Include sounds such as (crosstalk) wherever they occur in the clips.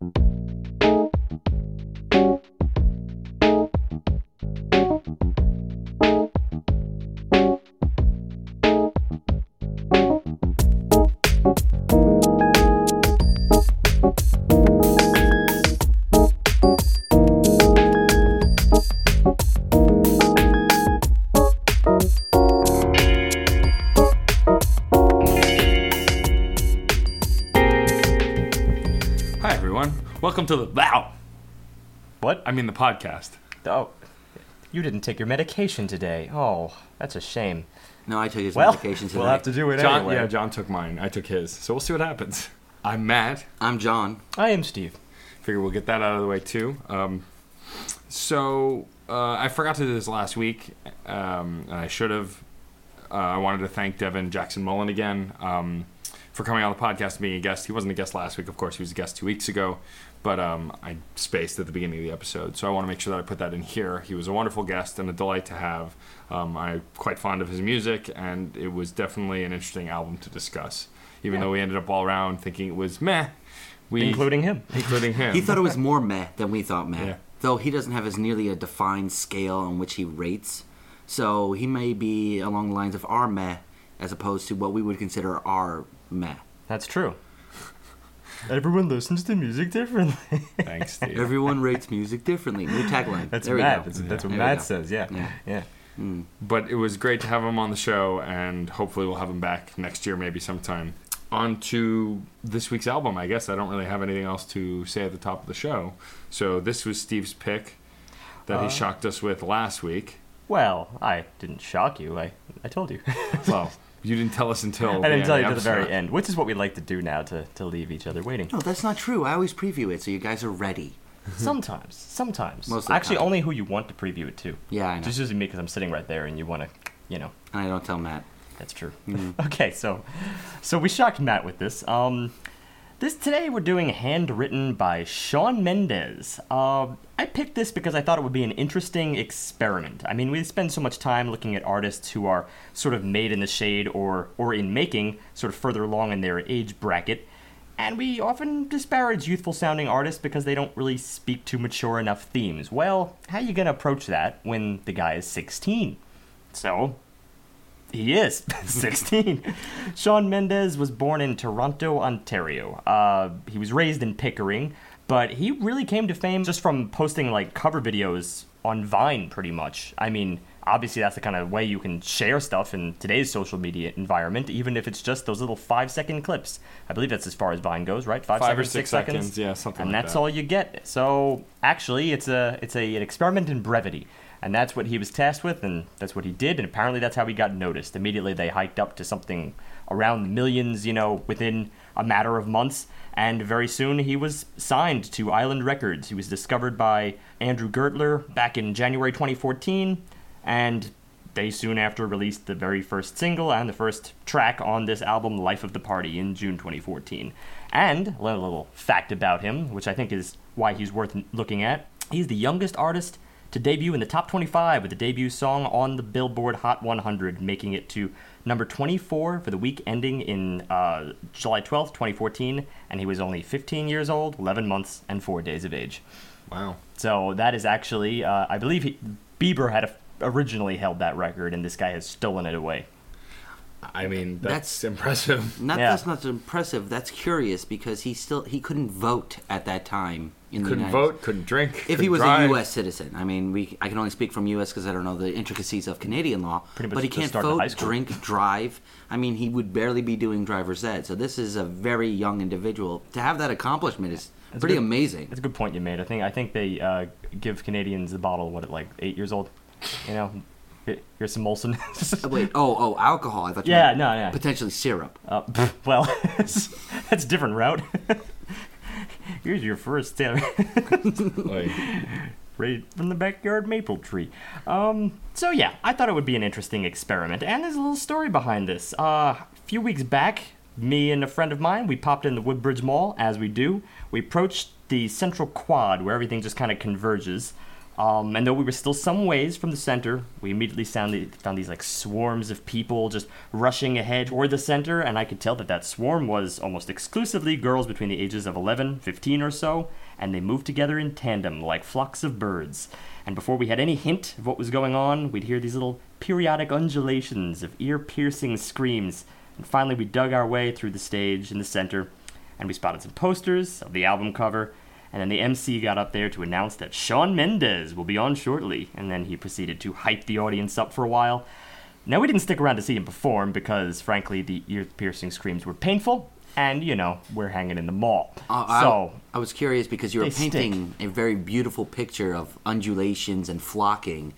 Everyone. Welcome to the wow. What? I mean the podcast. Oh, you didn't take your medication today. Oh, that's a shame. No, I took his Well, medication today. we'll have to do it John, anyway. yeah, John took mine. I took his. So we'll see what happens. I'm Matt. I'm John. I am Steve. Figure we'll get that out of the way too. Um, so uh, I forgot to do this last week, um, and I should have. Uh, I wanted to thank Devin Jackson Mullen again um, for coming on the podcast and being a guest. He wasn't a guest last week, of course. He was a guest two weeks ago, but um, I spaced at the beginning of the episode, so I want to make sure that I put that in here. He was a wonderful guest and a delight to have. Um, I'm quite fond of his music, and it was definitely an interesting album to discuss. Even Yeah. though we ended up all around thinking it was meh, we Including him. including him. He thought it was more meh than we thought meh. Yeah. Though he doesn't have as nearly a defined scale on which he rates. So he may be along the lines of our meh as opposed to what we would consider our meh. That's true. Everyone listens to music differently. Thanks, Steve. Everyone rates music differently. New tagline. That's there we Matt. go. That's, that's what There Matt says. Yeah. Yeah. Yeah. but it was great to have him on the show, and hopefully we'll have him back next year, maybe sometime. On to this week's album. I guess I don't really have anything else to say at the top of the show. So this was Steve's pick that he Uh. shocked us with last week. Well, I didn't shock you. I, I told you. Well, (laughs) you didn't tell us until I didn't tell you to the very end, which is what we like to do now to, to leave each other waiting. No, that's not true. I always preview it so you guys are ready. (laughs) Sometimes. Sometimes. Most of the Actually, time. only who you want to preview it to. Yeah, I know. Just usually me because I'm sitting right there and you want to, you know. And I don't tell Matt. That's true. Mm-hmm. (laughs) okay, so so we shocked Matt with this. Um, this today we're doing handwritten by Shawn Mendes. Uh, I picked this because I thought it would be an interesting experiment. I mean, we spend so much time looking at artists who are sort of made in the shade or or in making, sort of further along in their age bracket. And we often disparage youthful sounding artists because they don't really speak to mature enough themes. Well, how are you gonna approach that when the guy is 16? So, he is (laughs) 16. Shawn Mendes was born in Toronto, Ontario. Uh, he was raised in Pickering, but he really came to fame just from posting like cover videos on Vine, pretty much. I mean, obviously that's the kind of way you can share stuff in today's social media environment, even if it's just those little five-second clips. I believe that's as far as Vine goes, right? Five, Five or seconds, six seconds, yeah, something And like that's that. all you get. So actually, it's a it's a an experiment in brevity. And that's what he was tasked with, and that's what he did, and apparently that's how he got noticed. Immediately, they hiked up to something around millions, you know, within a matter of months, and very soon he was signed to Island Records. He was discovered by Andrew Gertler back in January 2014, and they soon after released the very first single and the first track on this album, Life of the Party, in June 2014. And a little, little fact about him, which I think is why he's worth looking at, he's the youngest artist to debut in the top 25 with a debut song on the Billboard Hot 100, making it to number 24 for the week ending in uh, July 12th, 2014, and he was only 15 years old, 11 months, and 4 days of age. Wow. So that is actually, uh, I believe he, Bieber had originally held that record, and this guy has stolen it away. I mean, that's, That's- impressive. Not Yeah. that's not impressive. That's curious because he still he couldn't vote at that time in the Couldn't United vote, couldn't drink. If couldn't he was drive. a U.S. citizen, I mean, we I can only speak from U.S. because I don't know the intricacies of Canadian law. Pretty much but he can't vote, drink, drive. I mean, he would barely be doing driver's ed. So this is a very young individual. To have that accomplishment is pretty good. amazing. That's a good point you made. I think I think they uh, give Canadians the bottle what at like eight years old. You know, here's some Molson. Oh, wait, oh, oh, alcohol. I thought. You yeah, no, yeah. Potentially syrup. Uh, (laughs) well, (laughs) that's a different route. (laughs) Here's your first. (laughs) Like, right from the backyard maple tree. Um, so yeah, I thought it would be an interesting experiment, and there's a little story behind this. Uh, a few weeks back, me and a friend of mine, we popped in the Woodbridge Mall, as we do. We approached the central quad where everything just kind of converges, Um, and though we were still some ways from the center, we immediately found, the, found these like swarms of people just rushing ahead toward the center, and I could tell that that swarm was almost exclusively girls between the ages of 11, 15 or so, and they moved together in tandem like flocks of birds. And before we had any hint of what was going on, we'd hear these little periodic undulations of ear piercing screams. And finally, we dug our way through the stage in the center, and we spotted some posters of the album cover and then the MC got up there to announce that Shawn Mendes will be on shortly, and then he proceeded to hype the audience up for a while. Now, we didn't stick around to see him perform because, frankly, the ear piercing screams were painful, and, you know, we're hanging in the mall. Uh, so, I, I was curious because you were They stick. painting a very beautiful picture of undulations and flocking,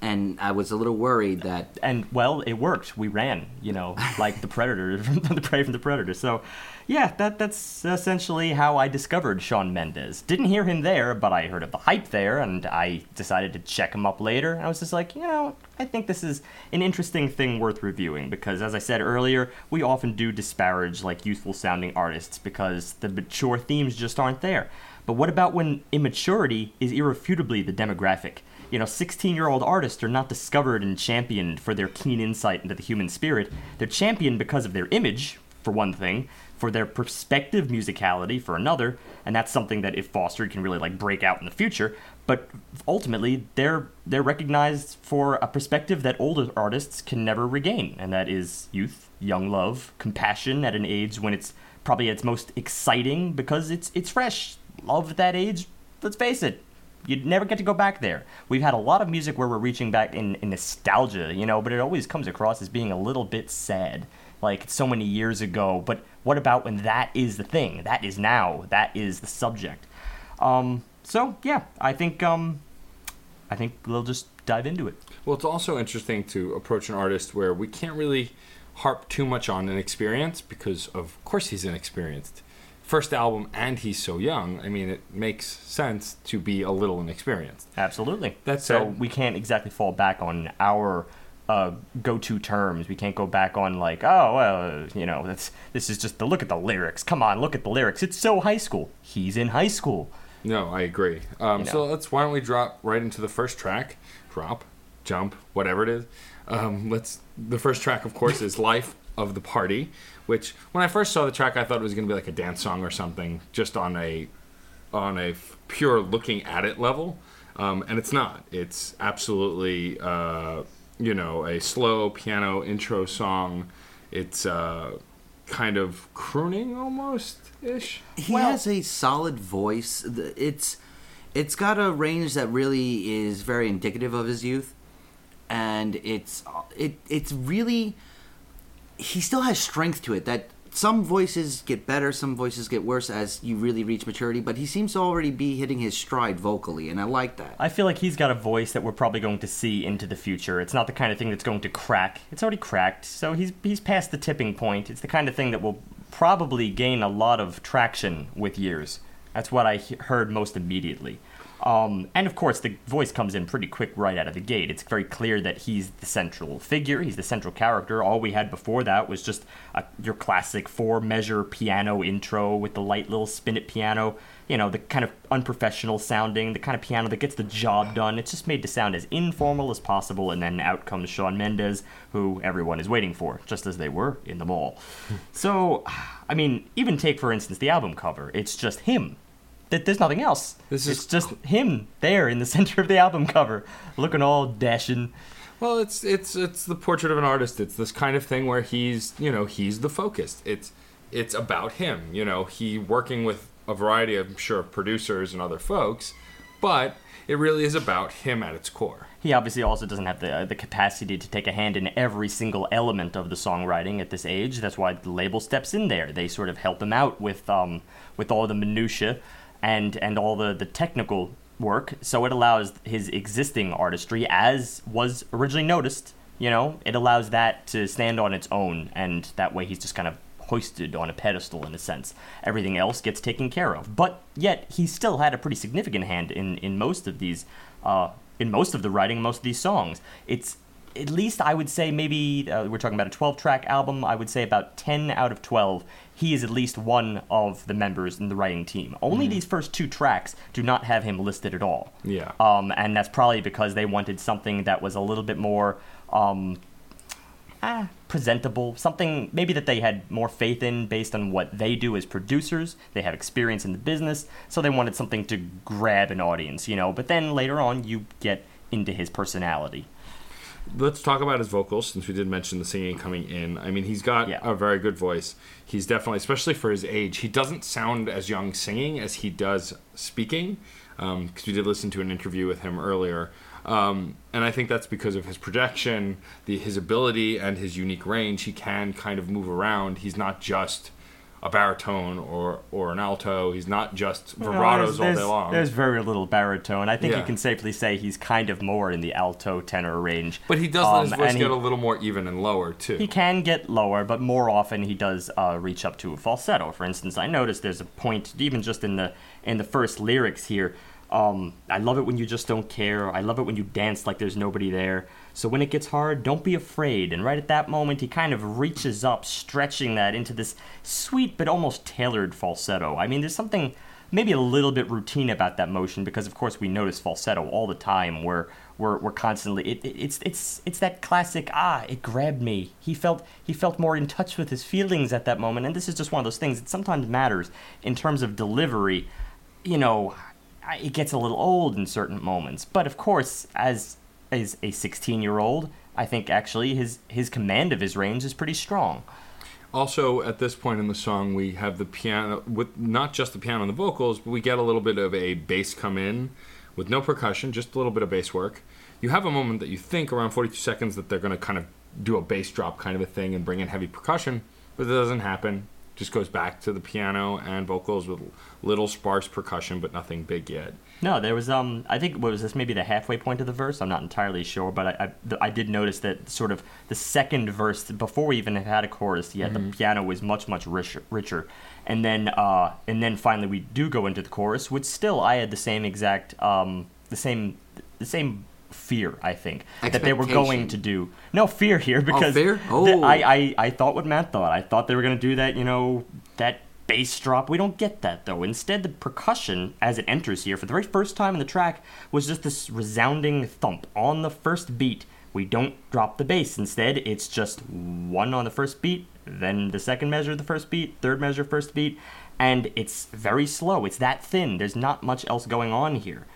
and I was a little worried that and, well, it worked. We ran, you know, like the predator, (laughs) the prey from the predator. So, yeah, that that's essentially how I discovered Shawn Mendes. Didn't hear him there, but I heard of the hype there, and I decided to check him up later. I was just like, you know, I think this is an interesting thing worth reviewing because, as I said earlier, we often do disparage like youthful sounding artists because the mature themes just aren't there. But what about when immaturity is irrefutably the demographic? You know, 16 year old artists are not discovered and championed for their keen insight into the human spirit. They're championed because of their image, for one thing, for their perspective musicality, for another, and that's something that, if fostered, can really like break out in the future. But ultimately, they're they're recognized for a perspective that older artists can never regain, and that is youth, young love, compassion at an age when it's probably at its most exciting because it's it's fresh. Love at that age, let's face it, You'd never get to go back there. We've had a lot of music where we're reaching back in, in nostalgia, you know, but it always comes across as being a little bit sad. Like so many years ago. But what about when that is the thing? That is now. That is the subject. Um, so yeah, I think um, I think we'll just dive into it. Well, it's also interesting to approach an artist where we can't really harp too much on an experience because, of course, he's inexperienced. First album, and he's so young. I mean, it makes sense to be a little inexperienced. Absolutely. That so said- we can't exactly fall back on our uh, go-to terms. We can't go back on like, oh well, you know, that's this is just the look at the lyrics. Come on, look at the lyrics. It's so high school. He's in high school. No, I agree. Um, You So let's why don't we drop right into the first track? Drop, jump, whatever it is. Um, let's. The first track, of course, is "Life of the Party," which when I first saw the track, I thought it was going to be like a dance song or something, just on a on a f- pure looking at it level, um, and it's not. It's absolutely uh, you know a slow piano intro song. It's uh, kind of crooning almost ish. he Well- has a solid voice. It's it's got a range that really is very indicative of his youth, and it's it it's really he still has strength to it. That some voices get better, some voices get worse as you really reach maturity. But he seems to already be hitting his stride vocally, and I like that. I feel like he's got a voice that we're probably going to see into the future. It's not the kind of thing that's going to crack. It's already cracked, so he's he's past the tipping point. It's the kind of thing that will probably gain a lot of traction with years. That's what I he- heard most immediately. Um, and of course, the voice comes in pretty quick right out of the gate. It's very clear that he's the central figure. He's the central character. All we had before that was just a, your classic four-measure piano intro with the light little spin-it piano. You know, the kind of unprofessional sounding, the kind of piano that gets the job done. It's just made to sound as informal as possible. And then out comes Shawn Mendes, who everyone is waiting for, just as they were in the mall. (laughs) so, I mean, even take for instance the album cover. It's just him. Th- There's nothing else. This it's is- just him there in the (laughs) center of the album cover, looking all dashing. Well, it's it's it's the portrait of an artist. It's this kind of thing where he's you know he's the focus. It's it's about him. You know, he working with a variety of I'm sure producers and other folks, but it really is about him at its core. He obviously also doesn't have the the capacity to take a hand in every single element of the songwriting at this age. That's why the label steps in there. They sort of help him out with um with all the minutia and and all the the technical work. So it allows his existing artistry, as was originally noticed, you know, it allows that to stand on its own, and that way he's just kind of hoisted on a pedestal in a sense. Everything else gets taken care of. But yet he still had a pretty significant hand in in most of these uh in most of the writing, most of these songs. It's at least I would say maybe uh, we're talking about a 12 track album. I would say about 10 out of 12. He is at least one of the members in the writing team. Only these first two tracks do not have him listed at all. Yeah. Um, and that's probably because they wanted something that was a little bit more um, ah, presentable, something maybe that they had more faith in based on what they do as producers. They have experience in the business, so they wanted something to grab an audience, you know. But then later on, you get into his personality. Let's talk about his vocals since we did mention the singing coming in. I mean, he's got Yeah. a very good voice. He's definitely, especially for his age, he doesn't sound as young singing as he does speaking. Because we did listen to an interview with him earlier. Um, and I think that's because of his projection, the, his ability, and his unique range. He can kind of move around. He's not just a baritone or, or an alto. He's not just vibratos there's, all day long. There's very little baritone. I think Yeah. you can safely say he's kind of more in the alto tenor range. but he does let his Um, voice get he- a little more even and lower, too. He can get lower, but more often he does uh, reach up to a falsetto. For instance, I noticed there's a point, even just in the in the first lyrics here. Um, I love it when you just don't care. I love it when you dance like there's nobody there. So when it gets hard, don't be afraid. And right at that moment, he kind of reaches up, stretching that into this sweet but almost tailored falsetto. I mean, there's something maybe a little bit routine about that motion because, of course, we notice falsetto all the time. Where we're, we're constantly it, it, it's it's it's that classic ah it grabbed me he felt he felt more in touch with his feelings at that moment and this is just one of those things that sometimes matters in terms of delivery you know it gets a little old in certain moments but of course as as a 16 year old i think actually his his command of his range is pretty strong Also, at this point in the song, we have the piano with not just the piano and the vocals, but we get a little bit of a bass come in with no percussion, just a little bit of bass work. You have a moment that you think around 42 seconds that they're going to kind of do a bass drop kind of a thing and bring in heavy percussion, but it doesn't happen. Just goes back to the piano and vocals with little sparse percussion, but nothing big yet. No, there was um. I think what was this? Maybe the halfway point of the verse. I'm not entirely sure, but I I, th- I did notice that sort of the second verse before we even had a chorus yet, the piano was much much richer, richer, and then uh and then finally we do go into the chorus, which still I had the same exact um the same the same fear I think that they were going to do no fear here oh, because fear? th- Oh. I, I I thought what Matt thought. I thought they were gonna do that. You know that bass drop. We don't get that though. Instead, the percussion as it enters here for the very first time in the track was just this resounding thump on the first beat. We don't drop the bass. Instead, it's just one on the first beat, then the second measure of the first beat, third measure first beat, and it's very slow. It's that thin. There's not much else going on here.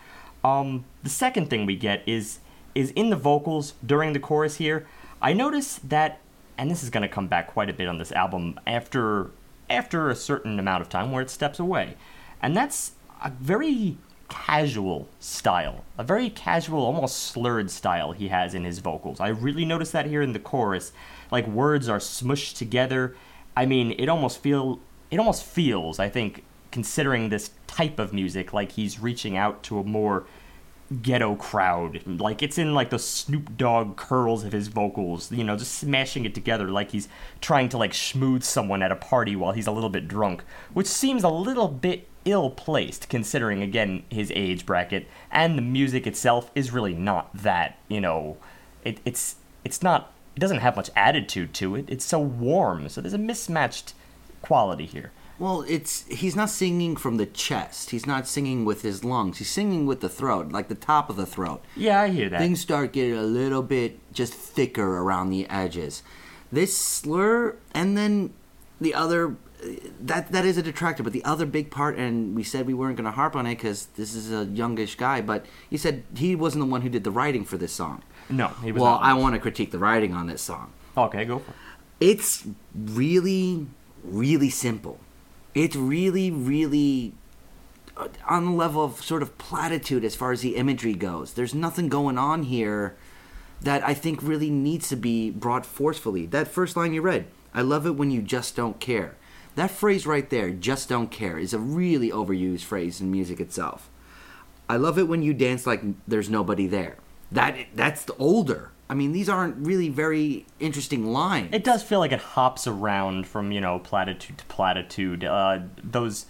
Um, the second thing we get is is in the vocals during the chorus here. I notice that, and this is going to come back quite a bit on this album after after a certain amount of time where it steps away, and that's a very casual style, a very casual, almost slurred style he has in his vocals. I really notice that here in the chorus, like words are smushed together. I mean, it almost feel it almost feels, I think, considering this type of music, like he's reaching out to a more ghetto crowd. Like it's in like the Snoop Dogg curls of his vocals, you know, just smashing it together like he's trying to like schmooze someone at a party while he's a little bit drunk, which seems a little bit ill placed considering again his age bracket and the music itself is really not that, you know, it, it's it's not it doesn't have much attitude to it. It's so warm. So there's a mismatched quality here. Well, it's he's not singing from the chest. He's not singing with his lungs. He's singing with the throat, like the top of the throat. Yeah, I hear that. Things start getting a little bit just thicker around the edges. This slur, and then the other that that is a detractor. But the other big part, and we said we weren't going to harp on it because this is a youngish guy. But he said he wasn't the one who did the writing for this song. no, he was Well. I want to critique the writing on this song. Okay, go for it. It's really, really simple. It's really, really uh, on the level of sort of platitude as far as the imagery goes. There's nothing going on here that I think really needs to be brought forcefully. That first line you read, I love it when you just don't care. That phrase right there, just don't care, is a really overused phrase in music itself. I love it when you dance like there's nobody there. That that's the older. I mean, these aren't really very interesting lines. It does feel like it hops around from you know platitude to platitude. Uh, those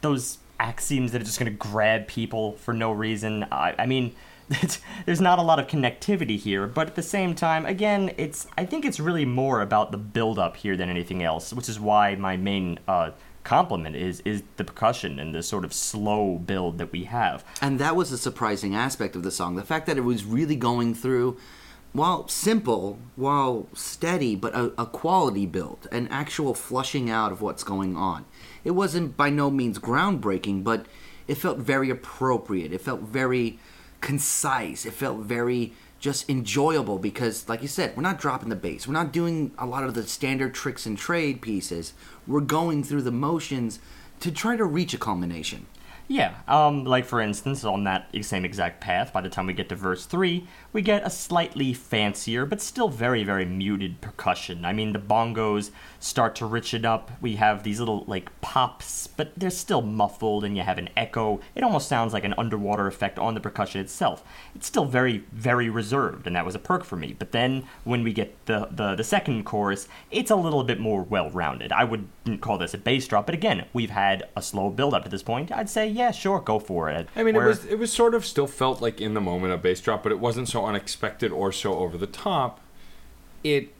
those axioms that are just going to grab people for no reason. I, I mean, (laughs) there's not a lot of connectivity here, but at the same time, again, it's I think it's really more about the build up here than anything else, which is why my main uh, compliment is is the percussion and the sort of slow build that we have. And that was a surprising aspect of the song. The fact that it was really going through, while simple, while steady, but a, a quality build, an actual flushing out of what's going on. It wasn't by no means groundbreaking, but it felt very appropriate. It felt very concise. It felt very just enjoyable because, like you said, we're not dropping the bass. We're not doing a lot of the standard tricks and trade pieces. We're going through the motions to try to reach a culmination. Yeah, um, like for instance, on that same exact path, by the time we get to verse 3, we get a slightly fancier, but still very, very muted percussion. I mean, the bongos start to rich it up. We have these little, like, pops, but they're still muffled, and you have an echo. It almost sounds like an underwater effect on the percussion itself. It's still very, very reserved, and that was a perk for me. But then, when we get the, the, the second chorus, it's a little bit more well rounded. I wouldn't call this a bass drop, but again, we've had a slow build up to this point. I'd say, yeah, sure, go for it. I mean, Where- it was it was sort of still felt like in the moment a bass drop, but it wasn't so unexpected or so over the top. It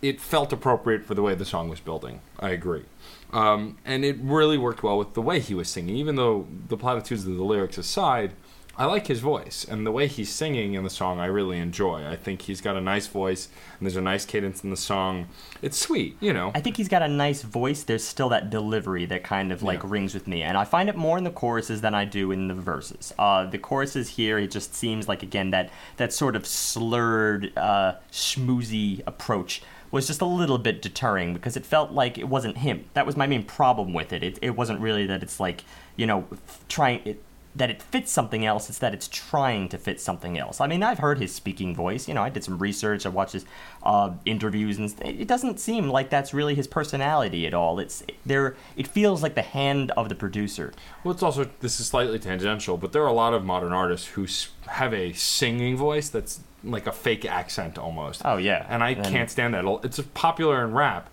it felt appropriate for the way the song was building. I agree, um, and it really worked well with the way he was singing. Even though the platitudes of the lyrics aside, I like his voice and the way he's singing in the song. I really enjoy. I think he's got a nice voice and there's a nice cadence in the song. It's sweet, you know. I think he's got a nice voice. There's still that delivery that kind of like Yeah. rings with me, and I find it more in the choruses than I do in the verses. Uh, the choruses here, it just seems like again that that sort of slurred, uh, schmoozy approach was just a little bit deterring because it felt like it wasn't him. That was my main problem with it. It, it wasn't really that it's like you know f- trying it that it fits something else. It's that it's trying to fit something else. I mean, I've heard his speaking voice. You know, I did some research. I watched his uh, interviews, and it doesn't seem like that's really his personality at all. It's there. It feels like the hand of the producer. Well, it's also this is slightly tangential, but there are a lot of modern artists who have a singing voice that's like a fake accent almost. Oh, yeah. and I And- can't stand that. It's popular in rap,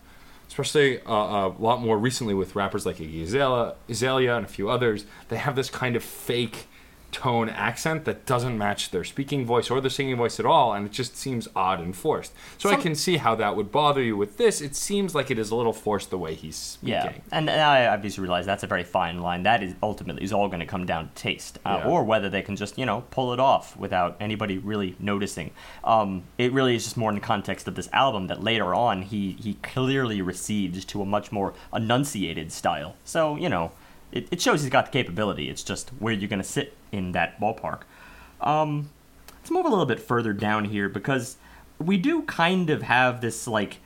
especially uh, a lot more recently with rappers like Iggy Azalea, Azalea and a few others. They have this kind of fake tone accent that doesn't match their speaking voice or their singing voice at all, and it just seems odd and forced. So I can see how that would bother you with this. It seems like it is a little forced the way he's speaking. Yeah, and, and I obviously realize that's a very fine line. That is ultimately is all going to come down to taste, uh, Yeah. or whether they can just you know pull it off without anybody really noticing. Um, it really is just more in the context of this album that later on he he clearly recedes to a much more enunciated style. So you know, it, it shows he's got the capability. It's just where you're going to sit in that ballpark. Um, let's move a little bit further down here because we do kind of have this like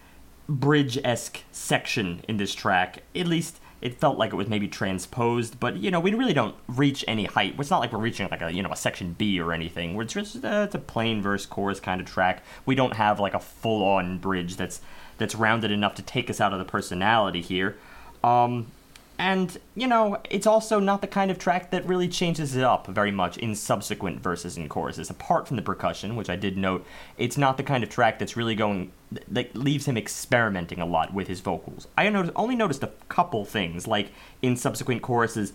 bridge esque section in this track. At least it felt like it was maybe transposed, but you know we really don't reach any height. It's not like we're reaching like a you know a section B or anything. We're just uh, it's a plain verse chorus kind of track. We don't have like a full on bridge that's that's rounded enough to take us out of the personality here. Um, and, you know, it's also not the kind of track that really changes it up very much in subsequent verses and choruses. Apart from the percussion, which I did note, it's not the kind of track that's really going, that leaves him experimenting a lot with his vocals. I noticed, only noticed a couple things, like in subsequent choruses,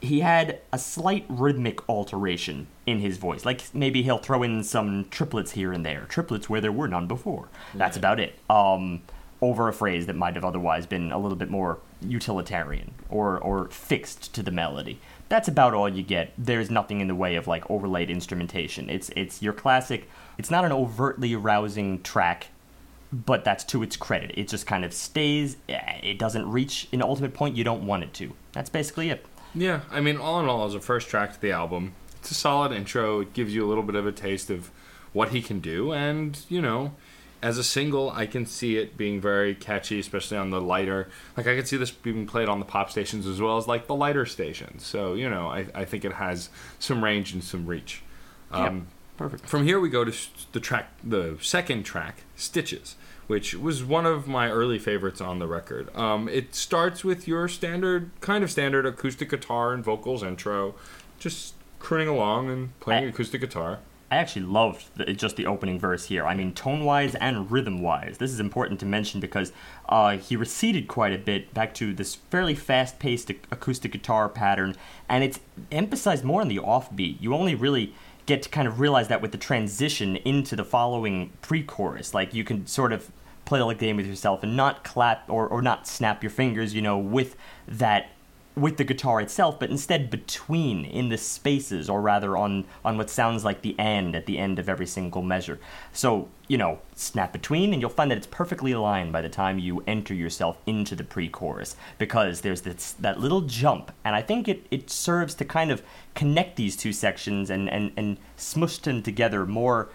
he had a slight rhythmic alteration in his voice. Like maybe he'll throw in some triplets here and there, triplets where there were none before. That's about it. Um, over a phrase that might have otherwise been a little bit more utilitarian or or fixed to the melody. That's about all you get. There's nothing in the way of like overlaid instrumentation. It's it's your classic. It's not an overtly rousing track but that's to its credit. It just kind of stays. eh, It doesn't reach an ultimate point you don't want it to. That's basically it. Yeah, I mean, all in all, as a first track to the album, it's a solid intro. It gives you a little bit of a taste of what he can do, and you know, as a single, I can see it being very catchy, especially on the lighter. Like I could see this being played on the pop stations as well as like the lighter stations. So you know, I, I think it has some range and some reach. Um, Perfect. From here, we go to the track, the second track, "Stitches," which was one of my early favorites on the record. Um, it starts with your standard, kind of standard acoustic guitar and vocals intro, just crooning along and playing I- acoustic guitar. I actually loved the, just the opening verse here. I mean, tone wise and rhythm wise. This is important to mention because uh, he receded quite a bit back to this fairly fast paced acoustic guitar pattern, and it's emphasized more on the offbeat. You only really get to kind of realize that with the transition into the following pre-chorus. Like you can sort of play the little game with yourself and not clap or, or not snap your fingers, you know, with that with the guitar itself, but instead between in the spaces, or rather on on what sounds like the and at the end of every single measure. So you know, snap between, and you'll find that it's perfectly aligned by the time you enter yourself into the pre-chorus, because there's this that little jump, and I think it it serves to kind of connect these two sections and and and smush them together more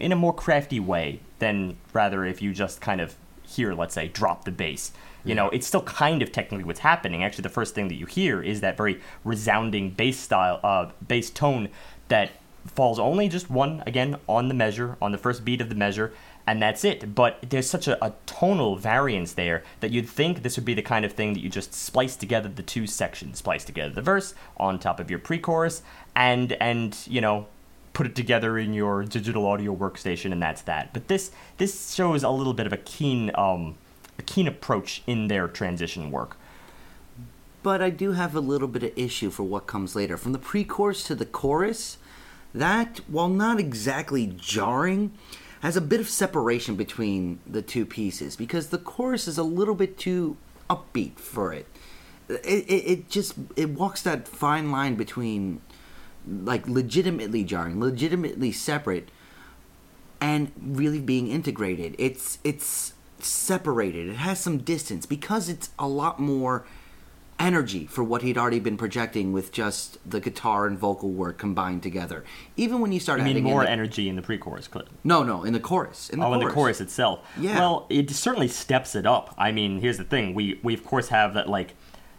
in a more crafty way than rather if you just kind of here, let's say, drop the bass. You know, it's still kind of technically what's happening. Actually, the first thing that you hear is that very resounding bass style, uh, bass tone that falls only just one again on the measure, on the first beat of the measure, and that's it. But there's such a, a, tonal variance there that you'd think this would be the kind of thing that you just splice together the two sections, splice together the verse on top of your pre-chorus, and and you know put it together in your digital audio workstation, and that's that. But this this shows a little bit of a keen um, a keen approach in their transition work. But I do have a little bit of issue for what comes later. From the pre-chorus to the chorus, that while not exactly jarring, has a bit of separation between the two pieces because the chorus is a little bit too upbeat for it. It, it, it just it walks that fine line between like legitimately jarring, legitimately separate, and really being integrated. It's it's separated. It has some distance because it's a lot more energy for what he'd already been projecting with just the guitar and vocal work combined together. Even when you start you adding mean more in the, energy in the pre-chorus clip. No, no, in the chorus. In the oh, chorus. in the chorus itself. Yeah. Well, it certainly steps it up. I mean, here's the thing: we we of course have that like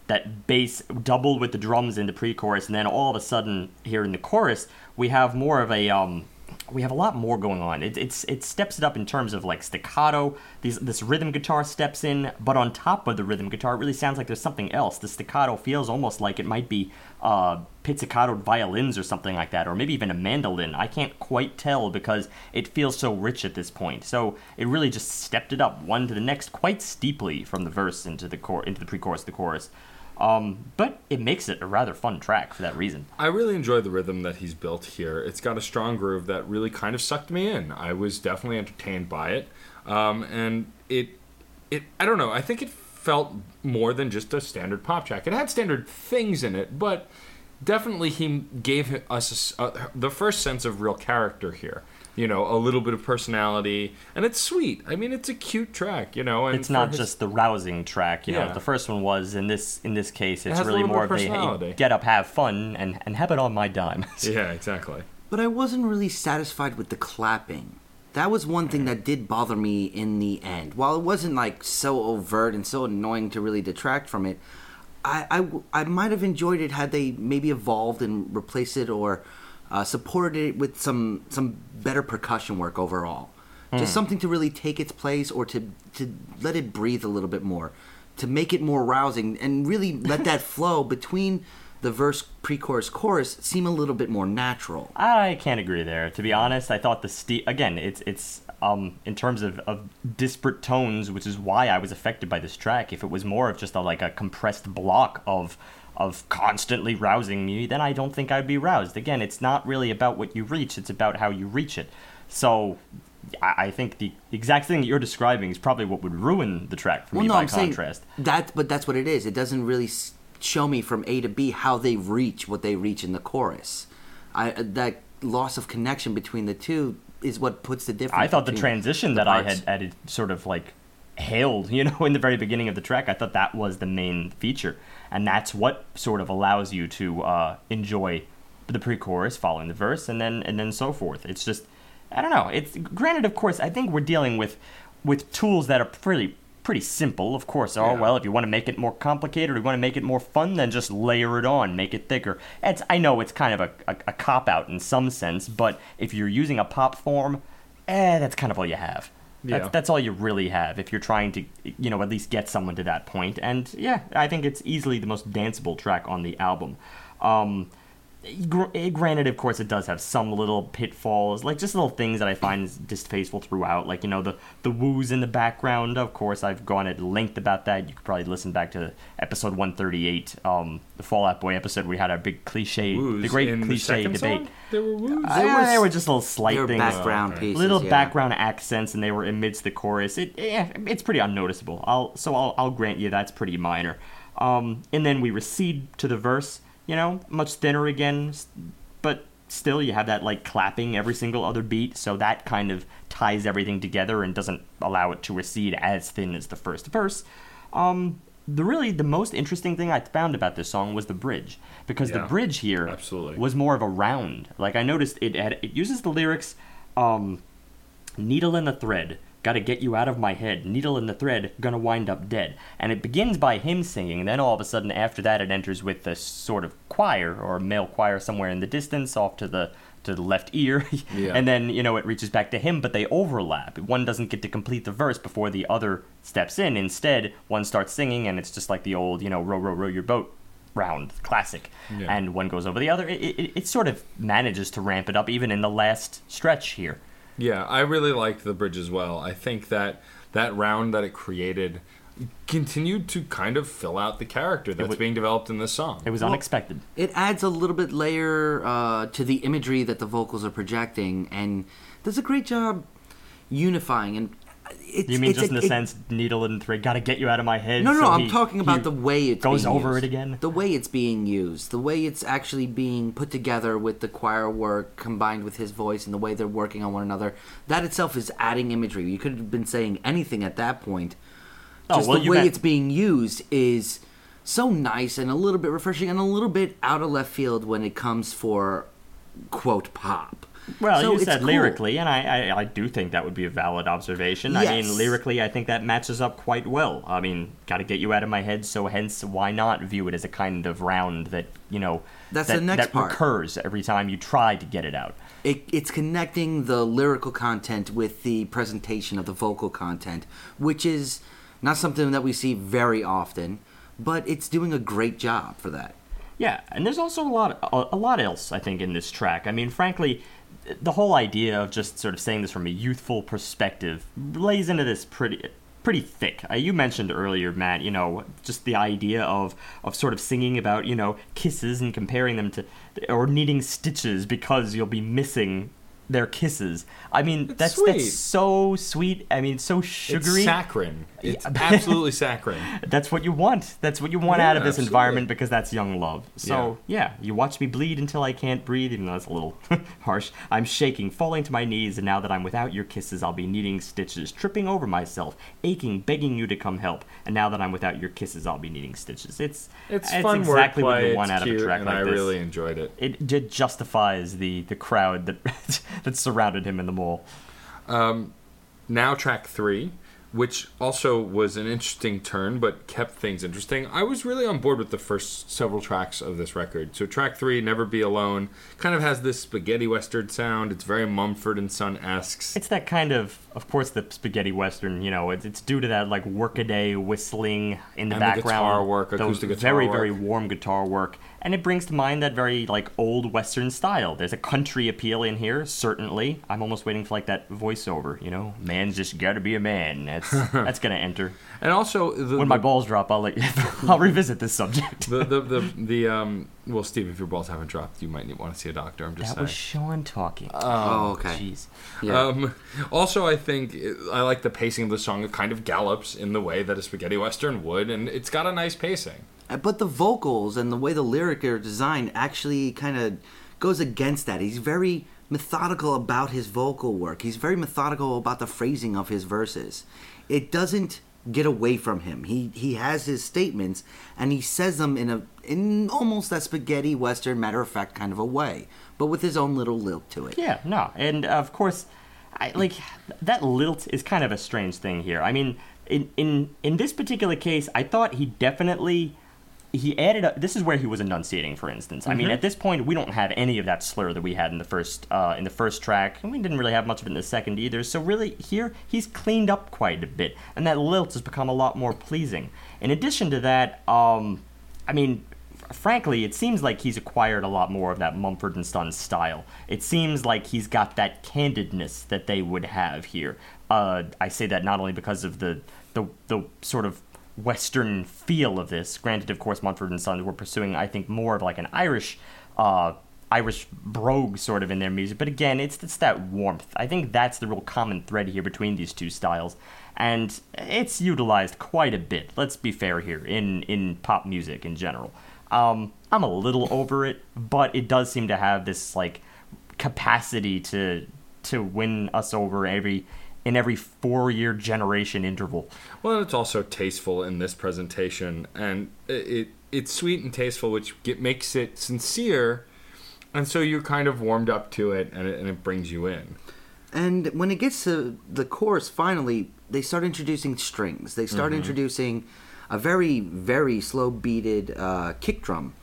that bass doubled with the drums in the pre-chorus, and then all of a sudden here in the chorus we have more of a um, we have a lot more going on. It, it's it steps it up in terms of like staccato. These this rhythm guitar steps in, but on top of the rhythm guitar, it really sounds like there's something else. The staccato feels almost like it might be uh, pizzicatoed violins or something like that, or maybe even a mandolin. I can't quite tell because it feels so rich at this point. So it really just stepped it up one to the next quite steeply from the verse into the cor- into the pre-chorus, the chorus. Um, but it makes it a rather fun track for that reason. I really enjoy the rhythm that he's built here. It's got a strong groove that really kind of sucked me in. I was definitely entertained by it, um, and it, it. I don't know. I think it felt more than just a standard pop track. It had standard things in it, but definitely he gave us a, a, the first sense of real character here you know, a little bit of personality, and it's sweet. I mean, it's a cute track, you know. And it's not his... just the rousing track, you Yeah. know. The first one was in this in this case, it's has a really more of of a hey, get up, have fun, and and have it on my dime. (laughs) Yeah, exactly. But I wasn't really satisfied with the clapping. That was one thing that did bother me in the end. While it wasn't like so overt and so annoying to really detract from it, I, I, I might have enjoyed it had they maybe evolved and replaced it or uh, supported it with some some better percussion work overall. Just something to really take its place or to to let it breathe a little bit more, to make it more rousing and really let that (laughs) flow between the verse, pre-chorus, chorus seem a little bit more natural. I can't agree there. To be honest, I thought the ste- again, it's it's um in terms of, of disparate tones, which is why I was affected by this track. If it was more of just a like a compressed block of of constantly rousing me, then I don't think I'd be roused. Again, it's not really about what you reach; it's about how you reach it. So. I I think the exact thing that you're describing is probably what would ruin the track for me by I'm contrast. that, but that's what it is. It doesn't really show me from A to B how they reach what they reach in the chorus. I uh, that loss of connection between the two is what puts the difference. I thought the transition the that I parts. had added sort of like hailed, (laughs) you know, in the very beginning of the track, I thought that was the main feature. And that's what sort of allows you to uh, enjoy the pre-chorus following the verse and then and then so forth. It's just I don't know. It's granted of course I think we're dealing with with tools that are pretty pretty simple, of course. Oh Yeah. well, if you want to make it more complicated or you want to make it more fun, then just layer it on, make it thicker. It's I know it's kind of a, a, a cop out in some sense, but if you're using a pop form, eh, that's kind of all you have. That's, Yeah. that's all you really have if you're trying to, you know, at least get someone to that point. And yeah, I think it's easily the most danceable track on the album. Um, granted, of course, it does have some little pitfalls, like just little things that I find distasteful throughout. Like you know the the woos in the background. Of course, I've gone at length about that. You could probably listen back to episode 138, um, the Fall Out Boy episode. We had our big cliche, Woos the great in the cliche debate. song? There were woos. Uh, There was- they were just little slight things background okay. pieces. little yeah. background accents and they were amidst the chorus it yeah, it's pretty unnoticeable i'll so I'll, I'll grant you that's pretty minor um, and then we recede to the verse you know much thinner again but still you have that like clapping every single other beat so that kind of ties everything together and doesn't allow it to recede as thin as the first verse um, the really the most interesting thing I found about this song was the bridge because the bridge here absolutely. was more of a round. Like I noticed it had, it uses the lyrics um, needle in the thread gotta get you out of my head. Needle in the thread gonna wind up dead. And it begins by him singing then all of a sudden after that it enters with a sort of choir or male choir somewhere in the distance off to the to the left ear. (laughs) Yeah. and then you know it reaches back to him but they overlap. One doesn't get to complete the verse before the other steps in. Instead one starts singing and it's just like the old you know row row row your boat round classic. Yeah. and one goes over the other. It, it, it sort of manages to ramp it up even in the last stretch here Yeah, I really liked the bridge as well. I think that that round that it created continued to kind of fill out the character that's wa- being developed in this song. it was Well, unexpected It adds a little bit layer uh, to the imagery that the vocals are projecting, and does a great job unifying. And it's, you mean just a- in the it- sense needle and thread gotta get you out of my head No, no, so. I'm he- talking about the way it's goes being over used. it again The way it's being used, the way it's actually being put together with the choir work combined with his voice and the way they're working on one another. That itself is adding imagery. You could have been saying anything at that point. Oh, Just well, the way got- it's being used is so nice and a little bit refreshing and a little bit out of left field when it comes for quote pop. Well, So you said cool. lyrically, and I, I, I do think that would be a valid observation. I mean, lyrically, I think that matches up quite well. I mean, got to get you out of my head, so hence, why not view it as a kind of round that you know That's that, the next that part. recurs every time you try to get it out. it, it's connecting the lyrical content with the presentation of the vocal content, which is not something that we see very often, but it's doing a great job for that. Yeah, and there's also a lot, a lot else I think in this track. I mean, frankly, the whole idea of just sort of saying this from a youthful perspective lays into this pretty, pretty thick. Uh, you mentioned earlier, Matt, you know, just the idea of of sort of singing about you know kisses and comparing them to, or needing stitches because you'll be missing their kisses. I mean, It's that's sweet. that's so sweet. I mean, so sugary. It's saccharine. It's (laughs) absolutely saccharine. That's what you want. That's what you want Yeah, out of this absolutely. environment because that's young love. So, yeah. you watch me bleed until I can't breathe, even though that's a little (laughs) harsh. I'm shaking, falling to my knees, and now that I'm without your kisses, I'll be needing stitches, tripping over myself, aching, begging you to come help. And now that I'm without your kisses, I'll be needing stitches. It's It's, it's fun exactly wordplay. what you want it's out of a track and like I this. really enjoyed it. It ju- justifies the, the crowd that (laughs) that surrounded him in the mall. Um, now track three which also was an interesting turn but kept things interesting i was really on board with the first several tracks of this record so track three never be alone kind of has this spaghetti western sound it's very mumford and son-esque It's that kind of, of course, the spaghetti western. You know, it's, it's due to that like workaday whistling in the And the background, guitar work, acoustic guitar very work. very warm guitar work, and it brings to mind that very like old western style. There's a country appeal in here, certainly. I'm almost waiting for like that voiceover. You know, man's just got to be a man. That's (laughs) that's gonna enter. and also the, When my balls drop, I'll let you, (laughs) I'll revisit this subject. the, the, the, the um well steve if your balls haven't dropped you might want to see a doctor i'm just That saying was Shawn talking. Oh, okay. Jeez. Yeah. Um, also, I think I like the pacing of the song. It kind of gallops in the way that a spaghetti western would, and it's got a nice pacing. But the vocals and the way the lyric are designed actually kind of goes against that. He's very methodical about his vocal work. He's very methodical about the phrasing of his verses. It doesn't get away from him. He he has his statements and he says them in a in almost that spaghetti western matter of fact kind of a way, but with his own little lilt to it. Yeah, no, and of course, I like that lilt is kind of a strange thing here. I mean, in in in this particular case, I thought he definitely he added. A, this is where he was enunciating, for instance. I mean, at this point, we don't have any of that slur that we had in the first uh, in the first track, and we didn't really have much of it in the second either. So really, here he's cleaned up quite a bit, and that lilt has become a lot more pleasing. In addition to that, um, I mean, frankly, it seems like he's acquired a lot more of that Mumford and Sons style. It seems like he's got that candidness that they would have here. Uh, I say that not only because of the the the sort of Western feel of this. Granted, of course, Mumford and Sons were pursuing, I think, more of like an Irish. Uh, Irish brogue sort of in their music, but again, it's it's that warmth. I think that's the real common thread here between these two styles, and it's utilized quite a bit. Let's be fair here in in pop music in general. Um, I'm a little over it, but it does seem to have this like capacity to to win us over every in every four year generation interval. Well, it's also tasteful in this presentation, and it, it it's sweet and tasteful, which get, makes it sincere, and so you're kind of warmed up to it, and it, and it brings you in. And when it gets to the chorus, finally, they start introducing strings. They start Mm-hmm. introducing a very, very slow beated uh, kick drum.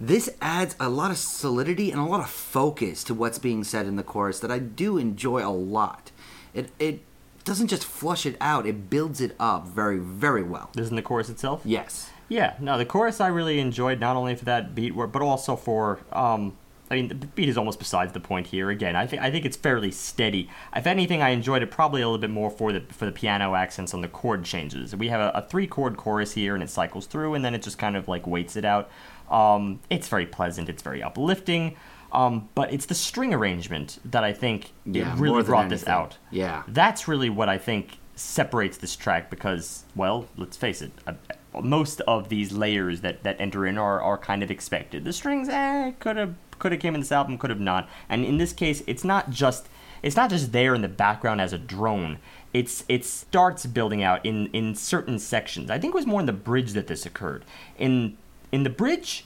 This adds a lot of solidity and a lot of focus to what's being said in the chorus that I do enjoy a lot. It, it doesn't just flush it out, it builds it up very, very well. Isn't the chorus itself? Yes. Yeah, no, the chorus I really enjoyed not only for that beat, but also for um, I mean, the beat is almost besides the point here. Again, I think I think it's fairly steady. If anything, I enjoyed it probably a little bit more for the for the piano accents on the chord changes. We have a, a three chord chorus here, and it cycles through, and then it just kind of like waits it out. Um, it's very pleasant. It's very uplifting. Um, but it's the string arrangement that I think Yeah, really brought this out. Yeah. That's really what I think separates this track because, well, let's face it, uh, most of these layers that, that enter in are, are kind of expected. The strings, eh, could have could have came in this album, could have not. And in this case, it's not just it's not just there in the background as a drone. It's it starts building out in in certain sections. I think it was more in the bridge that this occurred. In in the bridge,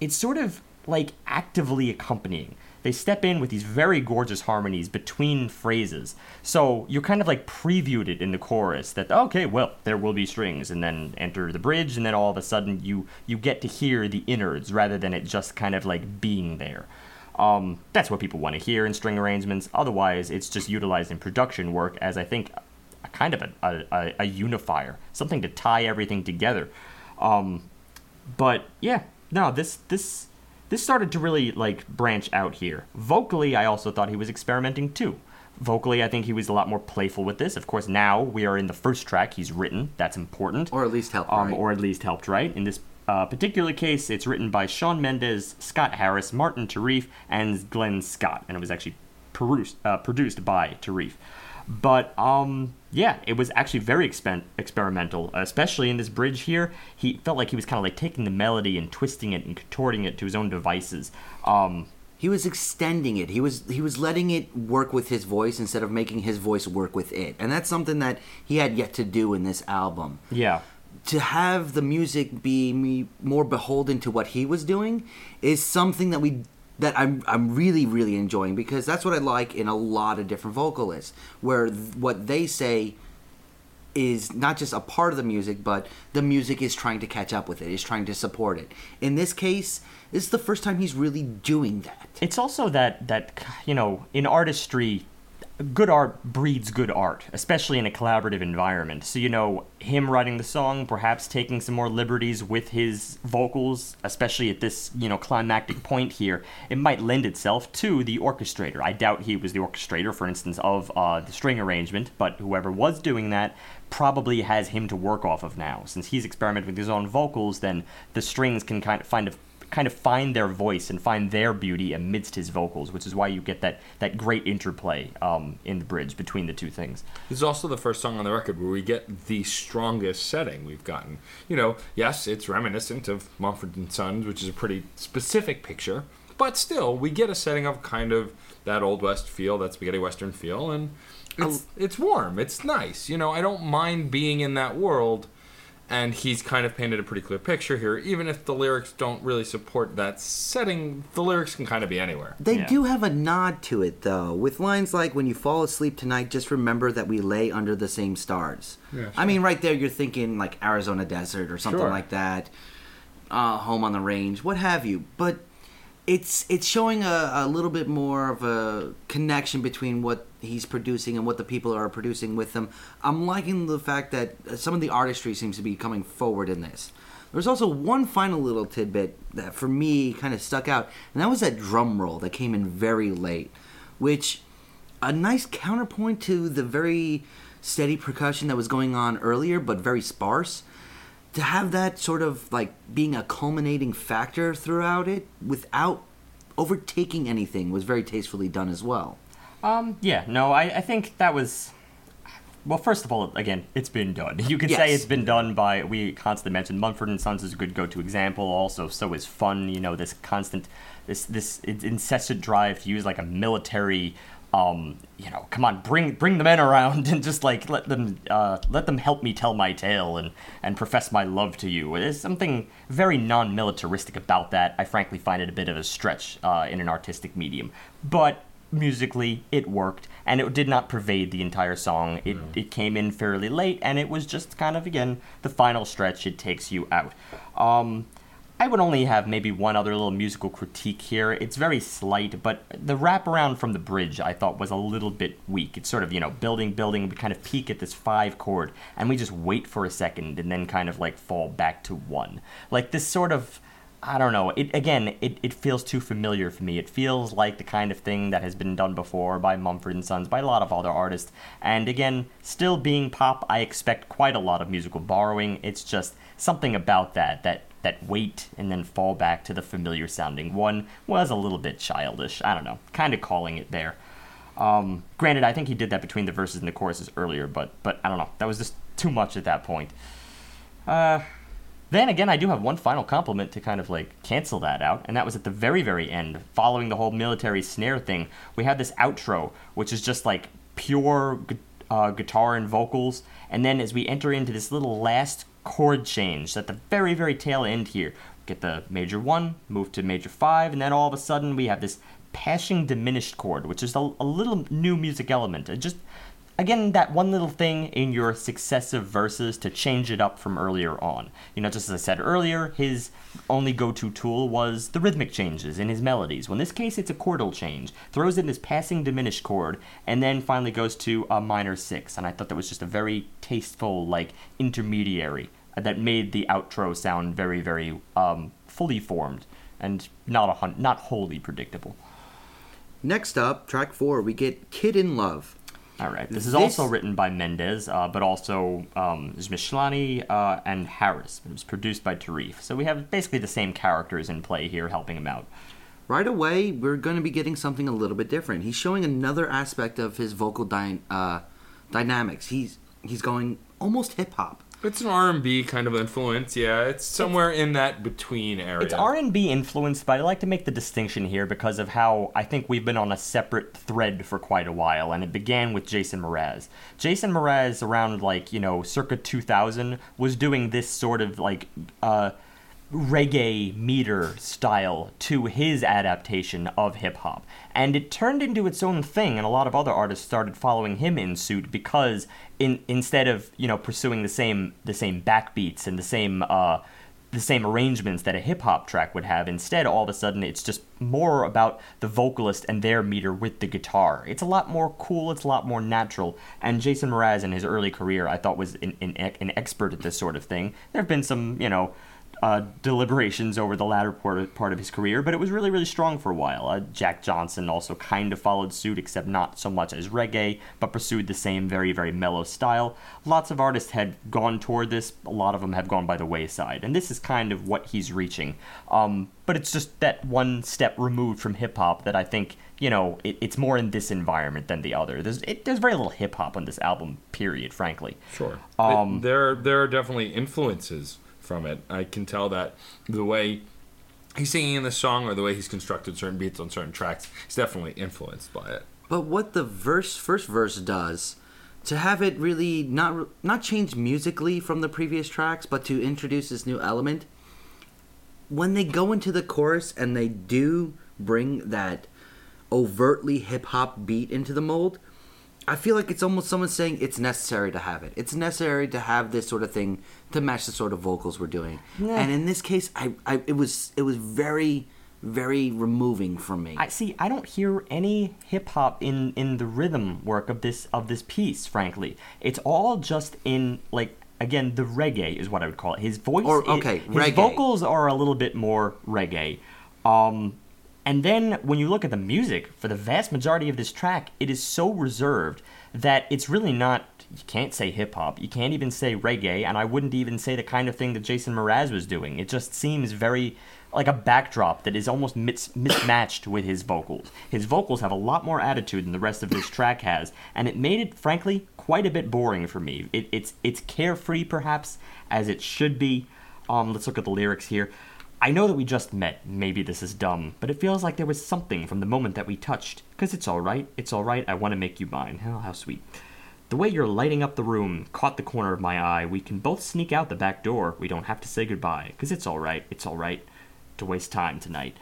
it's sort of like actively accompanying. They step in with these very gorgeous harmonies between phrases. So you're kind of like previewed it in the chorus that okay, well, there will be strings and then enter the bridge and then all of a sudden you you get to hear the innards rather than it just kind of like being there. Um, that's what people want to hear in string arrangements. Otherwise, it's just utilized in production work as I think a kind of a, a, a, unifier, something to tie everything together. Um, but yeah, no, this this this started to really like branch out here. Vocally, I also thought he was experimenting too. Vocally, I think he was a lot more playful with this. Of course, now we are in the first track he's written. That's important. Or at least help um, right. or at least helped write. In this uh, particular case, it's written by Shawn Mendes, Scott Harris, Martin Terefe, and Glenn Scott, and it was actually produced uh, produced by Terefe. But um, yeah, it was actually very expen- experimental, especially in this bridge here. He felt like he was kind of like taking the melody and twisting it and contorting it to his own devices. Um, he was extending it. He was he was letting it work with his voice instead of making his voice work with it. And that's something that he had yet to do in this album. yeah, To have the music be me more beholden to what he was doing is something that we that I'm I'm really really enjoying because that's what I like in a lot of different vocalists where th- what they say is not just a part of the music, but the music is trying to catch up with it, is trying to support it. In this case, this is the first time he's really doing that. it's also that that you know in artistry good art breeds good art especially in a collaborative environment. So you know him writing the song perhaps taking some more liberties with his vocals especially at this you know climactic point here it might lend itself to the orchestrator. I doubt he was the orchestrator for instance of uh, the string arrangement but whoever was doing that probably has him to work off of now. Since he's experimenting with his own vocals then the strings can kind of find a kind of find their voice and find their beauty amidst his vocals, which is why you get that, that great interplay um, in the bridge between the two things. This is also the first song on the record where we get the strongest setting we've gotten. You know, yes, it's reminiscent of Mumford and Sons, which is a pretty specific picture, but still, we get a setting of kind of that old west feel, that spaghetti western feel, and it's it's warm, it's nice. You know, I don't mind being in that world. And he's kind of painted a pretty clear picture here. Even if the lyrics don't really support that setting, the lyrics can kind of be anywhere. They Yeah. do have a nod to it, though, with lines like, When you fall asleep tonight, just remember that we lay under the same stars. Yeah, I mean, right there, you're thinking like Arizona desert or something Sure. like that, uh, home on the range, what have you. But it's it's showing a, a little bit more of a connection between what he's producing and what the people are producing with him. I'm liking the fact that some of the artistry seems to be coming forward in this. There's also one final little tidbit that for me kind of stuck out, and that was that drum roll that came in very late, which a nice counterpoint to the very steady percussion that was going on earlier, but very sparse. To have that sort of like being a culminating factor throughout it without overtaking anything was very tastefully done as well. Um, yeah, no, I, I think that was. Well, first of all, again, it's been done. You could say it's been done by. We constantly mentioned Mumford and Sons is a good go-to example. Also, so is Fun. You know, this constant, this this incessant drive to use like a military. Um, you know, come on, bring bring the men around (laughs) and just like let them uh, let them help me tell my tale and and profess my love to you. There's something very non-militaristic about that. I frankly find it a bit of a stretch uh, in an artistic medium, but musically it worked and it did not pervade the entire song it, it came in fairly late and it was just kind of again the final stretch it takes you out um, i would only have maybe one other little musical critique here it's very slight but the wraparound from the bridge i thought was a little bit weak it's sort of you know building building we kind of peak at this five chord and we just wait for a second and then kind of like fall back to one like this sort of I don't know. It again, it, it feels too familiar for me. It feels like the kind of thing that has been done before by Mumford and Sons, by a lot of other artists. And again, still being pop, I expect quite a lot of musical borrowing. It's just something about that that that wait and then fall back to the familiar sounding one was a little bit childish. I don't know, kind of calling it there. Um, granted, I think he did that between the verses and the choruses earlier, but but I don't know. That was just too much at that point. Uh, then again, I do have one final compliment to kind of like cancel that out, and that was at the very, very end, following the whole military snare thing. We have this outro, which is just like pure uh, guitar and vocals, and then as we enter into this little last chord change at the very, very tail end here, get the major one, move to major five, and then all of a sudden we have this passing diminished chord, which is a, a little new music element. It just again that one little thing in your successive verses to change it up from earlier on. You know just as i said earlier his only go-to tool was the rhythmic changes in his melodies. Well in this case it's a chordal change throws in this passing diminished chord and then finally goes to a minor six. And i thought that was just a very tasteful like intermediary that made the outro sound very very um, fully formed and not a hun- not wholly predictable. Next up, track four, we get Kid in Love. All right. This is This- also written by Mendes, uh, but also um, Zmishlany uh, and Harris. It was produced by Terefe. So we have basically the same characters in play here helping him out. Right away, we're going to be getting something a little bit different. He's showing another aspect of his vocal dy- uh, dynamics. He's he's going almost hip hop. It's an R&B kind of influence, yeah. It's somewhere in that between area. It's R&B influenced, but I like to make the distinction here because of how I think we've been on a separate thread for quite a while, and it began with Jason Mraz. Jason Mraz, around like you know circa 2000, was doing this sort of like uh, reggae meter style to his adaptation of hip hop. And it turned into its own thing, and a lot of other artists started following him in suit because in instead of you know pursuing the same the same backbeats and the same uh, the same arrangements that a hip hop track would have. Instead, all of a sudden, it's just more about the vocalist and their meter with the guitar. It's a lot more cool. It's a lot more natural. And Jason Mraz, in his early career, I thought was an, an, an expert at this sort of thing. There have been some, you know. Uh, deliberations over the latter part, part of his career, but it was really, really strong for a while. Uh, Jack Johnson also kind of followed suit, except not so much as reggae, but pursued the same very, very mellow style. Lots of artists had gone toward this, a lot of them have gone by the wayside, and this is kind of what he's reaching. Um, but it's just that one step removed from hip hop that I think, you know, it, it's more in this environment than the other. There's, it, there's very little hip hop on this album, period, frankly. Sure. Um, It- there, there are definitely influences from it. I can tell that the way he's singing in the song or the way he's constructed certain beats on certain tracks, he's definitely influenced by it. But what the verse first verse does to have it really not not change musically from the previous tracks, but to introduce this new element. When they go into the chorus and they do bring that overtly hip hop beat into the mold, I feel like it's almost someone saying it's necessary to have it. It's necessary to have this sort of thing to match the sort of vocals we're doing. Yeah. And in this case, I, I it was it was very very removing from me. I see. I don't hear any hip hop in in the rhythm work of this of this piece. Frankly, it's all just in like again the reggae is what I would call it. His voice, Or, okay, his reggae. vocals are a little bit more reggae. Um, and then when you look at the music, for the vast majority of this track, it is so reserved that it's really not. You can't say hip hop. You can't even say reggae, and I wouldn't even say the kind of thing that Jason Mraz was doing. It just seems very like a backdrop that is almost mis- mismatched with his vocals. His vocals have a lot more attitude than the rest of this track has, and it made it, frankly, quite a bit boring for me. It, it's it's carefree, perhaps, as it should be. Um, let's look at the lyrics here. I know that we just met. Maybe this is dumb, but it feels like there was something from the moment that we touched. Cause it's all right. It's all right. I want to make you mine. Oh, how sweet. The way you're lighting up the room caught the corner of my eye. We can both sneak out the back door. We don't have to say goodbye. Cause it's all right. It's all right to waste time tonight.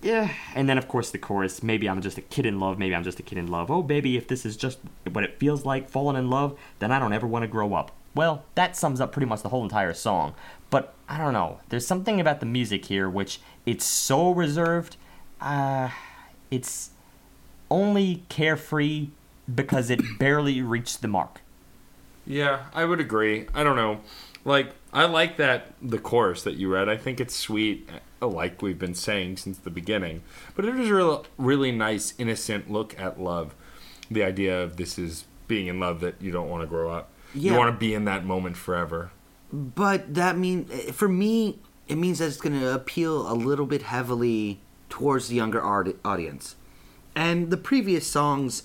Yeah, and then of course the chorus. Maybe I'm just a kid in love. Maybe I'm just a kid in love. Oh, baby, if this is just what it feels like falling in love, then I don't ever want to grow up. Well, that sums up pretty much the whole entire song. But I don't know. There's something about the music here which it's so reserved. Uh, it's only carefree because it (coughs) barely reached the mark. Yeah, I would agree. I don't know. Like, I like that the chorus that you read. I think it's sweet, uh, like we've been saying since the beginning. But it is a real, really nice, innocent look at love. The idea of this is being in love that you don't want to grow up. You want to be in that moment forever. But that mean for me, it means that it's going to appeal a little bit heavily towards the younger art- audience. And the previous songs,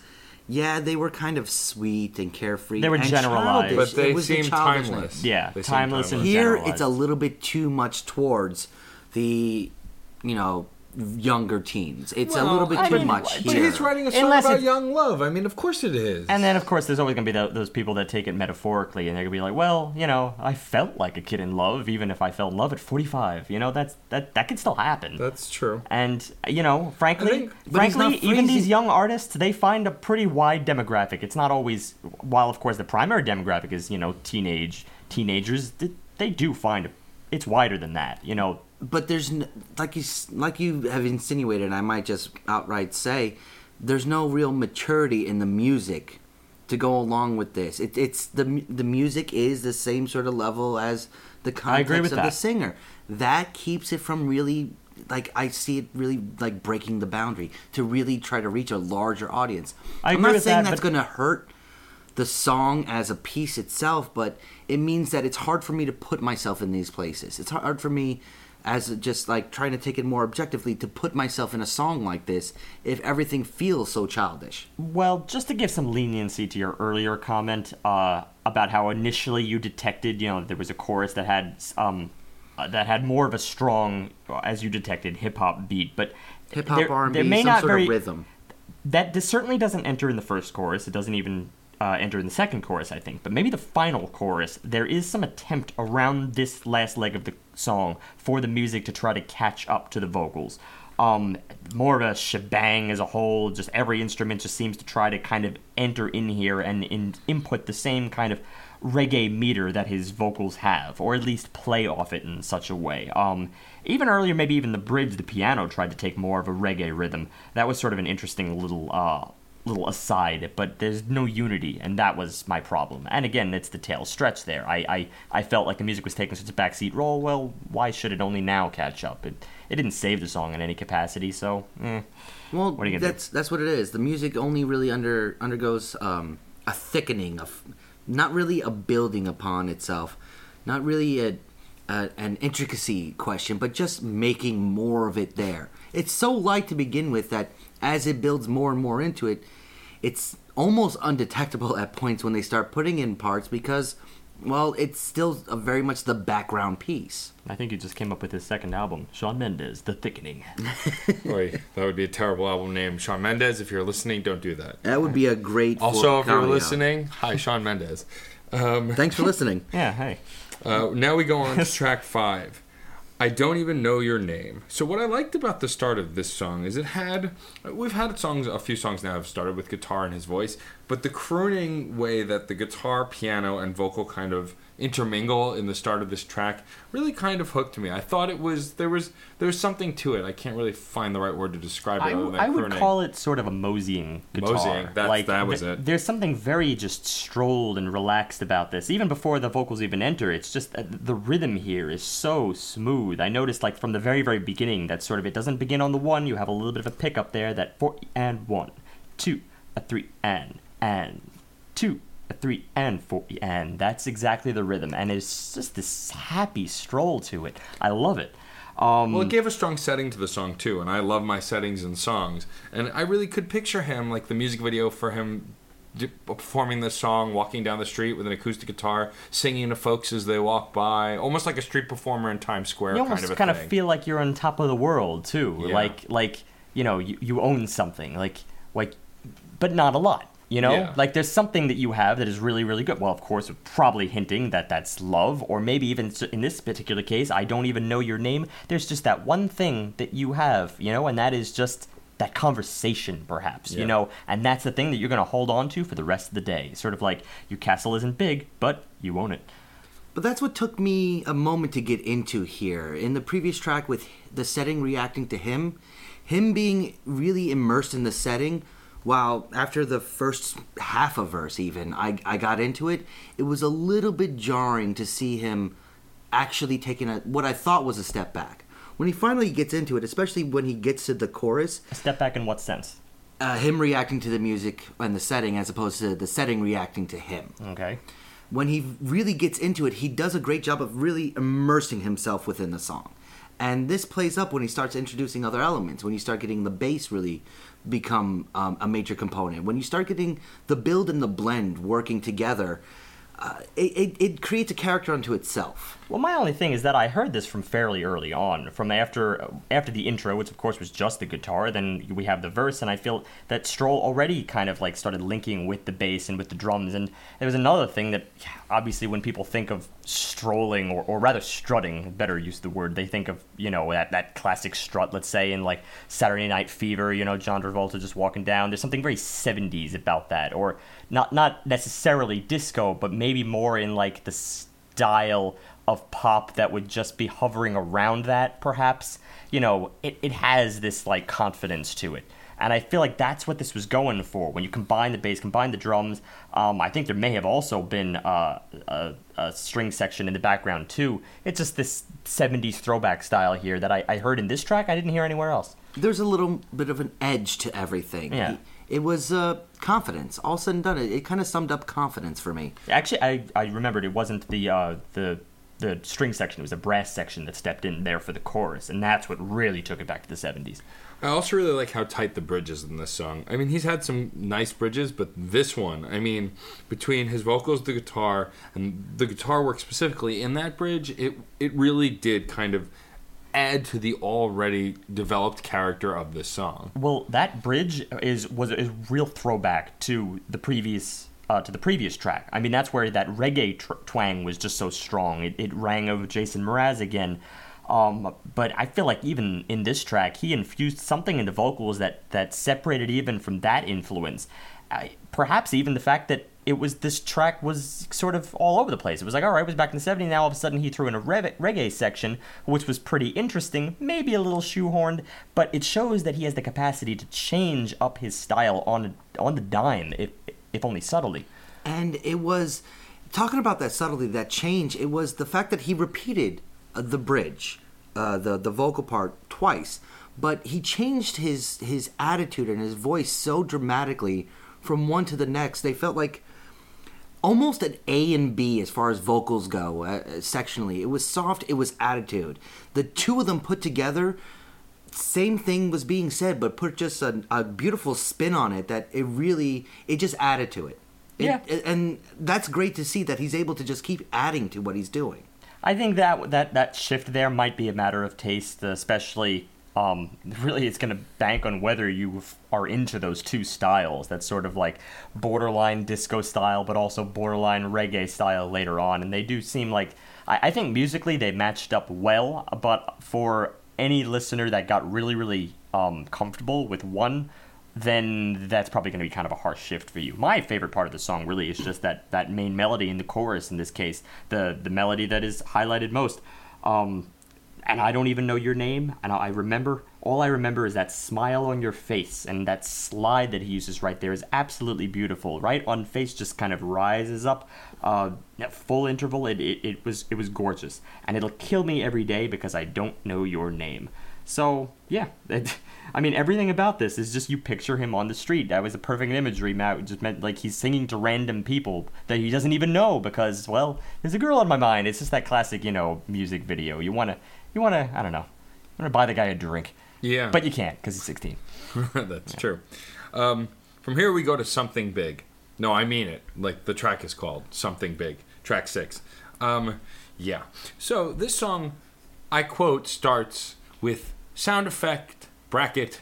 yeah, they were kind of sweet and carefree. They were and generalized. childish. But they It was the timeless. Yeah, They seem timeless and Here, generalized. it's a little bit too much towards the, you know, younger teens. It's a little bit I too mean, much but here. he's writing a song Unless about young love. I mean, of course it is. And then, of course, there's always going to be tho- those people that take it metaphorically, and they're going to be like, "Well, you know, I felt like a kid in love, even if I fell in love at 45. You know, that's that that could still happen." that's true. and you know, frankly, think- frankly, even these young artists, they find a pretty wide demographic. It's not always, while of course the primary demographic is you know teenage teenagers, they do find it's wider than that. You know, but there's n- like you like you have insinuated and i might just outright say there's no real maturity in the music to go along with this it, it's the the music is the same sort of level as the context of that. the singer that keeps it from really like i see it really like breaking the boundary to really try to reach a larger audience I am not saying that, that's going to hurt the song as a piece itself, but it means that it's hard for me to put myself in these places. It's hard for me as just like trying to take it more objectively to put myself in a song like this if everything feels so childish. Well, just to give some leniency to your earlier comment uh, about how initially you detected, you know, there was a chorus that had um, uh, that had more of a strong, uh, as you detected, hip hop beat, but Hip hop, R and B, some sort very- of rhythm. That this certainly doesn't enter in the first chorus. It doesn't even uh, enter in the second chorus, I think. But maybe the final chorus, there is some attempt around this last leg of the song for the music to try to catch up to the vocals. Um, more of a shebang as a whole. Just every instrument just seems to try to kind of enter in here and in, input the same kind of reggae meter that his vocals have, or at least play off it in such a way. Um, even earlier, maybe even the bridge, the piano tried to take more of a reggae rhythm. That was sort of an interesting little uh, little aside, but there's no unity, and that was my problem. And again, it's the tail stretch there. I, I, I felt like the music was taking such a backseat role. Well, why should it only now catch up? It, it didn't save the song in any capacity, so eh. Well, What gonna do? that's that's what it is. The music only really under undergoes um, a thickening of, not really a building upon itself, not really a, a an intricacy question, but just making more of it there. It's so light to begin with that as it builds more and more into it, it's almost undetectable at points when they start putting in parts because, well, it's still a very much the background piece. I think he just came up with his second album, Shawn Mendes, The Thickening. (laughs) Boy, that would be a terrible album name. Shawn Mendes, if you're listening, don't do that. That would be a great. Also, for if you're comedy listening, hi, Shawn Mendes. Um, thanks for listening. Yeah, hey. Uh, now we go on to (laughs) track five. I don't even know your name. So what I liked about the start of this song is it had we've had songs a few songs now have started with guitar and his voice, but the crooning way that the guitar, piano, and vocal kind of intermingle in the start of this track really kind of hooked me. I thought it was there was there was something to it. I can't really find the right word to describe it. I, other than I would call it sort of a moseying guitar. Moseying, that's- like that was th- it. There's something very just strolled and relaxed about this. Even before the vocals even enter, it's just uh, the rhythm here is so smooth. I noticed like from the very very beginning that sort of it doesn't begin on the one. You have a little bit of a pickup there. That four and one, two, a three and and two. A three and four and that's exactly the rhythm and it's just this happy stroll to it. I love it. Um, Well, it gave a strong setting to the song too, and I love my settings and songs. And I really could picture him, like the music video for him performing this song, walking down the street with an acoustic guitar, singing to folks as they walk by, almost like a street performer in Times Square you kind almost of a kind of feel like you're on top of the world too Yeah. like like you know you, you own something like like but not a lot you know? Yeah. like there's something that you have that is really really good. Well of course probably hinting that that's love or maybe even in this particular case i don't even know your name. There's just that one thing that you have you know and that is just that conversation perhaps you know? And that's the thing that you're going to hold on to for the rest of the day. Sort of like your castle isn't big but you own it. But that's what took me a moment to get into here. In the previous track, with the setting reacting to him, him being really immersed in the setting, while after the first half of verse, even, I, I got into it, it was a little bit jarring to see him actually taking a, what I thought was a step back. When he finally gets into it, especially when he gets to the chorus, a step back in what sense uh, him reacting to the music and the setting as opposed to the setting reacting to him okay when he really gets into it, he does a great job of really immersing himself within the song. And this plays up when he starts introducing other elements, when you start getting the bass really become um, a major component, when you start getting the build and the blend working together, uh, it, it, it creates a character unto itself. Well, my only thing is that I heard this from fairly early on, from after after the intro, which of course was just the guitar. Then we have the verse, and I feel that Stroll already kind of like started linking with the bass and with the drums. And there was another thing that obviously when people think of strolling or, or rather strutting, better use the word, they think of you know that that classic strut, let's say in like Saturday Night Fever, you know John Travolta just walking down. There's something very 70s about that, or not not necessarily disco, but maybe more in like the style of pop that would just be hovering around that perhaps. You know it, it has this like confidence to it. And i feel like that's what this was going for. When you combine the bass combine the drums um, i think there may have also been uh, a, a string section in the background too. It's just this 70s throwback style here that I, I heard in this track i didn't hear anywhere else. There's a little bit of an edge to everything. Yeah. It was uh, confidence. All said and done, it, it kind of summed up confidence for me. actually i, I remembered it wasn't the uh, the the string section it was the brass section that stepped in there for the chorus and that's what really took it back to the 70s I also really like how tight the bridge is in this song. I mean, he's had some nice bridges, but this one, I mean, between his vocals, the guitar, and the guitar work specifically in that bridge, it it really did kind of add to the already developed character of this song. Well, that bridge is was a real throwback to the previous uh, to the previous track. I mean, that's where that reggae tr- twang was just so strong. It, it rang of Jason Mraz again. Um, but I feel like even in this track, he infused something into the vocals that that separated even from that influence. I, perhaps even the fact that it was this track was sort of all over the place. It was like, all right, it was back in the 70s. Now all of a sudden he threw in a reggae section, which was pretty interesting, maybe a little shoehorned, but it shows that he has the capacity to change up his style on on the dime, if if only subtly. and it was talking about that subtlety, that change. It was the fact that he repeated uh, the bridge, uh, the the vocal part twice, but he changed his his attitude and his voice so dramatically from one to the next. They felt like almost an A and B as far as vocals go, uh, sectionally. It was soft. It was attitude. The two of them put together same thing was being said, but put just a, a beautiful spin on it that it really it just added to it. It- Yeah. it- and that's great to see that he's able to just keep adding to what he's doing. I think that that that shift there might be a matter of taste, especially. Um, (laughs) really, it's going to bank on whether you are into those two styles. That sort of like borderline disco style, but also borderline reggae style later on. And they do seem like I, I think musically they matched up well. But for any listener that got really, really um, comfortable with one then that's probably going to be kind of a harsh shift for you. My favorite part of the song really is just that that main melody in the chorus. In this case, the the melody that is highlighted most. Um, and I don't even know your name. And I remember all I remember is that smile on your face and that slide that he uses right there is absolutely beautiful. Right on face just kind of rises up, uh, at full interval. It, it it was it was gorgeous, and it'll kill me every day because I don't know your name. So yeah, (laughs) it, I mean everything about this is just you picture him on the street. That was a perfect imagery. Matt just meant like he's singing to random people that he doesn't even know because well, there's a girl on my mind. It's just that classic you know music video. You wanna you wanna I don't know, you wanna buy the guy a drink, Yeah. but you can't because he's 16. (laughs) That's true. Um, from here we go to something big. No, I mean it. Like the track is called something big. Track six. Um, yeah. So this song, I quote, starts with sound effect bracket.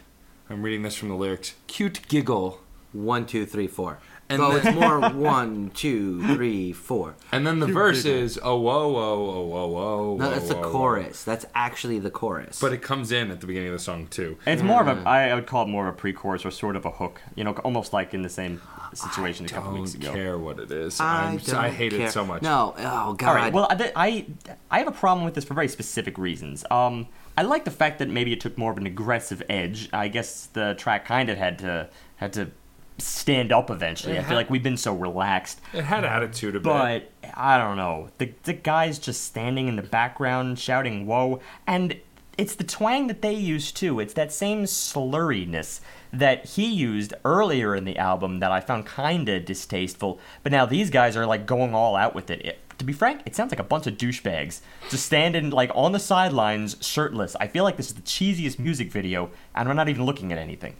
I'm reading this from the lyrics. Cute giggle. One, two, three, four. And oh, then- it's more (laughs) one, two, three, four. And then the verse is oh whoa whoa whoa whoa whoa. No, whoa, that's the whoa, whoa. chorus. That's actually the chorus. But it comes in at the beginning of the song too. And it's more of a I would call it more of a pre-chorus or sort of a hook. You know, almost like in the same situation a couple weeks ago. I Don't weeks ago. care what it is. I, I'm, don't I hate care. it so much. No, oh god. All right. Well, I, I I have a problem with this for very specific reasons. Um, I like the fact that maybe it took more of an aggressive edge. I guess the track kind of had to had to stand up eventually. It I feel like we've been so relaxed. It had attitude a bit. But I don't know. The the guy's just standing in the background shouting "whoa," and it's the twang that they use too. It's that same slurriness that he used earlier in the album that I found kinda distasteful. But now these guys are like going all out with it. it to be frank, it sounds like a bunch of douchebags just standing like on the sidelines, shirtless. I feel like this is the cheesiest music video, and we're not even looking at anything.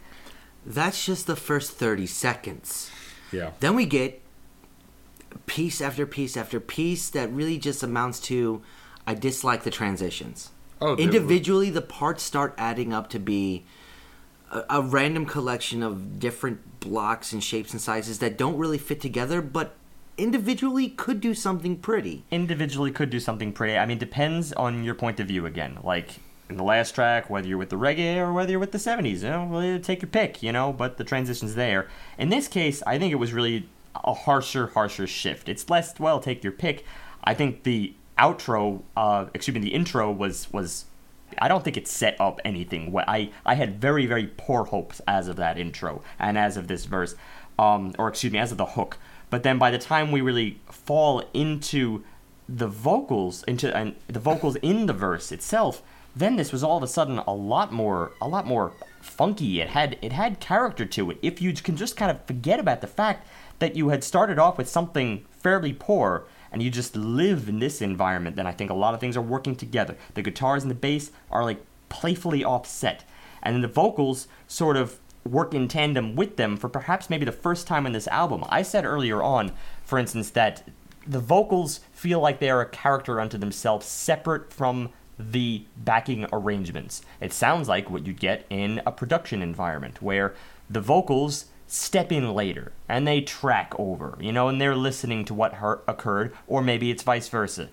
That's just the first 30 seconds. yeah. Then we get piece after piece after piece that really just amounts to I dislike the transitions. Oh, Individually, the parts start adding up to be a, a random collection of different blocks and shapes and sizes that don't really fit together, but individually could do something pretty. individually could do something pretty. I mean, depends on your point of view again. Like in the last track, whether you're with the reggae or whether you're with the 70s, you know, well, take your pick, you know, but the transition's there. In this case, I think it was really a harsher, harsher shift. It's less, well, take your pick. I think the outro, uh, excuse me, the intro was, was, I don't think it set up anything. I, I had very, very poor hopes as of that intro and as of this verse, um, or excuse me, as of the hook. But then by the time we really fall into the vocals, into and the vocals in the verse itself, then this was all of a sudden a lot more, a lot more funky. It had it had character to it. If you can just kind of forget about the fact that you had started off with something fairly poor and you just live in this environment, then I think a lot of things are working together. The guitars and the bass are like playfully offset, and then the vocals sort of work in tandem with them for perhaps maybe the first time in this album. I said earlier on, for instance, that the vocals feel like they are a character unto themselves, separate from the backing arrangements. It sounds like what you'd get in a production environment where the vocals step in later and they track over, you know, and they're listening to what hur- occurred, or maybe it's vice versa.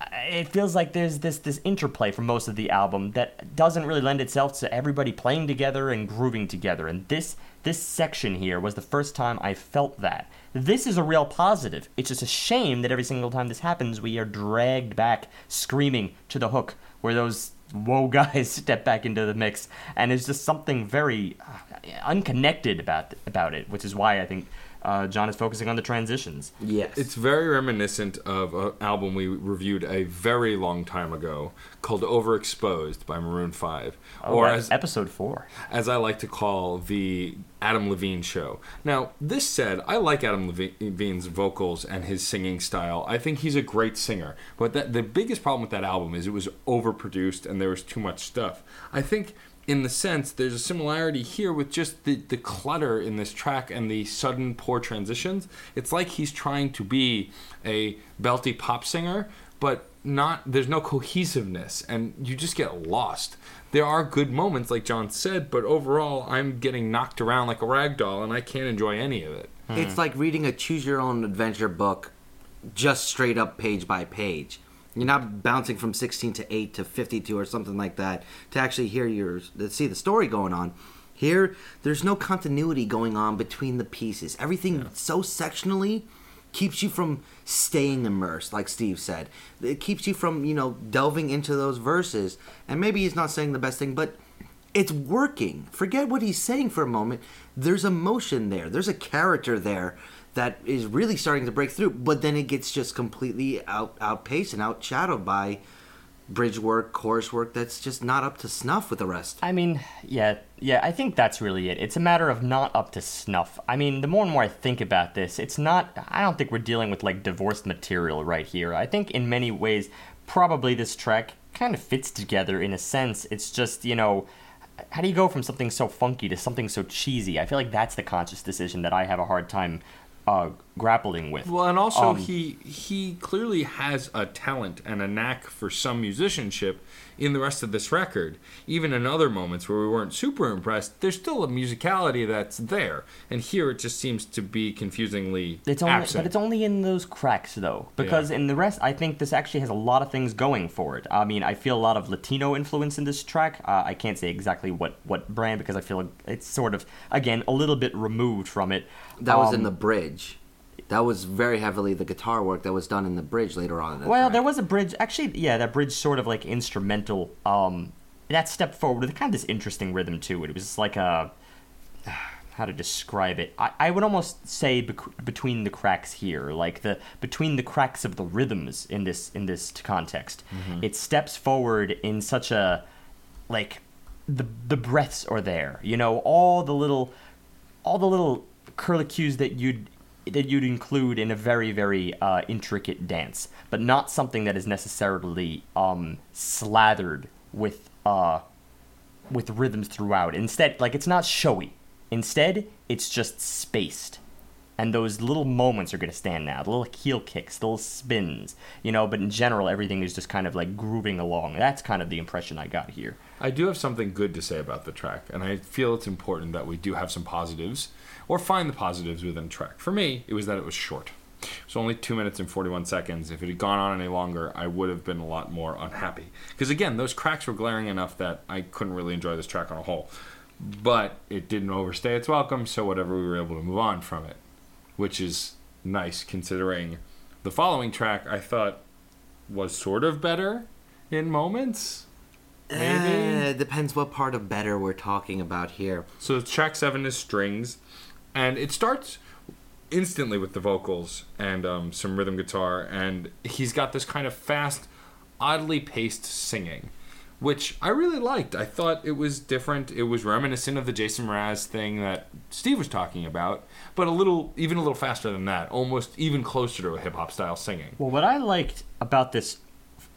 Uh, it feels like there's this this interplay for most of the album that doesn't really lend itself to everybody playing together and grooving together. And this this section here was the first time I felt that. This is a real positive. It's just a shame that every single time this happens, we are dragged back screaming to the hook where those whoa (laughs) guys step back into the mix, and it's just something very uh, unconnected about about it, which is why I think uh, John is focusing on the transitions. Yes. It's very reminiscent of an album we reviewed a very long time ago called Overexposed by Maroon 5. Oh, or as, episode four. as I like to call the Adam Levine show. Now, this said, I like Adam Levine's vocals and his singing style. I think he's a great singer. But that, the biggest problem with that album is it was overproduced and there was too much stuff. I think, in the sense, there's a similarity here with just the, the clutter in this track and the sudden poor transitions. It's like he's trying to be a belty pop singer, but not there's no cohesiveness and you just get lost there are good moments like john said but overall i'm getting knocked around like a rag doll and i can't enjoy any of it It's hmm. like reading a choose your own adventure book just straight up page by page. You're not bouncing from 16 to 8 to 52 or something like that to actually hear your to see the story going on. Here, there's no continuity going on between the pieces. Everything so sectionally keeps you from staying immersed, like Steve said. It keeps you from, you know, delving into those verses. And maybe he's not saying the best thing, but it's working. Forget what he's saying for a moment. There's emotion there. There's a character there that is really starting to break through, but then it gets just completely out outpaced and outshadowed by bridge work, chorus work that's just not up to snuff with the rest. I mean, yeah, yeah, I think that's really it. It's a matter of not up to snuff. I mean, the more and more I think about this, it's not, I don't think we're dealing with like divorced material right here. I think in many ways, probably this track kind of fits together in a sense. It's just, you know, how do you go from something so funky to something so cheesy? I feel like that's the conscious decision that I have a hard time uh, grappling with. Well, and also Um, he he clearly has a talent and a knack for some musicianship in the rest of this record. Even in other moments where we weren't super impressed, there's still a musicality that's there. And here it just seems to be confusingly It's only, absent. but it's only in those cracks though, because in the rest, I think this actually has a lot of things going for it. I mean, I feel a lot of Latino influence in this track. Uh, I can't say exactly what what brand because I feel like it's sort of again a little bit removed from it. That was in Um, the bridge. That was very heavily the guitar work that was done in the bridge later on. In the Well, track. there was a bridge. Actually, yeah, that bridge sort of like instrumental. Um, that step forward with kind of this interesting rhythm to it. It was like a (sighs) how to describe it. I, I would almost say bec- between the cracks here, like the between the cracks of the rhythms in this in this context, it steps forward in such a like the the breaths are there. You know, all the little all the little curlicues that you'd that you'd include in a very very uh, intricate dance, but not something that is necessarily um, slathered with uh, with rhythms throughout. Instead, like it's not showy. Instead, it's just spaced. And those little moments are going to stand out. The little heel kicks, the little spins, you know, but in general, everything is just kind of like grooving along. That's kind of the impression I got here. I do have something good to say about the track, and I feel it's important that we do have some positives, or find the positives within the track. For me, it was that it was short. It was only two minutes and 41 seconds. If it had gone on any longer, I would have been a lot more unhappy. Because again, those cracks were glaring enough that I couldn't really enjoy this track on a whole. But it didn't overstay its welcome, so whatever, we were able to move on from it. Which is nice considering the following track I thought was sort of better in moments. Maybe? it depends what part of better we're talking about here. So track seven is strings, and it starts instantly with the vocals and um, some rhythm guitar, and he's got this kind of fast, oddly paced singing, which I really liked. I thought it was different. It was reminiscent of the Jason Mraz thing that Steve was talking about, but a little, even a little faster than that, almost even closer to a hip hop style singing. Well, what I liked about this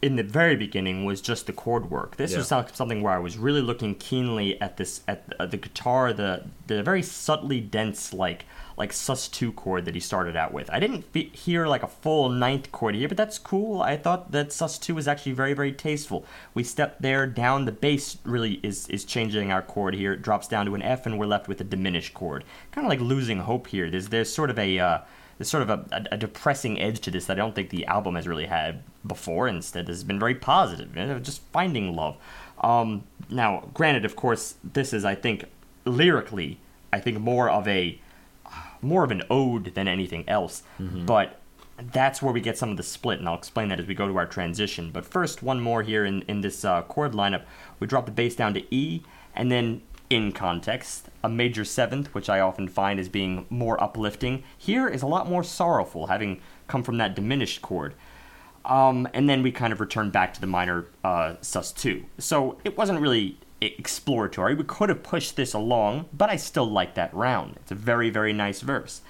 in the very beginning was just the chord work. This was Yeah. some- something where I was really looking keenly at this at the, the guitar, the the very subtly dense like like sus two chord that he started out with. I didn't fe- hear like a full ninth chord here, but that's cool. I thought that sus two was actually very very tasteful. We step there down. The bass really is is changing our chord here. It drops down to an F, and we're left with a diminished chord. Kind of like losing hope here. There's there's sort of a uh, there's sort of a, a, a depressing edge to this that I don't think the album has really had before. Instead, this has been very positive, you know, just finding love. Um, now, granted, of course, this is I think lyrically, I think more of a more of an ode than anything else, but. That's where we get some of the split, and I'll explain that as we go to our transition. But first, one more here in, in this uh, chord lineup. We drop the bass down to E, and then in context, a major seventh, which I often find as being more uplifting, here is a lot more sorrowful, having come from that diminished chord. Um, and then we kind of return back to the minor uh, sus 2. So it wasn't really exploratory. We could have pushed this along, but I still like that round. It's a very, very nice verse.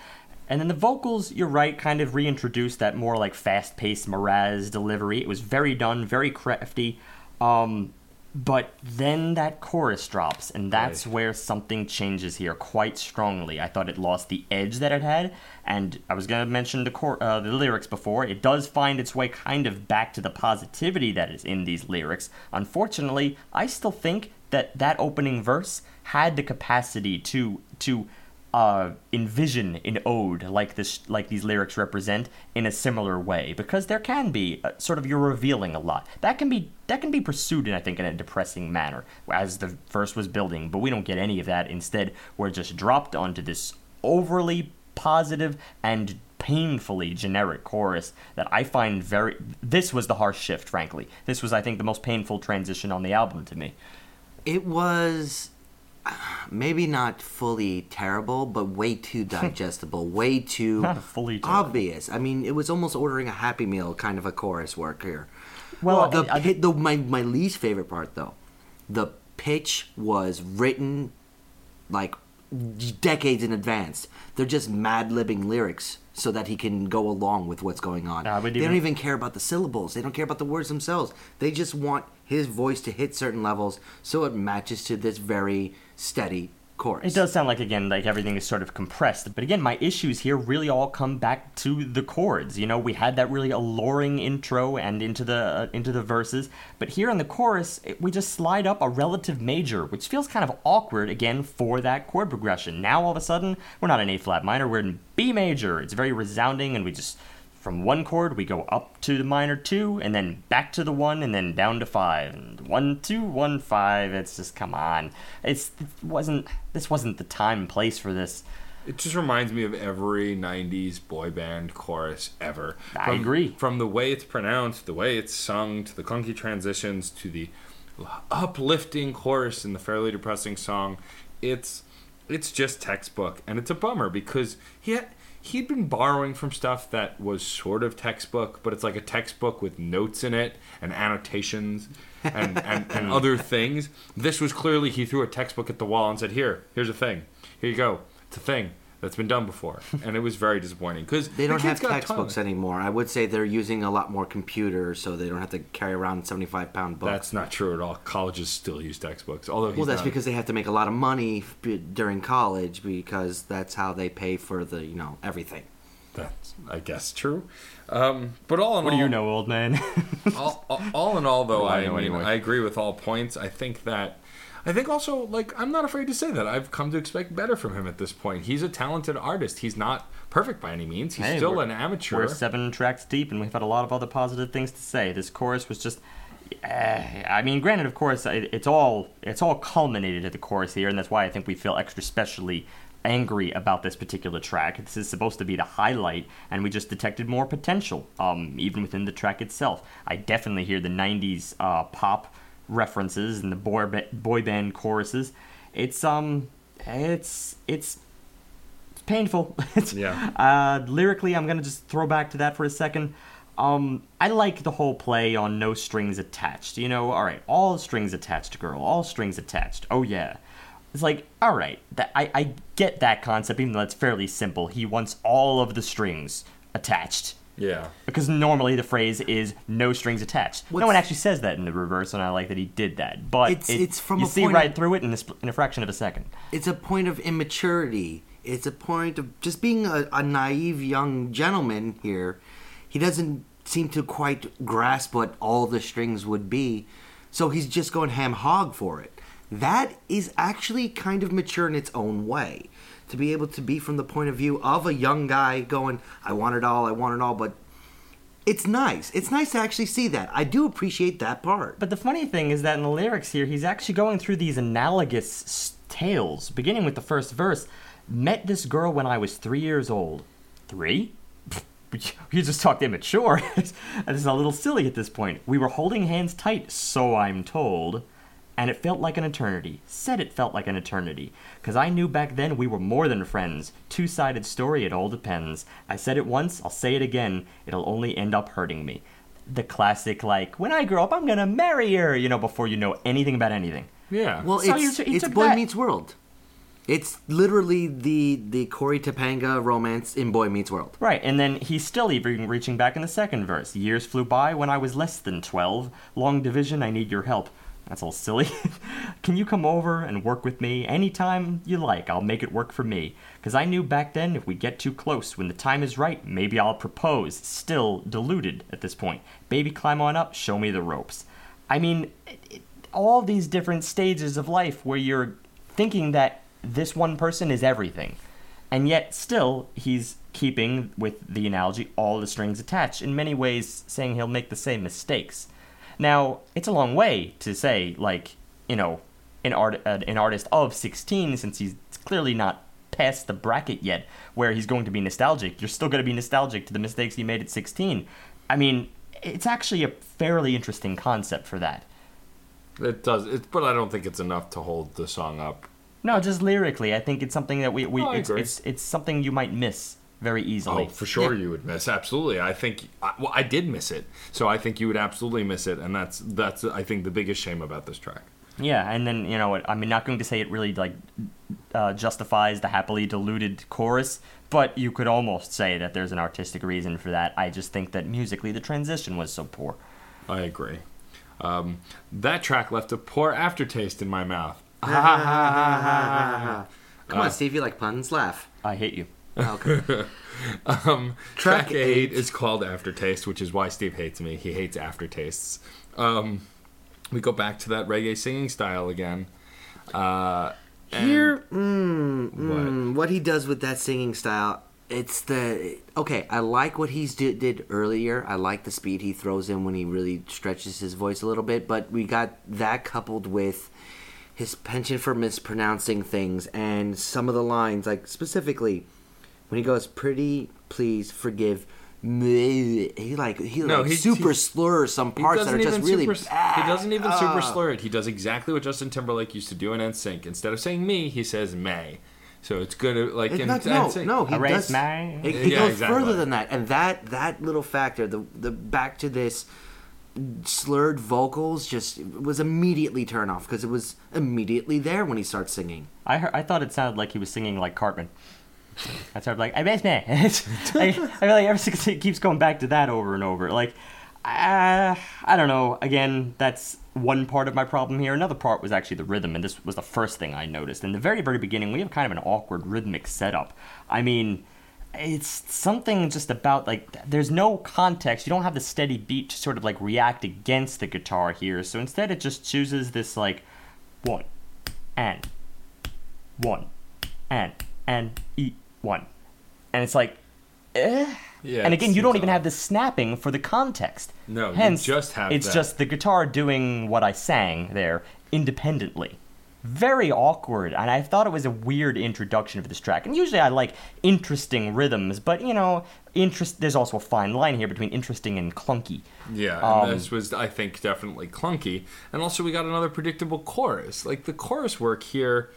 And then the vocals, you're right, kind of reintroduced that more like fast paced Mraz delivery. It was very done, very crafty. Um, but then that chorus drops, and that's Right. where something changes here quite strongly. I thought it lost the edge that it had, and I was going to mention the chor- uh, the lyrics before. It does find its way kind of back to the positivity that is in these lyrics. Unfortunately, I still think that that opening verse had the capacity to to uh, envision an ode like this, like these lyrics represent, in a similar way, because there can be uh, sort of you're revealing a lot. That can be that can be pursued, in, I think, in a depressing manner, as the verse was building. But we don't get any of that. Instead, we're just dropped onto this overly positive and painfully generic chorus that I find very. This was the harsh shift, frankly. This was, I think, the most painful transition on the album to me. It was maybe not fully terrible, but way too (laughs) digestible, way too Not fully terrible. obvious. I mean, it was almost ordering a Happy Meal kind of a chorus work here. Well, the, I- I- the my my least favorite part though, the pitch was written like decades in advance. They're just mad libbing lyrics so that he can go along with what's going on. They even- don't even care about the syllables. They don't care about the words themselves. They just want his voice to hit certain levels so it matches to this very steady chorus. It does sound like again like everything is sort of compressed, but again, my issues here really all come back to the chords. You know, we had that really alluring intro and into the uh, into the verses, but here in the chorus, it, we just slide up a relative major, which feels kind of awkward again for that chord progression. Now all of a sudden, we're not in A flat minor, we're in B major. It's very resounding, and we just from one chord we go up to the minor two and then back to the one and then down to five and one two one five it's just come on it's it wasn't this wasn't the time and place for this It just reminds me of every 90s boy band chorus ever. I From- agree. From the way it's pronounced, the way it's sung, to the clunky transitions, to the uplifting chorus in the fairly depressing song. It's it's just textbook and it's a bummer because he had, he'd been borrowing from stuff that was sort of textbook, but it's like a textbook with notes in it and annotations and, and, and (laughs) other things. This was clearly he threw a textbook at the wall and said, "Here, here's a thing. Here you go. It's a thing that's been done before." (laughs) And it was very disappointing because They don't have textbooks anymore. I would say they're using a lot more computers, so they don't have to carry around seventy-five pound books. That's not true at all. Colleges still use textbooks, although he's well, that's not- because they have to make a lot of money b- during college because that's how they pay for the you know everything. that's I guess true. Um, but all in what all, do you know old man (laughs) all, all, all in all, though, I I, know mean, anyway? I agree with all points. I think that, I think also, like, I'm not afraid to say that I've come to expect better from him at this point. He's a talented artist. He's not perfect by any means. He's Hey, still an amateur. we're seven tracks deep and we've had a lot of other positive things to say this chorus was just eh, I mean, granted, of course, it- it's all it's all culminated at the chorus here, and that's why I think we feel extra specially angry about this particular track. This is supposed to be the highlight, and we just detected more potential, um, even within the track itself. I definitely hear the '90s uh, pop references and the boy, boy band choruses. It's um, it's it's it's painful. (laughs) It's- Yeah. Uh, lyrically, I'm gonna just throw back to that for a second. Um, I like the whole play on no strings attached. You know, all right, all strings attached, girl, all strings attached. Oh yeah. It's like, all right, that I, I get that concept, even though it's fairly simple. He wants all of the strings attached. Yeah. Because normally the phrase is no strings attached. no one actually says that in the reverse, and I like that he did that. But It's- it- it's from you a see point right of- through it in a, in a fraction of a second. It's a point of immaturity. It's a point of just being a, a naive young gentleman here. He doesn't seem to quite grasp what all the strings would be, so he's just going ham hog for it. That is actually kind of mature in its own way. To be able to be from the point of view of a young guy going, I want it all, I want it all, but it's nice. It's nice to actually see that. I do appreciate that part. But the funny thing is that in the lyrics here, he's actually going through these analogous tales, beginning with the first verse. Met this girl when I was three years old. Three? (laughs) You just talked immature. (laughs) this is a little silly at this point. We were holding hands tight, so I'm told, and it felt like an eternity. Said it felt like an eternity. Because I knew back then we were more than friends. Two sided story, it all depends. I said it once, I'll say it again. It'll only end up hurting me. The classic, like, when I grow up, I'm gonna marry her, you know, before you know anything about anything. Yeah. Well, So it's you t- it's Boy that- Meets World. It's literally the the Cory Topanga romance in Boy Meets World. Right, and then he's still even reaching back in the second verse. Years flew by when I was less than 12. Long division, I need your help. That's all silly. (laughs) Can you come over and work with me anytime you like? I'll make it work for me. Because I knew back then if we get too close, when the time is right, maybe I'll propose. Still deluded at this point. Baby, climb on up, show me the ropes. I mean, it, it, all these different stages of life where you're thinking that this one person is everything. and yet still he's keeping with the analogy all the strings attached. In many ways, saying he'll make the same mistakes. Now, it's a long way to say like you know an art uh, an artist of 16 since he's clearly not past the bracket yet where he's going to be nostalgic. You're still going to be nostalgic to the mistakes he made at 16. I mean, it's actually a fairly interesting concept for that. It does, it, but I don't think it's enough to hold the song up. No, just lyrically, I think it's something that we, we Oh, it's, it's it's something you might miss very easily. Oh, for sure you would miss. Absolutely, I think. I, well, I did miss it, so I think you would absolutely miss it, and that's that's I think the biggest shame about this track. Yeah, and then you know, what, I'm not going to say it really like uh, justifies the happily deluded chorus, but you could almost say that there's an artistic reason for that. I just think that musically the transition was so poor. I agree. Um, that track left a poor aftertaste in my mouth. (laughs) (laughs) Come on, Steve, you like puns? Laugh. I hate you. Okay. (laughs) Um, Track track, eight eight. is called Aftertaste, which is why Steve hates me. He hates aftertastes. Um, we go back to that reggae singing style again. Uh, Here, mm, What? mm, what he does with that singing style, it's the okay. I like what he's did, did earlier. I like the speed he throws in when he really stretches his voice a little bit. But we got that coupled with his penchant for mispronouncing things and some of the lines, like specifically when he goes, "Pretty please forgive." me," He like he No, like he- super he- slurs some parts that are just really super, bad. He doesn't even super Ah. slur it. He does exactly what Justin Timberlake used to do in NSYNC. Instead of saying me, he says may. So it's good. to- Like It- in not- no, NSYNC. no, he Erase does. my- He, he Yeah, goes exactly. further than that, and that that little factor, the the back to this slurred vocals, just was immediately turn off because it was immediately there when he starts singing. I heard, I thought it sounded like he was singing like Cartman. I started like I miss me. (laughs) I, I feel like ever since it keeps going back to that over and over. Like, uh, I don't know. Again, that's one part of my problem here. Another part was actually the rhythm, and this was the first thing I noticed. In the very, very beginning, we have kind of an awkward rhythmic setup. I mean, it's something just about like there's no context. You don't have the steady beat to sort of like react against the guitar here. So instead, it just chooses this like one and one and and e one, and it's like, eh. Yeah, and again, you don't even odd. have the snapping for the context. No, you Hence, just have it's that. just the guitar doing what I sang there independently. Very awkward, and I thought it was a weird introduction for this track. And usually, I like interesting rhythms, but you know, interest. There's also a fine line here between interesting and clunky. Yeah, and Um, this was, I think, definitely clunky. And also, we got another predictable chorus. Like, the chorus work here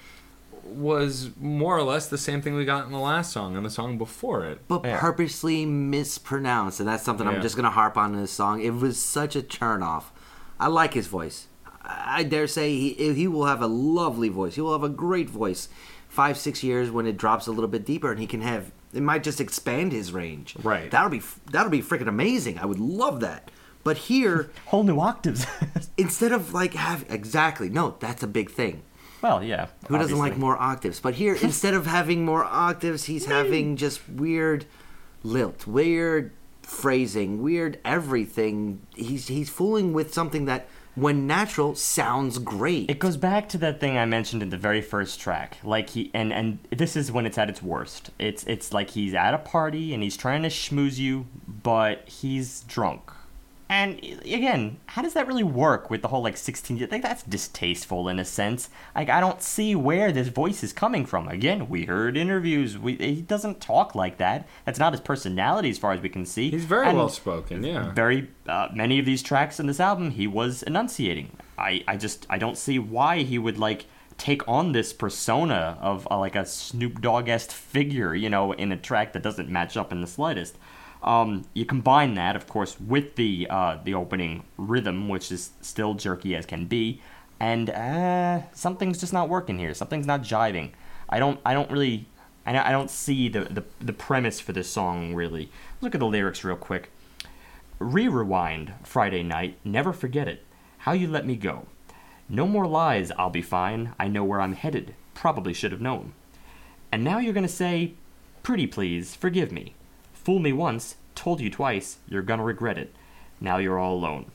was more or less the same thing we got in the last song and the song before it. But Yeah. purposely mispronounced, and that's something Yeah. I'm just gonna harp on in this song. It was such a turn off. I like his voice. I I dare say he he will have a lovely voice. He will have a great voice. Five six years when it drops a little bit deeper, and he can have it might just expand his range. Right. That'll be that'll be freaking amazing. I would love that. But here, (laughs) Whole new octaves. (laughs) instead of like have exactly no, that's a big thing. Well, yeah. Who doesn't like more octaves? But here, (laughs) instead of having more octaves, he's having just weird lilt, weird phrasing, weird everything. He's he's fooling with something that, when natural, sounds great. It goes back to that thing I mentioned in the very first track. Like he and and this is when it's at its worst. It's it's like he's at a party and he's trying to schmooze you, but he's drunk. And again, how does that really work with the whole like 16? Like that's distasteful in a sense. Like I don't see where this voice is coming from. Again, we heard interviews. We, he doesn't talk like that. That's not his personality as far as we can see. He's very And- well spoken, yeah. very uh, many of these tracks in this album he was enunciating i i just i don't see why he would like take on this persona of uh, like a snoop dogg-esque figure you know in a track that doesn't match up in the slightest um, you combine that of course with the uh, the opening rhythm which is still jerky as can be and uh, something's just not working here something's not jiving i don't i don't really I don't- I don't see the, the, the premise for this song really. Look at the lyrics real quick. Re rewind, Friday night, never forget it. How you let me go. No more lies, I'll be fine. I know where I'm headed. Probably should have known. And now you're gonna say, Pretty please, forgive me. Fool me once, told you twice, you're gonna regret it. Now you're all alone.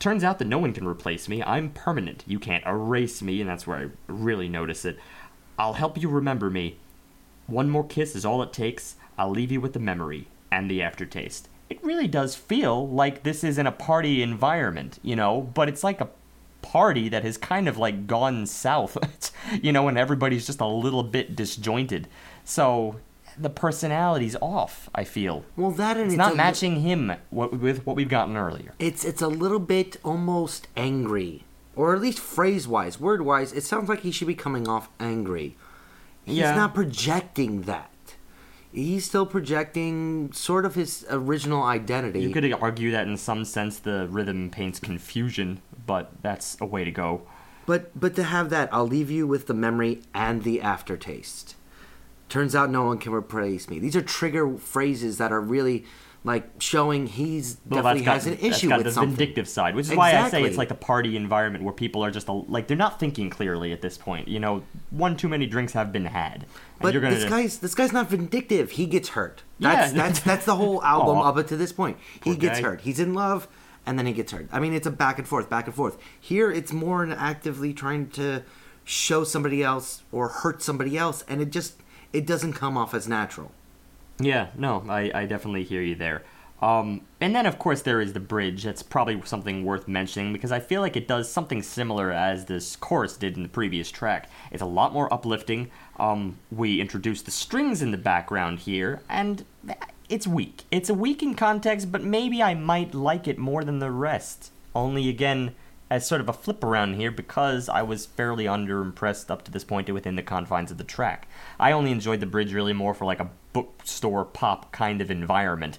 Turns out that no one can replace me. I'm permanent. You can't erase me, and that's where I really notice it. I'll help you remember me. One more kiss is all it takes. I'll leave you with the memory and the aftertaste. It really does feel like this is in a party environment, you know, but it's like a party that has kind of like gone south, (laughs) you know, and everybody's just a little bit disjointed. So the personality's off, I feel. Well, that and It's it's, not matching him what, with what we've gotten earlier. It's it's a little bit almost angry, or at least phrase wise, word wise. It sounds like he should be coming off angry. He's Yeah. not projecting that. He's still projecting sort of his original identity. You could argue that in some sense the rhythm paints confusion, but that's a way to go. But but to have that, I'll leave you with the memory and the aftertaste. Turns out no one can replace me. These are trigger phrases that are really like showing he's Well, definitely that's got, has an that's issue with the something. vindictive side, which is why I say it's like a party environment where people are just a, like they're not thinking clearly at this point. You know, one too many drinks have been had, But you're gonna this guy's this guy's not vindictive. He gets hurt. Yeah. That's that's that's the whole (laughs) album up to this point. He Poor gets guy. hurt. He's in love, and then he gets hurt. I mean, it's a back and forth, back and forth. Here, it's more an actively trying to show somebody else or hurt somebody else, and it just it doesn't come off as natural. Yeah, no, I, I definitely hear you there. Um, and then, of course, there is the bridge. That's probably something worth mentioning because I feel like it does something similar as this chorus did in the previous track. It's a lot more uplifting. Um, we introduce the strings in the background here, and it's weak. It's a weak in context, but maybe I might like it more than the rest. Only again, as sort of a flip around here because I was fairly underimpressed up to this point within the confines of the track. I only enjoyed the bridge really more for like a bookstore pop kind of environment.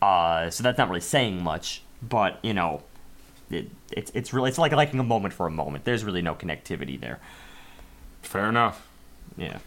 Uh, so that's not really saying much, but you know, it, it's it's really it's like liking a moment for a moment. There's really no connectivity there. Fair enough. Yeah,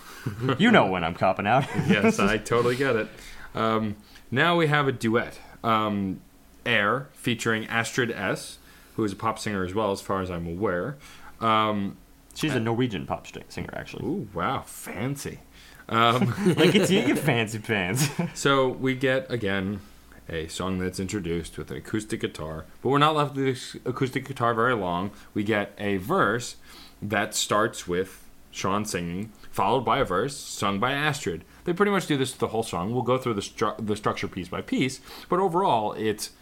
(laughs) you know when I'm copping out. (laughs) yes, I totally get it. Um, now we have a duet. Um, Air featuring Astrid S, who is a pop singer as well, as far as I'm aware. Um, She's a Norwegian pop singer, actually. ooh, wow, fancy. (laughs) Um, Like it's you, (laughs) you fancy pants. (laughs) so we get again a song that's introduced with an acoustic guitar, but we're not left with this acoustic guitar very long. We get a verse that starts with Shawn singing, followed by a verse sung by Astrid. They pretty much do this the whole song. We'll go through the, stru- the structure piece by piece, but overall, it's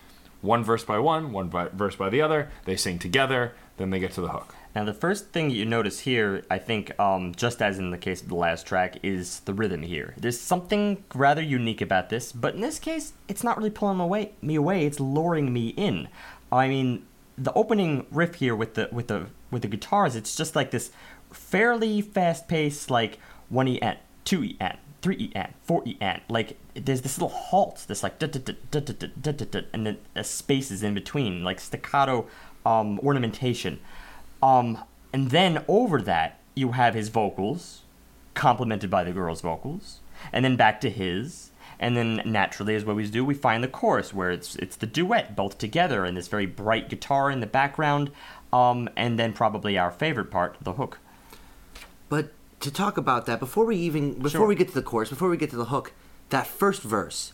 one verse by one, one by- verse by the other. They sing together, then they get to the hook. Now, the first thing you notice here, I think, um, just as in the case of the last track, is the rhythm here. There's something rather unique about this, but in this case, it's not really pulling away, me away. It's luring me in. I mean, the opening riff here with the with the with the guitars, it's just like this fairly fast-paced, like one E two E three E four E. Like there's this little halt, this like da da da da da da da da, da, and then uh, spaces in between, like staccato um, ornamentation. Um, and then over that, you have his vocals, complemented by the girl's vocals, and then back to his. And then naturally, as we always do, we find the chorus where it's it's the duet both together and this very bright guitar in the background, um, and then probably our favorite part, the hook. But to talk about that, before we even before Sure. we get to the chorus, before we get to the hook, that first verse,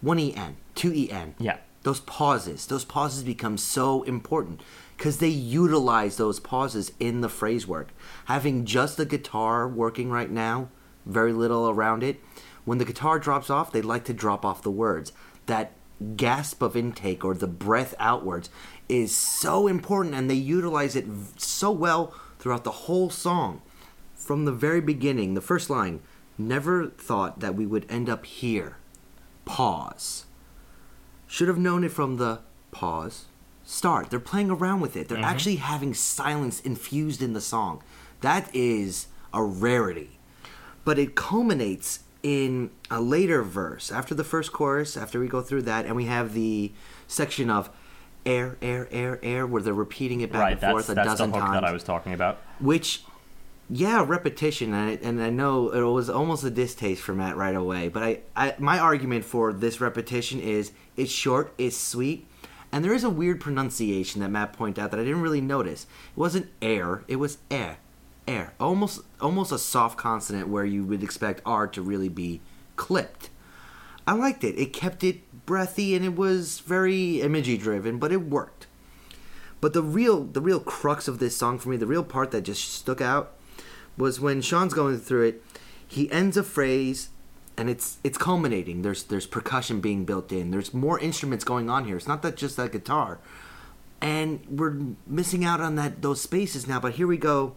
one E N, two E N. Yeah. Those pauses, those pauses become so important because they utilize those pauses in the phrase work. Having just the guitar working right now, very little around it. When the guitar drops off, they like to drop off the words. That gasp of intake or the breath outwards is so important, and they utilize it so well throughout the whole song. From the very beginning, the first line never thought that we would end up here. Pause. Should have known it from the pause. Start. They're playing around with it. They're mm-hmm. actually having silence infused in the song. That is a rarity. But it culminates in a later verse. After the first chorus, after we go through that, and we have the section of air, air, air, air, where they're repeating it back right, and that's forth a that's the hook times that I was talking about. which yeah repetition and I, and I know it was almost a distaste for Matt right away but I, I my argument for this repetition is it's short it's sweet and there is a weird pronunciation that Matt pointed out that I didn't really notice. It wasn't air it was air air almost almost a soft consonant where you would expect R to really be clipped. I liked it. It kept it breathy and it was very imagey driven but it worked. But the real the real crux of this song for me, the real part that just stuck out was when Shawn's going through it, he ends a phrase and it's it's culminating. There's there's percussion being built in. There's more instruments going on here. It's not that just that guitar. And we're missing out on that those spaces now, but here we go.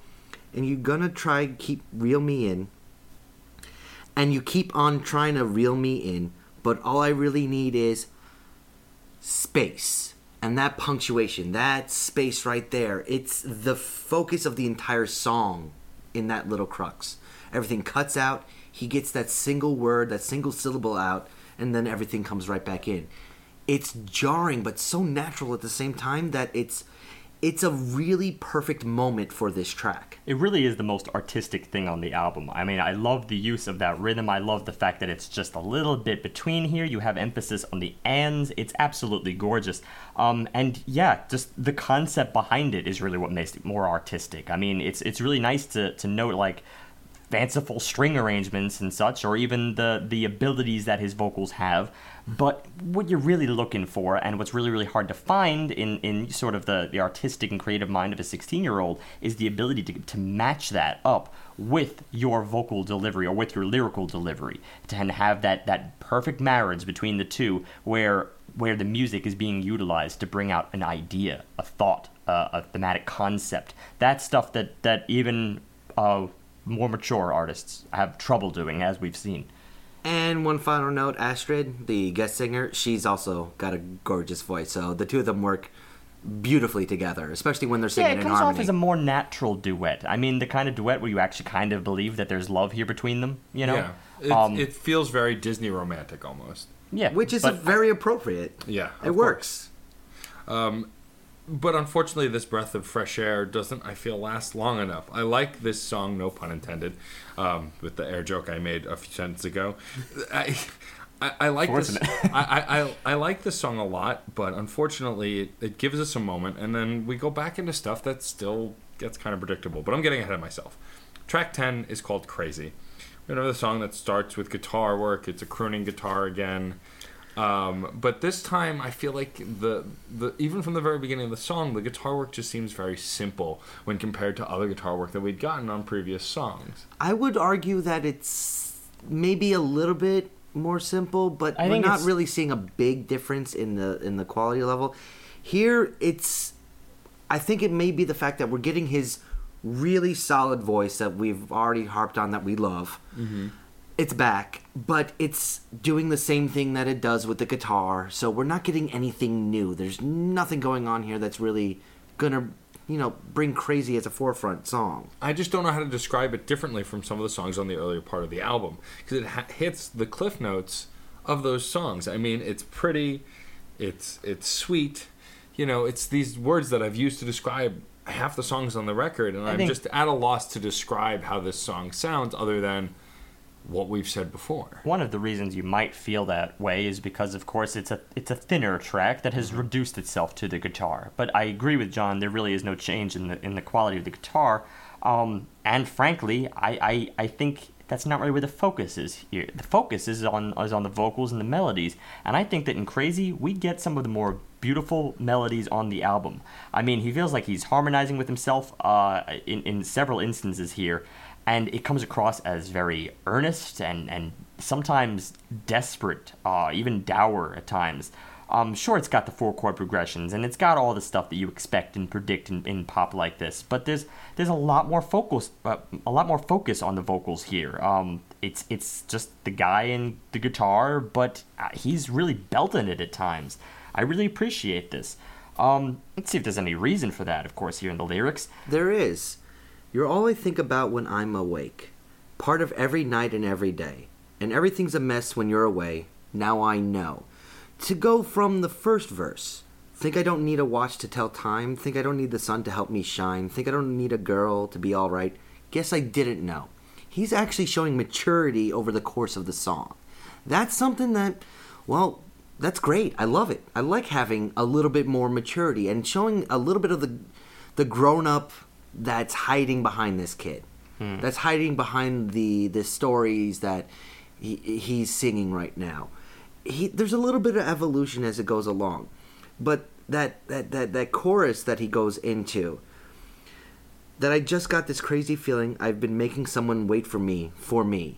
And you're gonna try keep reel me in. And you keep on trying to reel me in, but all I really need is space. And that punctuation, that space right there, it's the focus of the entire song in that little crux. Everything cuts out, he gets that single word, that single syllable out, and then everything comes right back in. It's jarring, but so natural at the same time that it's it's a really perfect moment for this track. It really is the most artistic thing on the album. I mean, I love the use of that rhythm. I love the fact that it's just a little bit between here. You have emphasis on the ands. It's absolutely gorgeous. Um, and yeah, just the concept behind it is really what makes it more artistic. I mean, it's it's really nice to to note like fanciful string arrangements and such, or even the the abilities that his vocals have. But what you're really looking for, and what's really really hard to find in in sort of the the artistic and creative mind of a 16 year old, is the ability to to match that up with your vocal delivery or with your lyrical delivery, to have that that perfect marriage between the two, where where the music is being utilized to bring out an idea, a thought, uh, a thematic concept. That's stuff that that even uh, more mature artists have trouble doing, as we've seen. And one final note Astrid, the guest singer, she's also got a gorgeous voice. So the two of them work beautifully together, especially when they're singing yeah, it comes off as a more natural duet. I mean, the kind of duet where you actually kind of believe that there's love here between them. You know, Yeah. It, Um, it feels very Disney romantic almost. yeah, which is but very appropriate. Yeah. It of works. But unfortunately, this breath of fresh air doesn't, I feel, last long enough. I like this song, no pun intended, um, with the air joke I made a few sentences ago. I, I, I like this. (laughs) I, I, I, like this song a lot, but unfortunately, it, it gives us a moment, and then we go back into stuff that still gets kind of predictable. But I'm getting ahead of myself. Track 10 is called Crazy. We have another song that starts with guitar work. It's a crooning guitar again. Um, but this time, I feel like the the even from the very beginning of the song, the guitar work just seems very simple when compared to other guitar work that we'd gotten on previous songs. I would argue that it's maybe a little bit more simple, but I we're not really seeing a big difference in the in the quality level. Here, it's I think it may be the fact that we're getting his really solid voice that we've already harped on that we love. It's back, but it's doing the same thing that it does with the guitar. So we're not getting anything new. There's nothing going on here that's really gonna, you know, bring crazy as a forefront song. I just don't know how to describe it differently from some of the songs on the earlier part of the album because it ha- hits the cliff notes of those songs. I mean, it's pretty, it's it's sweet, you know. It's these words that I've used to describe half the songs on the record, and I'm think- just at a loss to describe how this song sounds, other than what we've said before. One of the reasons you might feel that way is because, of course, it's a it's a thinner track that has reduced itself to the guitar. But I agree with John. There really is no change in the in the quality of the guitar. Um, and frankly, I, I I think that's not really where the focus is here. The focus is on is on the vocals and the melodies. And I think that in Crazy we get some of the more beautiful melodies on the album. I mean, he feels like he's harmonizing with himself uh, in in several instances here and it comes across as very earnest and, and sometimes desperate, uh, even dour at times. Um, sure, it's got the four chord progressions and it's got all the stuff that you expect and predict in, in pop like this, but there's there's a lot more focus, uh, a lot more focus on the vocals here. Um, it's it's just the guy and the guitar, but uh, he's really belting it at times. I really appreciate this. Um, let's see if there's any reason for that. Of course, here in the lyrics, There is. You're all I think about when I'm awake. Part of every night and every day. And everything's a mess when you're away. Now I know. To go from the first verse. Think I don't need a watch to tell time. Think I don't need the sun to help me shine. Think I don't need a girl to be alright. Guess I didn't know. He's actually showing maturity over the course of the song. That's something that, well, that's great. I love it. I like having a little bit more maturity and showing a little bit of the the grown up that's hiding behind this kid. Hmm. That's hiding behind the the stories that he, he's singing right now. He, there's a little bit of evolution as it goes along, but that, that that that chorus that he goes into, that I just got this crazy feeling I've been making someone wait for me, for me.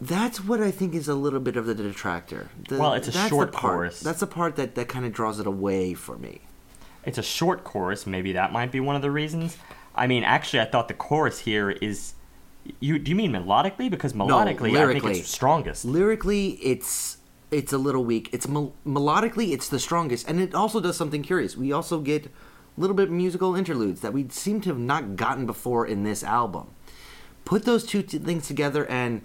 That's what I think is a little bit of the detractor. The- Well, it's a short part, chorus. That's the part that, that kind of draws it away for me. It's a short chorus. Maybe that might be one of the reasons. I mean, actually, I thought the chorus here is. You do you mean melodically? Because melodically, I think it's strongest. Lyrically, it's it's a little weak. It's mel- melodically, it's the strongest, and it also does something curious. We also get a little bit musical interludes that we seem to have not gotten before in this album. Put those two t- things together, and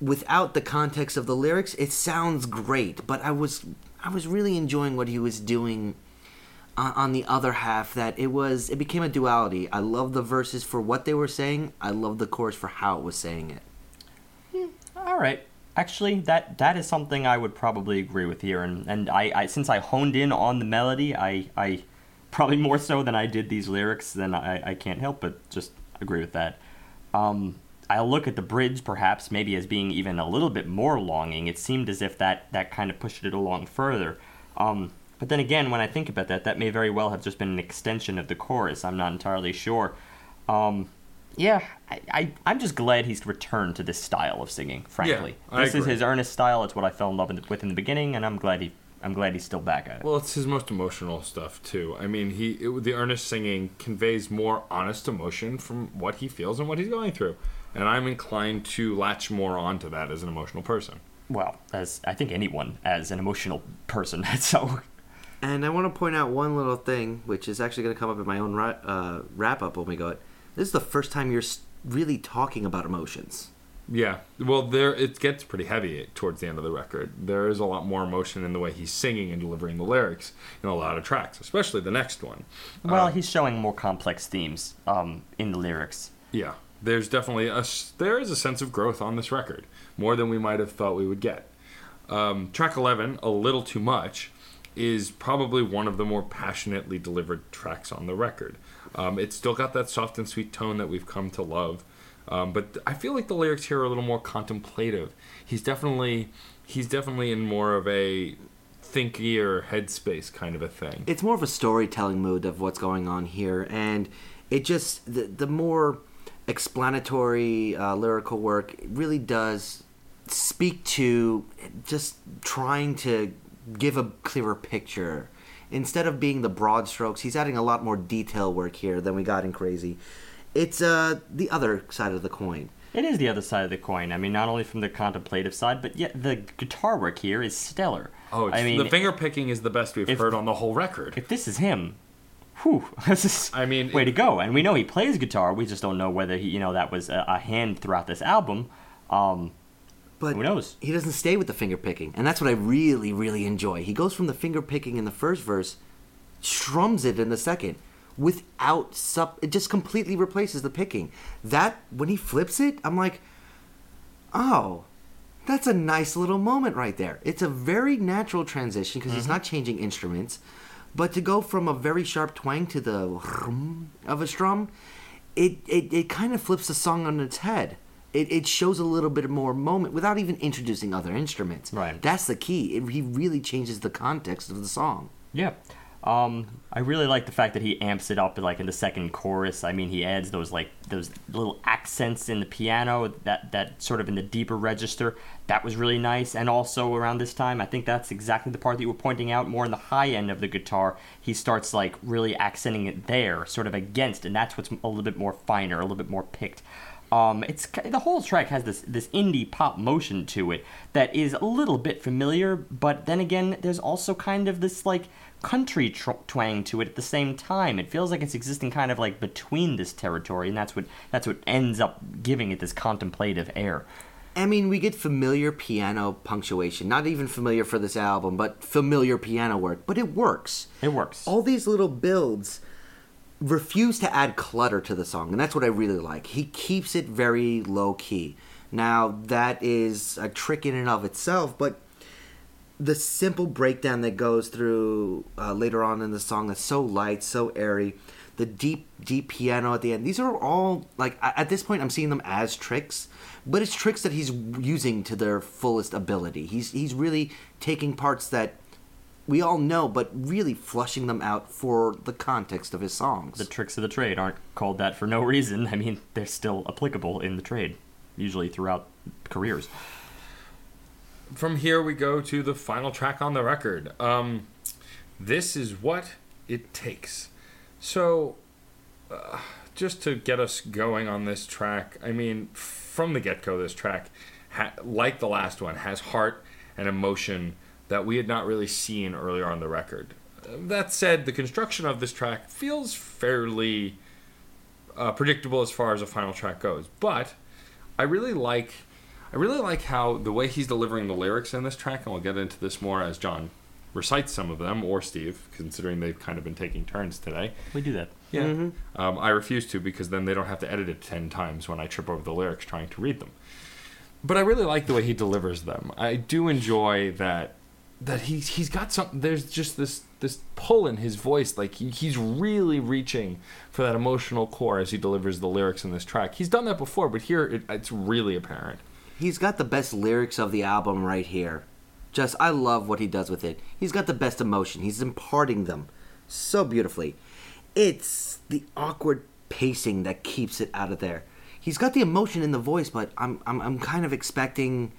without the context of the lyrics, it sounds great. But I was I was really enjoying what he was doing on, the other half. That it was it became a duality. I love the verses for what they were saying. I love the chorus for how it was saying it. All right. Actually, that that is something I would probably agree with here, and and I, I since I honed in on the melody, I I probably more so than I did these lyrics, then I I can't help but just agree with that. Um, I'll look at the bridge perhaps maybe as being even a little bit more longing. It seemed as if that that kind of pushed it along further. Um, but then again, when I think about that, that may very well have just been an extension of the chorus. I'm not entirely sure. Um, yeah, I, I, I'm just glad he's returned to this style of singing. Frankly, I this is his earnest style. It's what I fell in love with in the beginning, and I'm glad he, I'm glad he's still back at it. Well, it's his most emotional stuff too. I mean, he it, the earnest singing conveys more honest emotion from what he feels and what he's going through, and I'm inclined to latch more onto that as an emotional person. Well, as I think anyone, as an emotional person, (laughs) so And I want to point out one little thing, which is actually going to come up in my own ra- uh, wrap up when we go. It. This is the first time you're really talking about emotions. Yeah, well, there it gets pretty heavy towards the end of the record. There is a lot more emotion in the way he's singing and delivering the lyrics in a lot of tracks, especially the next one. well, Uh, he's showing more complex themes um, in the lyrics. Yeah, there's definitely a there is a sense of growth on this record, more than we might have thought we would get. Um, track 11, a little too much, is probably one of the more passionately delivered tracks on the record. Um, it's still got that soft and sweet tone that we've come to love, um, but I feel like the lyrics here are a little more contemplative. He's definitely he's definitely in more of a thinkier headspace kind of a thing. It's more of a storytelling mood of what's going on here, and it just the, the more explanatory uh, lyrical work really does speak to just trying to give a clearer picture. Instead of being the broad strokes, he's adding a lot more detail work here than we got in Crazy. It's uh, the other side of the coin. It is the other side of the coin. I mean, not only from the contemplative side, but yet the guitar work here is stellar. Oh, it's, I mean, the finger picking is the best we've if- heard on the whole record. if this is him, whew, (laughs) this is I mean, way it- to go. And we know he plays guitar. We just don't know whether he, you know, that was a, a hand throughout this album. Um, But Who knows? He doesn't stay with the finger picking, and that's what I really, really enjoy. He goes from the finger picking in the first verse, strums it in the second, without sup. It just completely replaces the picking. That when he flips it, I'm like, oh, that's a nice little moment right there. It's a very natural transition because he's mm-hmm. not changing instruments, but to go from a very sharp twang to the of a strum, it it, it kind of flips the song on its head. It, it shows a little bit more moment without even introducing other instruments. Right. That's the key. It, he really changes the context of the song. Yeah. Um, I really like the fact that he amps it up like in the second chorus. I mean, he adds those like those little accents in the piano that that sort of in the deeper register. That was really nice. And also around this time, I think that's exactly the part that you were pointing out. More in the high end of the guitar, he starts like really accenting it there, sort of against, and that's what's a little bit more finer, a little bit more picked. Um, it's the whole track has this this indie pop motion to it that is a little bit familiar, but then again, there's also kind of this like country tr- twang to it at the same time. It feels like it's existing kind of like between this territory, and that's what that's what ends up giving it this contemplative air. I mean, we get familiar piano punctuation. Not even familiar for this album, but familiar piano work. But it works. It works. all these little builds refuse to add clutter to the song and that's what i really like. He keeps it very low key now that is a trick in and of itself but the simple breakdown that goes through uh, later on in the song that's so light so airy. The deep deep piano at the end these are all like at this point i'm seeing them as tricks but it's tricks that he's using to their fullest ability. He's he's really taking parts that we all know, but really flushing them out for the context of his songs. The tricks of the trade aren't called that for no reason. I mean, they're still applicable in the trade, usually throughout careers. From here, we go to the final track on the record. Um, this is what it takes. So, uh, just to get us going on this track, I mean, from the get go, this track, ha- like the last one, has heart and emotion that we had not really seen earlier on the record. That said, the construction of this track feels fairly uh, predictable as far as a final track goes, but I really like. I really like how the way he's delivering the lyrics in this track, and we'll get into this more as John recites some of them, or Steve, considering they've kind of been taking turns today. We do that. Yeah. Um, I refuse to because then they don't have to edit it 10 times when I trip over the lyrics trying to read them. But I really like the way he delivers them. I do enjoy that that he's he's got something. there's just this this pull in his voice like he, he's really reaching for that emotional core as he delivers the lyrics in this track. He's done that before, but here it, it's really apparent. He's got the best lyrics of the album right here. Just, I love what he does with it. He's got the best emotion. He's imparting them so beautifully. It's the awkward pacing that keeps it out of there. He's got the emotion in the voice, but I'm, I'm, I'm kind of expecting,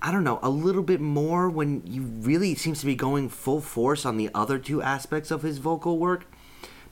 I don't know, a little bit more when you really seems to be going full force on the other two aspects of his vocal work.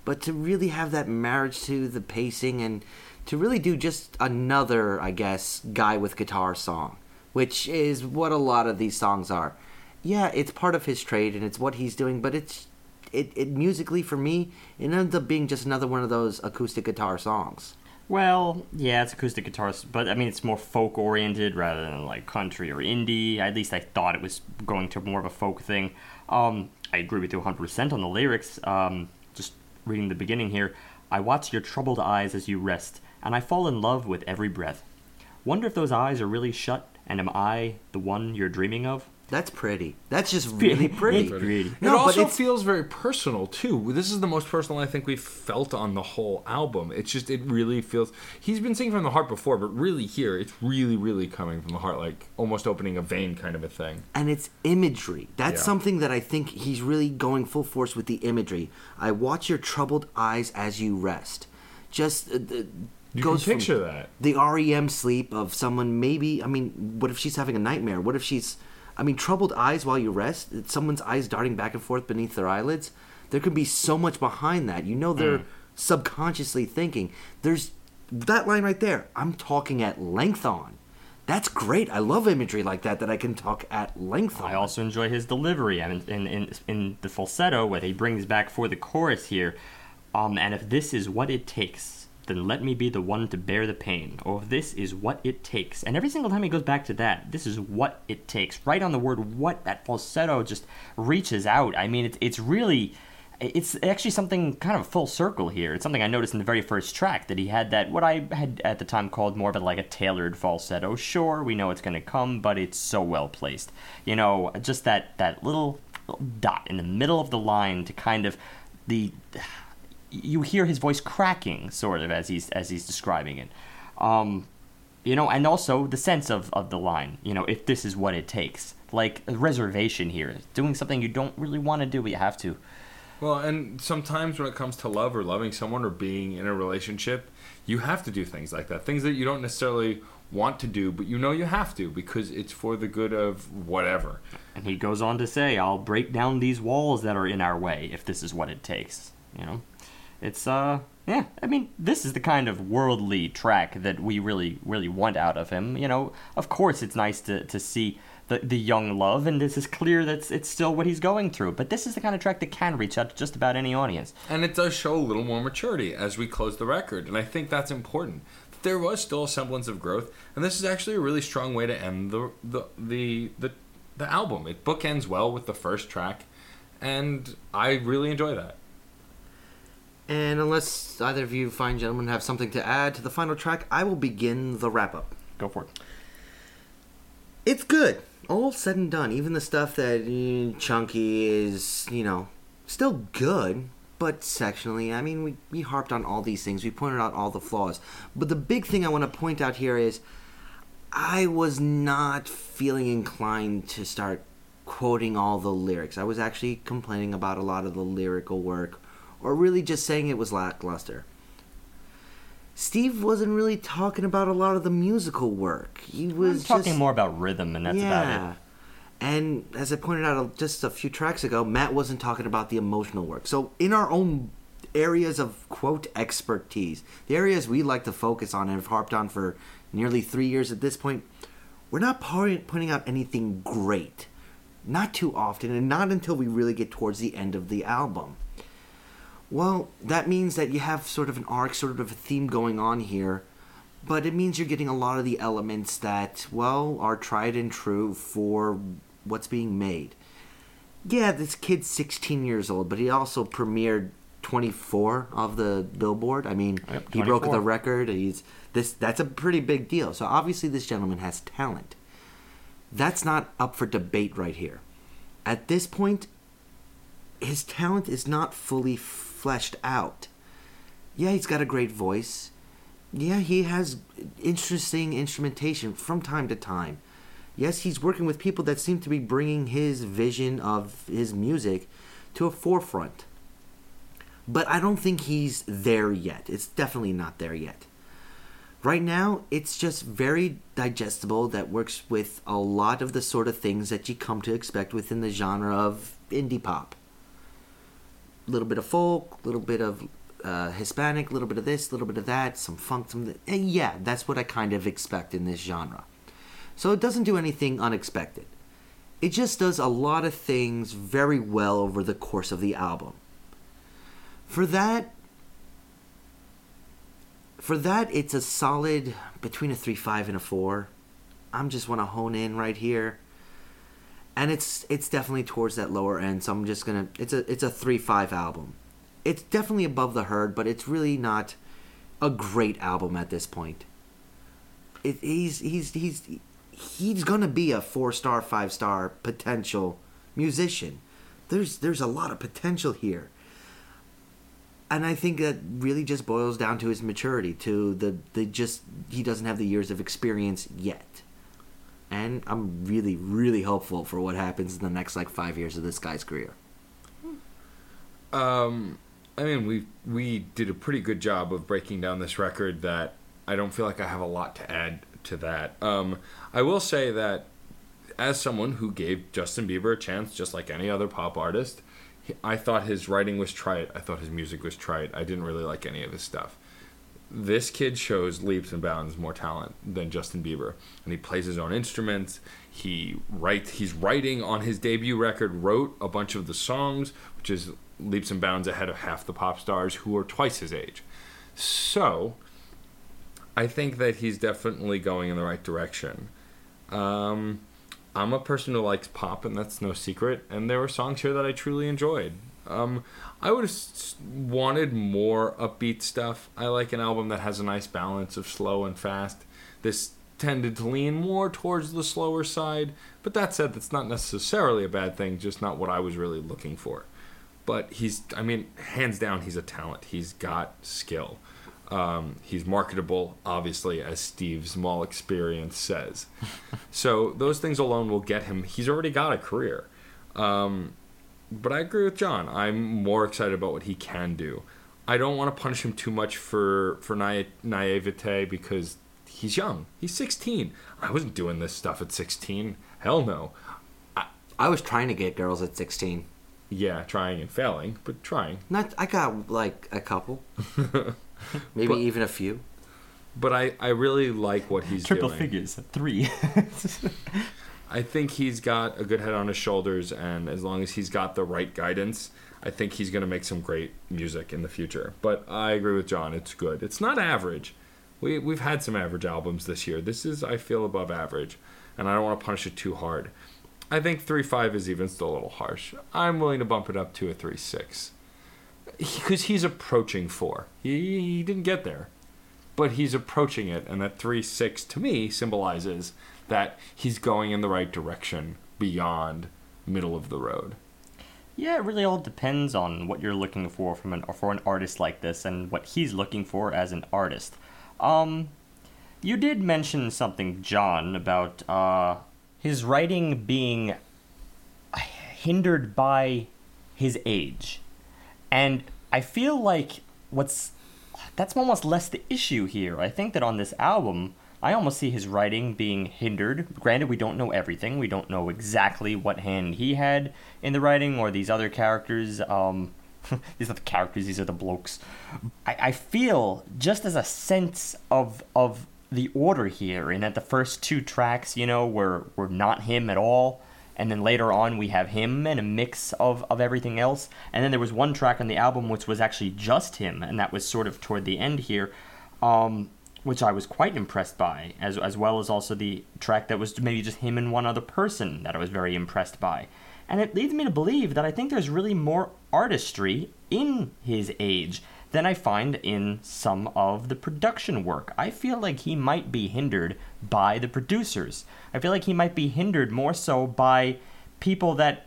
But to really have that marriage to the pacing and to really do just another, I guess, guy with guitar song, which is what a lot of these songs are. Yeah, it's part of his trade and it's what he's doing, but it's it, it musically for me, it ends up being just another one of those acoustic guitar songs. Well, yeah, it's acoustic guitars, but I mean, it's more folk oriented rather than like country or indie. At least I thought it was going to more of a folk thing. Um, I agree with you 100% on the lyrics. Um, just reading the beginning here I watch your troubled eyes as you rest, and I fall in love with every breath. Wonder if those eyes are really shut, and am I the one you're dreaming of? That's pretty. That's just really pretty. It's pretty. No, it also it's- feels very personal too. This is the most personal I think we've felt on the whole album. It's just it really feels. He's been singing from the heart before, but really here, it's really, really coming from the heart, like almost opening a vein kind of a thing. and it's imagery. That's Yeah. something that I think he's really going full force with the imagery. I watch your troubled eyes as you rest. Just uh, uh, You goes can from picture that. the REM sleep of someone. Maybe I mean, what if she's having a nightmare? What if she's, I mean, troubled eyes while you rest? Someone's eyes darting back and forth beneath their eyelids. There could be so much behind that. You know, they're subconsciously thinking. There's that line right there. I'm talking at length on. That's great. I love imagery like that that I can talk at length on. I also enjoy his delivery and in, in, in the falsetto where he brings back for the chorus here. Um, and if this is what it takes, then let me be the one to bear the pain. Or this is what it takes. And every single time he goes back to that, this is what it takes. Right on the word what, that falsetto just reaches out. I mean, it's, it's really. It's actually something kind of full circle here. It's something I noticed in the very first track that he had that what I had at the time called more of a, like a tailored falsetto. Sure, we know it's going to come, but it's so well placed. You know, just that that little, little dot in the middle of the line to kind of the you hear his voice cracking sort of as he's as he's describing it. Um, you know, and also the sense of, of the line, you know, if this is what it takes. Like a reservation here, doing something you don't really want to do, but you have to. Well, and sometimes when it comes to love or loving someone or being in a relationship, you have to do things like that. Things that you don't necessarily want to do, but you know you have to because it's for the good of whatever. And he goes on to say, I'll break down these walls that are in our way if this is what it takes. You know? It's, uh, yeah, I mean, this is the kind of worldly track that we really, really want out of him. You know, of course it's nice to, to see the, the young love, and this is clear that it's still what he's going through. But this is the kind of track that can reach out to just about any audience. And it does show a little more maturity as we close the record, and I think that's important. There was still a semblance of growth, and this is actually a really strong way to end the the the the, the album. It bookends well with the first track, and I really enjoy that. And unless either of you fine gentlemen have something to add to the final track, I will begin the wrap up. Go for it. It's good. All said and done. Even the stuff that eh, chunky is, you know, still good. But sectionally, I mean, we, we harped on all these things. We pointed out all the flaws. But the big thing I want to point out here is I was not feeling inclined to start quoting all the lyrics. I was actually complaining about a lot of the lyrical work, or really just saying it was lackluster. Steve wasn't really talking about a lot of the musical work. He was talking more about rhythm, and that's about it. And as I pointed out just a few tracks ago, Matt wasn't talking about the emotional work. So, in our own areas of quote expertise, the areas we like to focus on and have harped on for nearly three years at this point, we're not pointing out anything great. Not too often, and not until we really get towards the end of the album. Well, that means that you have sort of an arc, sort of a theme going on here, but it means you're getting a lot of the elements that, well, are tried and true for what's being made. Yeah, this kid's 16 years old, but he also premiered 24 of the Billboard. I mean, Yep, he broke the record. He's this. That's a pretty big deal. So obviously, this gentleman has talent. That's not up for debate right here. At this point, his talent is not fully fleshed out. Yeah, he's got a great voice. Yeah, he has interesting instrumentation from time to time. Yes, he's working with people that seem to be bringing his vision of his music to a forefront. But I don't think he's there yet. It's definitely not there yet. Right now, it's just very digestible that works with a lot of the sort of things that you come to expect within the genre of indie pop. Little bit of folk, little bit of uh, Hispanic, little bit of this, little bit of that, some funk, some. And yeah, that's what I kind of expect in this genre. So it doesn't do anything unexpected. It just does a lot of things very well over the course of the album. For that, for that, it's a solid between a three five and a four. I'm just want to hone in right here, and it's it's definitely towards that lower end. So I'm just gonna it's a it's a three five album. It's definitely above the herd, but it's really not a great album at this point. It, he's he's he's he's gonna be a four star, five star potential musician. There's there's a lot of potential here and I think that really just boils down to his maturity, to the the just he doesn't have the years of experience yet. And I'm really, really hopeful for what happens in the next like five years of this guy's career. Um, I mean, we we did a pretty good job of breaking down this record. That I don't feel like I have a lot to add to that. Um, I will say that as someone who gave Justin Bieber a chance, just like any other pop artist, I thought his writing was trite. I thought his music was trite. I didn't really like any of his stuff. This kid shows leaps and bounds more talent than Justin Bieber, and he plays his own instruments. He write he's writing on his debut record, wrote a bunch of the songs, which is leaps and bounds ahead of half the pop stars who are twice his age. So, I think that he's definitely going in the right direction. Um, I'm a person who likes pop, and that's no secret. And there were songs here that I truly enjoyed. Um, I would have wanted more upbeat stuff. I like an album that has a nice balance of slow and fast. This tended to lean more towards the slower side, but that said, that's not necessarily a bad thing, just not what I was really looking for. But he's, I mean, hands down, he's a talent. He's got skill. Um, he's marketable, obviously, as Steve Small experience says. (laughs) so those things alone will get him. He's already got a career. Um, but I agree with John. I'm more excited about what he can do. I don't want to punish him too much for for na- naivete because he's young. He's 16. I wasn't doing this stuff at 16. Hell no. I was trying to get girls at 16. Yeah, trying and failing, but trying. Not, I got like a couple, (laughs) maybe But- even a few. But I, I really like what he's doing. Triple doing. figures, three. (laughs) I think he's got a good head on his shoulders, and as long as he's got the right guidance, I think he's going to make some great music in the future. But I agree with John; it's good. It's not average. We we've had some average albums this year. This is, I feel, above average, and I don't want to punish it too hard. I think three five is even still a little harsh. I'm willing to bump it up to a three six, because he's approaching four. He, he didn't get there, but he's approaching it, and that three six to me symbolizes that he's going in the right direction beyond middle of the road. Yeah, it really all depends on what you're looking for from an for an artist like this and what he's looking for as an artist. Um, you did mention something, John, about uh, his writing being hindered by his age. And I feel like what's that's almost less the issue here. I think that on this album, I almost see his writing being hindered. Granted, we don't know everything. We don't know exactly what hand he had in the writing or these other characters. Um, (laughs) these are the characters. These are the blokes. I, I feel just as a sense of of the order here, and that the first two tracks, you know, were were not him at all and then later on we have him and a mix of, of everything else and then there was one track on the album which was actually just him and that was sort of toward the end here um, which i was quite impressed by as, as well as also the track that was maybe just him and one other person that i was very impressed by and it leads me to believe that i think there's really more artistry in his age than I find in some of the production work. I feel like he might be hindered by the producers. I feel like he might be hindered more so by people that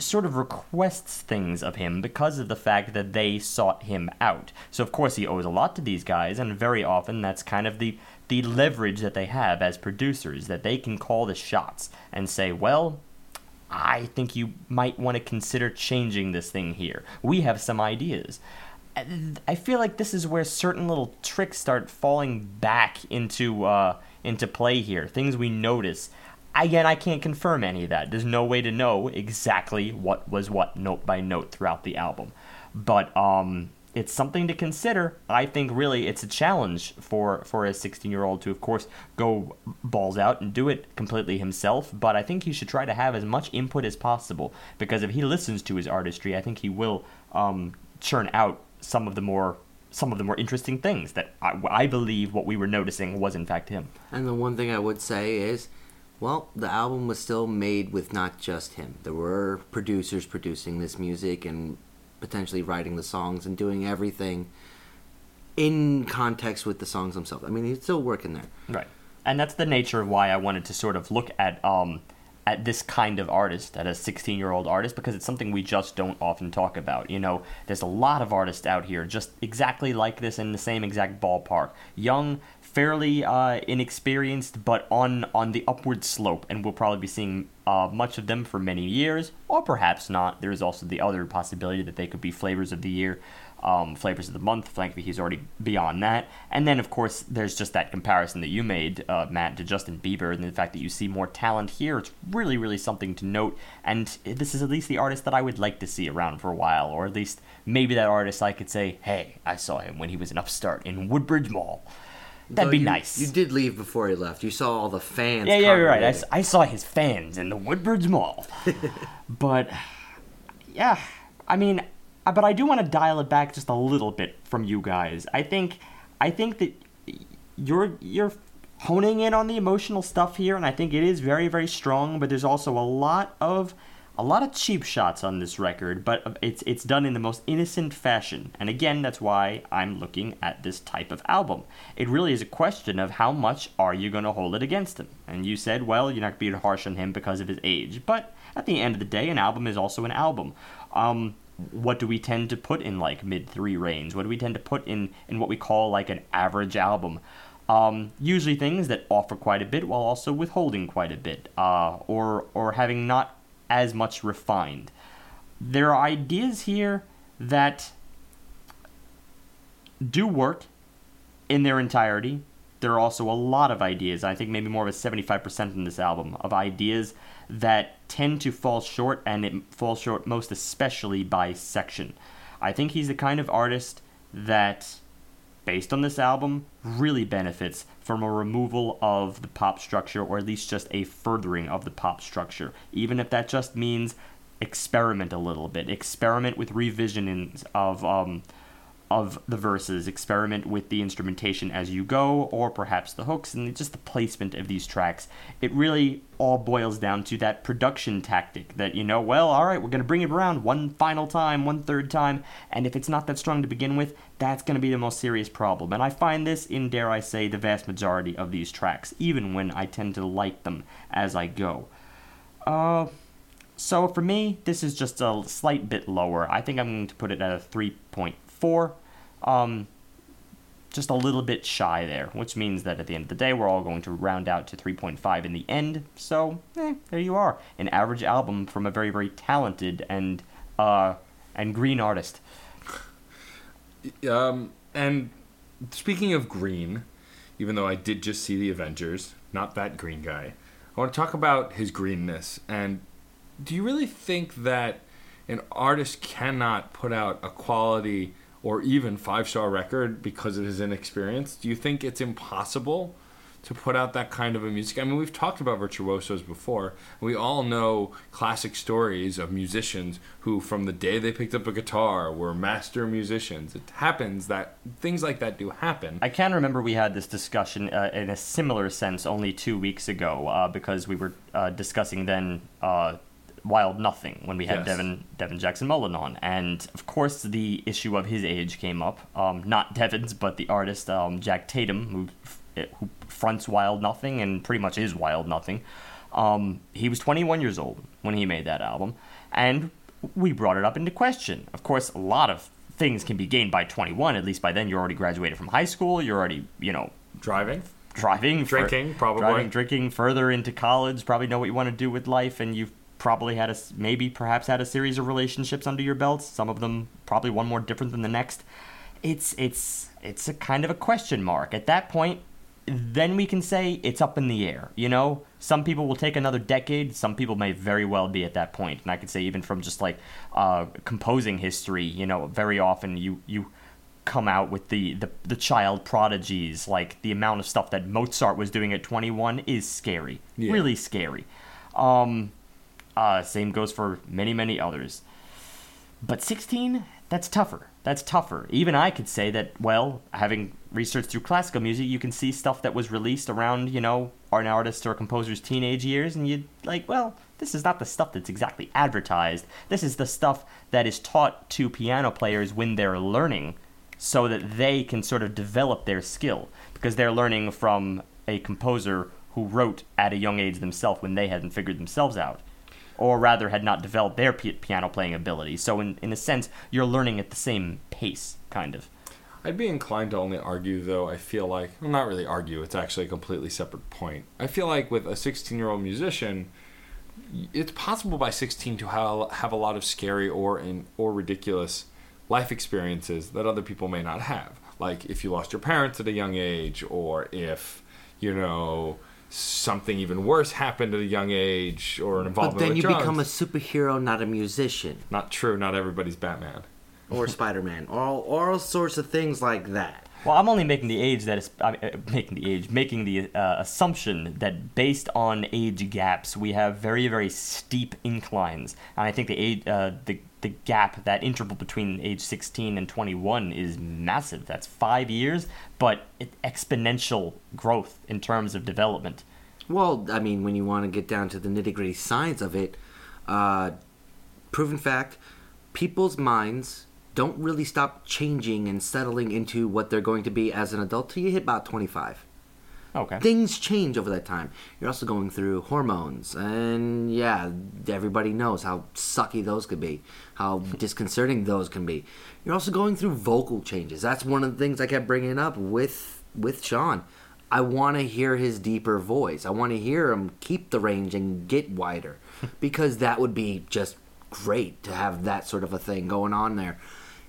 sort of requests things of him because of the fact that they sought him out. So of course he owes a lot to these guys and very often that's kind of the the leverage that they have as producers that they can call the shots and say, "Well, I think you might want to consider changing this thing here. We have some ideas." I feel like this is where certain little tricks start falling back into uh, into play here. Things we notice. Again, I can't confirm any of that. There's no way to know exactly what was what note by note throughout the album. But um, it's something to consider. I think really it's a challenge for for a 16 year old to, of course, go balls out and do it completely himself. But I think he should try to have as much input as possible because if he listens to his artistry, I think he will um, churn out some of the more some of the more interesting things that I, I, believe what we were noticing was in fact him. And the one thing I would say is, well, the album was still made with not just him. There were producers producing this music and potentially writing the songs and doing everything in context with the songs themselves. I mean, he's still working there. Right. And that's the nature of why I wanted to sort of look at um, at this kind of artist, at a 16 year old artist, because it's something we just don't often talk about. You know, there's a lot of artists out here just exactly like this in the same exact ballpark. Young, fairly uh, inexperienced, but on, on the upward slope, and we'll probably be seeing uh, much of them for many years, or perhaps not. There's also the other possibility that they could be flavors of the year, um, flavors of the month. Frankly, he's already beyond that. And then, of course, there's just that comparison that you made, uh, Matt, to Justin Bieber, and the fact that you see more talent here. It's really, really something to note. And this is at least the artist that I would like to see around for a while, or at least maybe that artist I could say, hey, I saw him when he was an upstart in Woodbridge Mall. That'd Though be you, nice. You did leave before he left. You saw all the fans. Yeah, yeah, you're right. I, I saw his fans in the Woodbridge Mall. (laughs) but, yeah, I mean, uh, but I do want to dial it back just a little bit from you guys. I think I think that you're you're honing in on the emotional stuff here, and I think it is very very strong. But there's also a lot of a lot of cheap shots on this record, but it's it's done in the most innocent fashion. And again, that's why I'm looking at this type of album. It really is a question of how much are you going to hold it against him. And you said, well, you're not being harsh on him because of his age, but at the end of the day, an album is also an album. Um, what do we tend to put in like mid three range? What do we tend to put in in what we call like an average album? Um, usually things that offer quite a bit while also withholding quite a bit, uh, or or having not as much refined. There are ideas here that do work in their entirety. There are also a lot of ideas. I think maybe more of a 75% in this album of ideas that tend to fall short, and it falls short most especially by section. I think he's the kind of artist that, based on this album, really benefits from a removal of the pop structure, or at least just a furthering of the pop structure, even if that just means experiment a little bit, experiment with revisionings of um, of the verses, experiment with the instrumentation as you go, or perhaps the hooks and just the placement of these tracks. It really all boils down to that production tactic that, you know, well, all right, we're going to bring it around one final time, one third time, and if it's not that strong to begin with, that's going to be the most serious problem. And I find this in, dare I say, the vast majority of these tracks, even when I tend to like them as I go. Uh. So for me, this is just a slight bit lower. I think I'm going to put it at a 3.4 um, just a little bit shy there, which means that at the end of the day, we're all going to round out to 3.5 in the end. So, eh, there you are, an average album from a very, very talented and uh, and green artist. Um, and speaking of green, even though I did just see the Avengers, not that green guy, I want to talk about his greenness. And do you really think that an artist cannot put out a quality or even five star record because of his inexperience? Do you think it's impossible to put out that kind of a music? I mean, we've talked about virtuosos before. We all know classic stories of musicians who, from the day they picked up a guitar, were master musicians. It happens that things like that do happen. I can remember we had this discussion uh, in a similar sense only two weeks ago uh, because we were uh, discussing then uh, Wild Nothing when we had Yes. Devin Devin Jackson Mullen on, and of course the issue of his age came up. Um, not Devin's, but the artist um, Jack Tatum, who who fronts Wild Nothing and pretty much is Wild Nothing. Um, he was 21 years old when he made that album, and we brought it up into question. Of course, a lot of things can be gained by 21. At least by then, you're already graduated from high school. You're already, you know, Driving? driving, Drinking, probably. driving, drinking further into college. Probably know what you want to do with life, and you've probably had a maybe perhaps had a series of relationships under your belts. Some of them probably one more different than the next. It's it's it's a kind of a question mark at that point. Then we can say it's up in the air. You know, some people will take another decade. Some people may very well be at that point. And I could say even from just like uh, composing history, you know, very often you you come out with the, the the child prodigies like the amount of stuff that Mozart was doing at 21 is scary Yeah. really scary um uh same goes for many many others. But 16 that's tougher. That's tougher. Even I could say that well having researched through classical music you can see stuff that was released around you know an artist or a composer's teenage years and you like well this is not the stuff that's exactly advertised. This is the stuff that is taught to piano players when they're learning so that they can sort of develop their skill. Because they're learning from a composer who wrote at a young age themselves when they hadn't figured themselves out or rather had not developed their pi- piano playing ability so in, in a sense you're learning at the same pace kind of I'd be inclined to only argue, though. I feel like, well, not really argue, it's actually a completely separate point. I feel like with a 16 year old musician, it's possible by 16 to ha- have a lot of scary or in, or ridiculous life experiences that other people may not have. Like if you lost your parents at a young age, or if, you know, something even worse happened at a young age, or an involvement But then with you drugs. become a superhero, not a musician Not true, not everybody's Batman. or (laughs) Spider Man, or all, all sorts of things like that. Well, I'm only making the age that is I mean, uh, making the age, making the uh, assumption that based on age gaps, we have very, very steep inclines, and I think the age, uh, the the gap, that interval between age 16 and 21 is massive. That's five years, but exponential growth in terms of development. Well, I mean, when you want to get down to the nitty gritty science of it, uh, proven fact, people's minds don't really stop changing and settling into what they're going to be as an adult till you hit about 25. Okay. Things change over that time. You're also going through hormones, and yeah, everybody knows how sucky those could be, how (laughs) disconcerting those can be. You're also going through vocal changes. That's one of the things I kept bringing up with with Shawn. I want to hear his deeper voice. I want to hear him keep the range and get wider, (laughs) because that would be just great to have that sort of a thing going on there.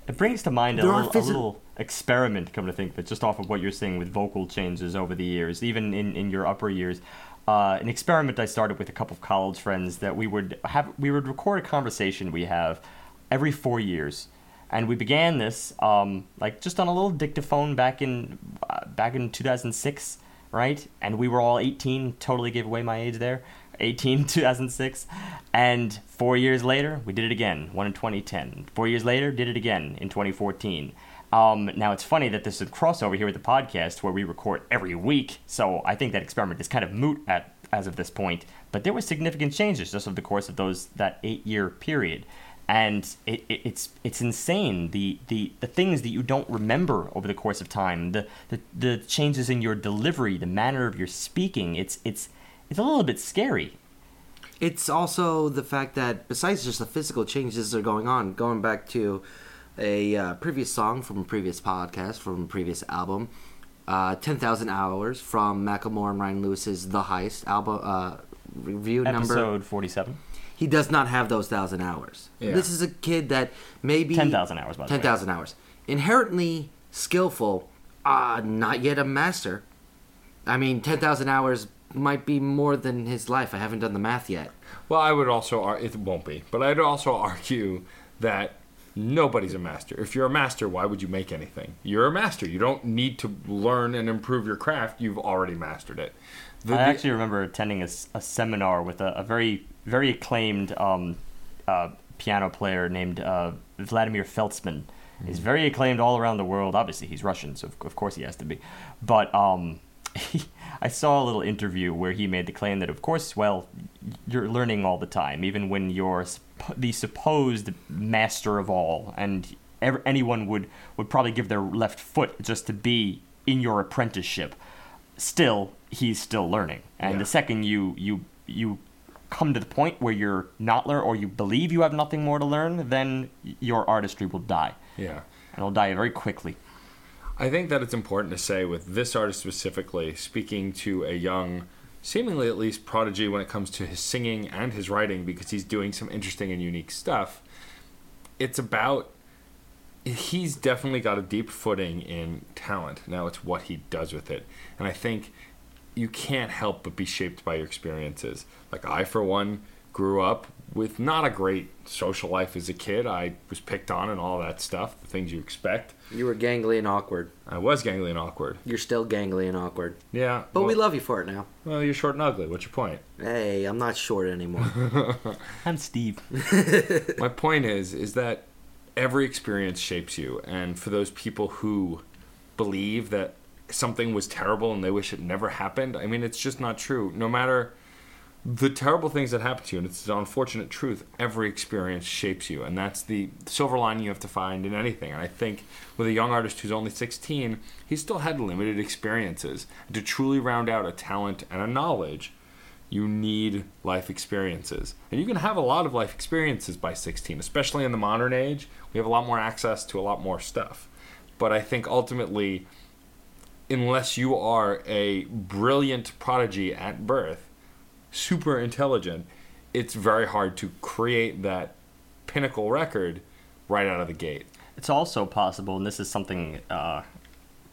It brings to mind a There little, a little experiment, come to think of it, just off of what you're saying with vocal changes over the years, even in, in your upper years. Uh, an experiment I started with a couple of college friends that we would have, we would record a conversation we have every four years, and we began this um, like just on a little dictaphone back in uh, back in 2006, right? And we were all 18. Totally gave away my age there. 18 (laughs) 2006 and four years later we did it again one in 2010 four years later did it again in 2014 um, now it's funny that there's a crossover here with the podcast where we record every week so i think that experiment is kind of moot at as of this point. But there were significant changes just over the course of those that eight year period. And it, it, it's it's insane the, the the things that you don't remember over the course of time the, the the changes in your delivery the manner of your speaking it's it's it's a little bit scary. It's also the fact that besides just the physical changes that are going on, going back to a uh, previous song from a previous podcast from a previous album. Uh, 10,000 Hours from Macklemore and Ryan Lewis's The Heist album uh, review number. Episode 47. He does not have those thousand hours. Yeah. This is a kid that maybe 10,000 hours, by the way. 10,000 hours. Inherently skillful, uh, not yet a master. I mean, 10,000 hours might be more than his life. I haven't done the math yet. Well, I would also ar- it won't be, but I'd also argue that nobody's a master. If you're a master, why would you make anything? You're a master. You don't need to learn and improve your craft. You've already mastered it. The- I the- actually remember attending a seminar with a, a very, very acclaimed um, uh, piano player named uh, Vladimir Feltsman. He's very acclaimed all around the world. Obviously, he's Russian, so of, of course he has to be. But um, (laughs) I saw a little interview where he made the claim that, of course, well, you're learning all the time, even when you're the supposed master of all, and ev- anyone would, would probably give their left foot just to be in your apprenticeship still he's still learning and Yeah. the second you you you come to the point where you're not learn or you believe you have nothing more to learn then your artistry will die yeah. and it'll die very quickly I think that it's important to say with this artist specifically, speaking to a young, seemingly at least prodigy when it comes to his singing and his writing, because he's doing some interesting and unique stuff. It's about he's definitely got a deep footing in talent. Now it's what he does with it, and I think you can't help but be shaped by your experiences. Like I, for one, grew up with not a great social life as a kid. I was picked on and all that stuff, the things you expect. You were gangly and awkward. I was gangly and awkward. You're still gangly and awkward. Yeah. But we love you for it now. Well, you're short and ugly. What's your point? Hey, I'm not short anymore. (laughs) i'm steve (laughs) My point is, is that every experience shapes you, and for those people who believe that something was terrible and they wish it never happened, I mean, it's just not true. No matter the terrible things that happen to you, and it's an unfortunate truth, every experience shapes you, and that's the silver lining you have to find in anything. And I think with a young artist who's only 16, he still had limited experiences. And To truly round out a talent and a knowledge, you need life experiences. And you can have a lot of life experiences by 16, especially in the modern age. We have a lot more access to a lot more stuff. But I think ultimately, unless you are a brilliant prodigy at birth, super intelligent, it's very hard to create that pinnacle record right out of the gate. it's also possible and this is something uh,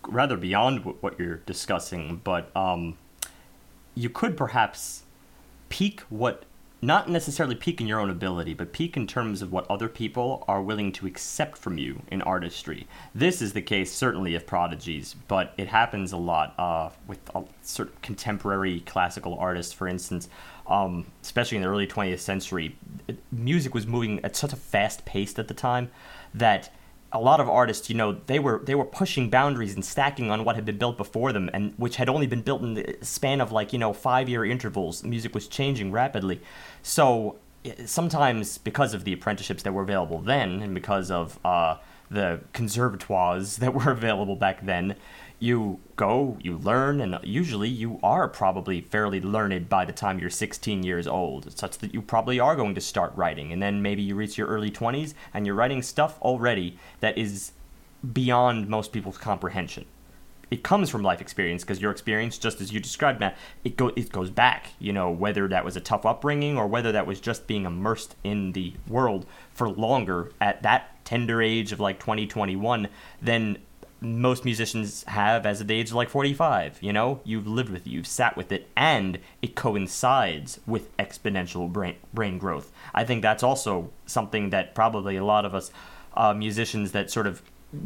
rather beyond wh- what you're discussing but um, you could perhaps peak what not necessarily peak in your own ability but peak in terms of what other people are willing to accept from you in artistry. This is the case certainly of prodigies but it happens a lot uh, with uh, certain contemporary classical artists for instance um, especially in the early 20th century. Music was moving at such a fast pace at the time that a lot of artists, you know, they were they were pushing boundaries and stacking on what had been built before them, and which had only been built in the span of like you know five year intervals. Music was changing rapidly, so eh, sometimes because of the apprenticeships that were available then, and because of uh, the conservatoires (laughs) that were available back then, you go, you learn, and usually you are probably fairly learned by the time you're 16 years old, such that you probably are going to start writing. And then maybe you reach your early 20s and you're writing stuff already that is beyond most people's comprehension. It comes from life experience because your experience, just as you described, Matt, it go it goes back. You know whether that was a tough upbringing or whether that was just being immersed in the world for longer at that tender age of like 2021 than most musicians have as of the age of like 45 you know you've lived with it you've sat with it and it coincides with exponential brain, brain growth i think that's also something that probably a lot of us uh, musicians that sort of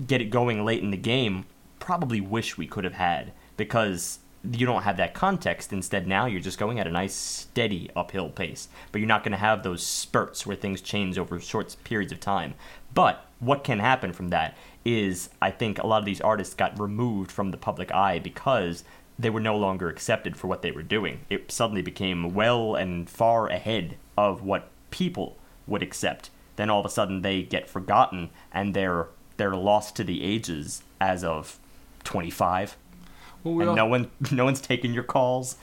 get it going late in the game probably wish we could have had because you don't have that context. Instead, now you're just going at a nice, steady uphill pace. But you're not going to have those spurts where things change over short periods of time. But what can happen from that is I think a lot of these artists got removed from the public eye because they were no longer accepted for what they were doing. It suddenly became well and far ahead of what people would accept. Then all of a sudden they get forgotten and they're they're lost to the ages as of 25 Well, we and all- no one no one's taking your calls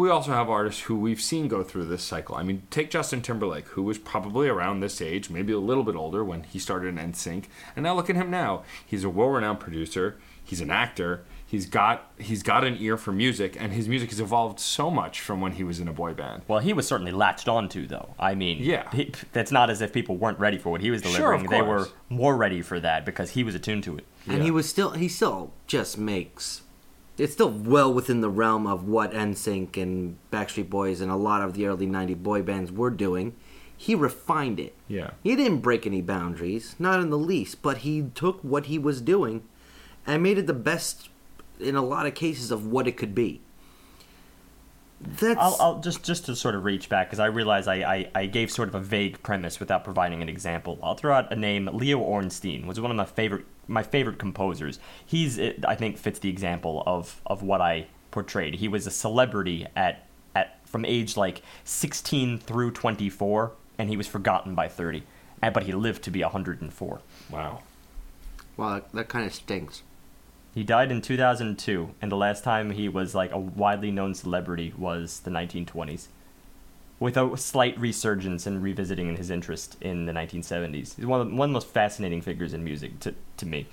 We also have artists who we've seen go through this cycle. I mean, take Justin Timberlake, who was probably around this age, maybe a little bit older when he started in NSYNC, and now look at him now. He's a well-renowned producer. He's an actor. He's got he's got an ear for music, and his music has evolved so much from when he was in a boy band. Well, he was certainly latched onto, though. I mean, Yeah. he, that's not as if people weren't ready for what he was Sure, of delivering. they were more ready for that because he was attuned to it. and Yeah. he was still he still just makes it's still well within the realm of what NSYNC and Backstreet Boys and a lot of the early 90 boy bands were doing. He refined it. Yeah. He didn't break any boundaries, not in the least, but he took what he was doing and made it the best in a lot of cases of what it could be. That's I'll, I'll just just to sort of reach back because I realize I, I, I gave sort of a vague premise without providing an example. I'll throw out a name. Leo Ornstein was one of my favorite my favorite composers. He's I think fits the example of of what I portrayed. He was a celebrity at at from age like 16 through 24, and he was forgotten by 30. But he lived to be 104. Wow. well, that, that kind of stinks. He died in 2002, and the last time he was like a widely known celebrity was the 1920s, with a slight resurgence and revisiting in his interest in the 1970s. He's one of, the- one of the most fascinating figures in music to, to me.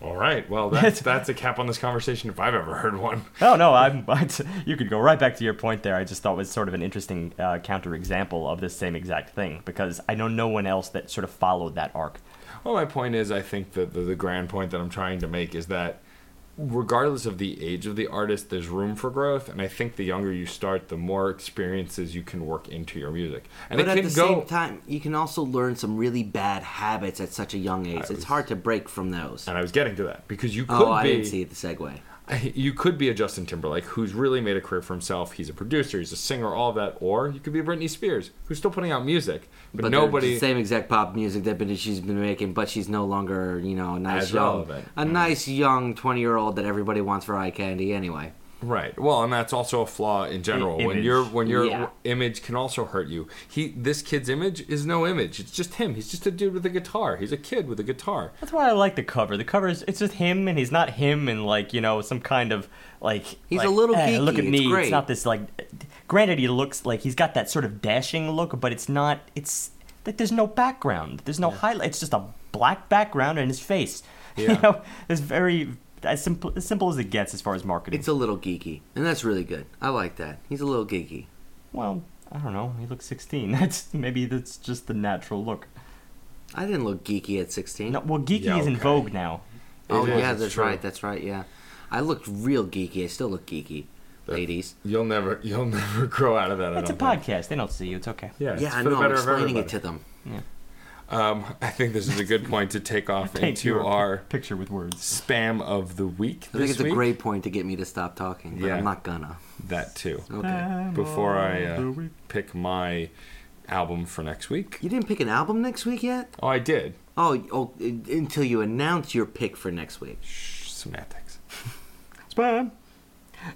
All right. Well, that's (laughs) that's a cap on this conversation if I've ever heard one. Oh no, (laughs) I'm. (laughs) you could go right back to your point there. I just thought it was sort of an interesting uh, counter example of this same exact thing because I know no one else that sort of followed that arc. Well, my point is, I think that the, the grand point that I'm trying to make is that regardless of the age of the artist, there's room for growth, and I think the younger you start, the more experiences you can work into your music. And but it at can the go. same time, you can also learn some really bad habits at such a young age. I It's hard to break from those. and I was getting to that because you oh, could Oh, I be didn't see the segue. (laughs) you could be a Justin Timberlake who's really made a career for himself. He's a producer, he's a singer, all of that, or you could be Britney Spears who's still putting out music, but, But nobody. the same exact pop music that she's been making, but she's no longer, you know, a nice young, relevant. a mm. nice young twenty year old that everybody wants for eye candy anyway. Right. Well, and that's also a flaw in general. I- when your when your Yeah. image can also hurt you. He this kid's image is no image. It's just him. He's just a dude with a guitar. He's a kid with a guitar. That's why I like the cover. The cover is it's just him, and he's not him and like you know some kind of like. He's like, a little "Eh, Look geeky, at it's me. great." It's not this like. Granted, he looks like he's got that sort of dashing look, but it's not. It's like there's no background. There's no highlight. It's just a black background and his face. (laughs) Yeah. You know, it's very as simple as simple as it gets as far as marketing. It's a little geeky, and that's really good. I like that. He's a little geeky. well, I don't know. He looks 16. (laughs) That's maybe that's just the natural look. I didn't look geeky at sixteen. No, well, geeky Yeah, is in vogue now. oh It is, yeah, that's true. right. That's right. Yeah, I looked real geeky. I still look geeky, That- ladies. You'll never you'll (laughs) never grow out of that. It's a think. podcast. They don't see you. It's okay. Yeah, it's Yeah, I know. I'm better explaining it to them. Um, I think this is a good point to take off (laughs) Paint into your our picture with words. spam of the week. I think this it's a great point to get me to stop talking, but Yeah. I'm not gonna. that too. Okay. Before I uh, pick my album for next week. You didn't pick an album next week yet? Oh, I did. Oh, oh, until you announce your pick for next week. Shh, semantics. (laughs) Spam.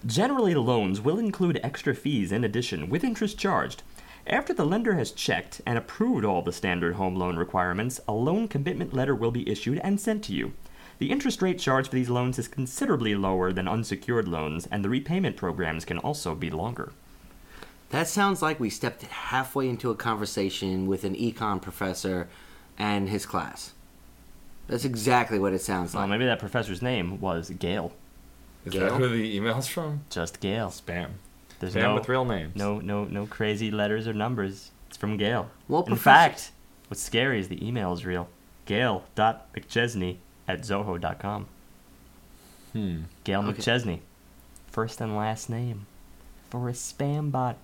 Generally, loans will include extra fees in addition, with interest charged. After the lender has checked and approved all the standard home loan requirements, a loan commitment letter will be issued and sent to you. The interest rate charged for these loans is considerably lower than unsecured loans, and the repayment programs can also be longer. That sounds like we stepped halfway into a conversation with an econ professor and his class. That's exactly what it sounds Well, like. maybe that professor's name was Gail. Is Gail? that who the email's from? Just Gail. Spam. There's Spam no, with real names. no, no, no crazy letters or numbers. It's from Gail. Well, In Professor- fact, what's scary is the email is real. Gail.mcchesney at zoho.com. Hmm. Gail Okay. McChesney. First and last name. For a spam bot.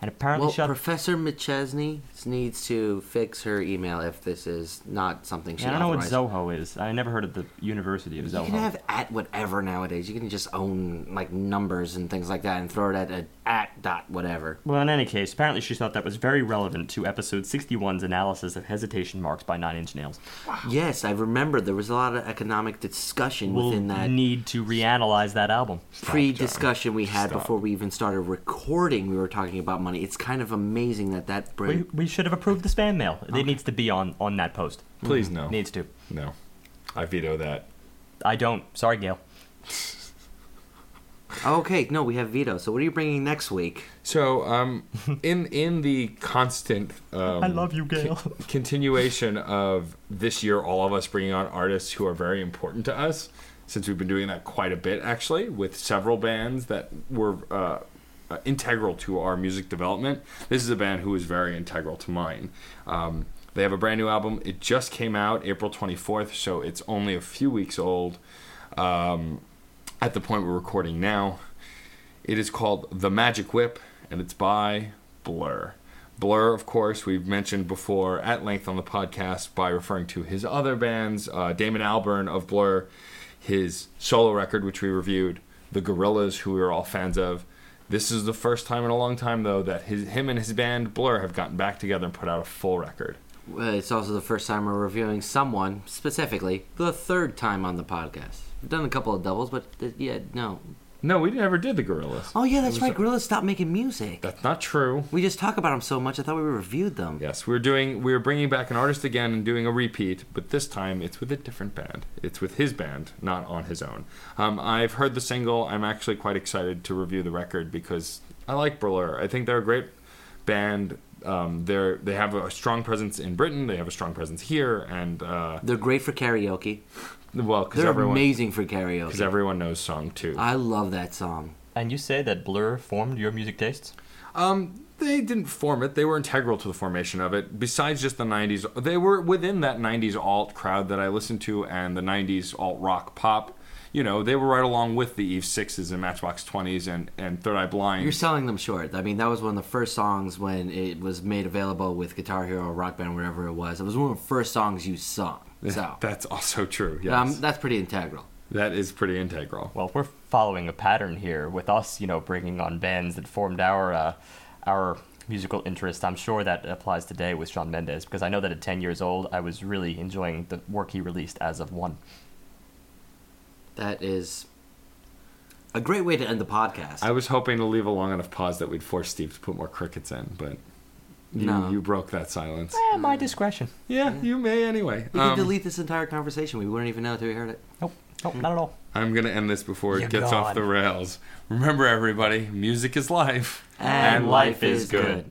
And apparently well, shut Professor McChesney needs to fix her email if this is not something she Yeah, I don't know what. Zoho is. I never heard of the University of You Zoho. can have at whatever nowadays. You can just own like numbers and things like that and throw it at a at dot whatever. Well, in any case, apparently she thought that was very relevant to episode 61's analysis of hesitation marks by Nine Inch Nails. Yes, I remember there was a lot of economic discussion We'll within that need to reanalyze that album. pre-discussion we had Stop. before we even started recording. We were talking about money. It's kind of amazing that that We, bring. we should have approved the spam mail. It needs to be on, on that post. Please no. Needs to. No. I veto that. I don't. Sorry, Gail. (laughs) Okay, no, we have veto. So what are you bringing next week? So, um, (laughs) in in the constant, um, I love you, Gail. (laughs) continuation of this year, all of us bringing on artists who are very important to us, since we've been doing that quite a bit actually, with several bands that were uh, uh, integral to our music development. This is a band who is very integral to mine. Um, they have a brand new album. It just came out April 24th, so it's only a few weeks old. Um, at the point we're recording now, it is called The Magic Whip, and it's by Blur. Blur, of course, we've mentioned before at length on the podcast by referring to his other bands, uh, Damon Albarn of Blur, his solo record, which we reviewed, The Gorillaz, who we are all fans of. This is the first time in a long time, though, that his, him and his band Blur have gotten back together and put out a full record. Uh, it's also the first time we're reviewing someone specifically, the third time on the podcast. We've done a couple of doubles, but uh, yeah, no. No, we never did The Gorillaz. Oh yeah, that's right. Gorillaz stopped making music. That's not true. We just talk about them so much. I thought we reviewed them. Yes, we're doing we're bringing back an artist again and doing a repeat, but this time it's with a different band. It's with his band, not on his own. Um, I've heard the single. I'm actually quite excited to review the record because I like Blur. I think they're a great band. Um, they're they have a strong presence in Britain. They have a strong presence here, and uh, They're great for karaoke. Well, because They're everyone amazing for karaoke. because everyone knows song two. I love that song. And you say that Blur formed your music tastes? Um, they didn't form it. They were integral to the formation of it. Besides just the '90s, they were within that '90s alt crowd that I listened to, and the '90s alt rock pop. You know, they were right along with the Eve Sixes and Matchbox Twenties and and Third Eye Blind. You're selling them short. I mean, that was one of the first songs when it was made available with Guitar Hero, Rock Band, wherever it was. It was one of the first songs you sung. So That's also true. Yes, um, that's pretty integral. that is pretty integral. Well, we're following a pattern here with us, you know, bringing on bands that formed our uh, our musical interest. I'm sure that applies today with Shawn Mendes because I know that at 10 years old, I was really enjoying the work he released as of one. That is a great way to end the podcast. I was hoping to leave a long enough pause that we'd force Steve to put more crickets in, but you, No. you broke that silence. Eh, my discretion. Yeah, you may anyway. we could Um, delete this entire conversation. We wouldn't even know until we heard it. Nope, nope, not at all. I'm gonna end this before You're it gets off the rails. Remember, everybody, music is life, And life is good.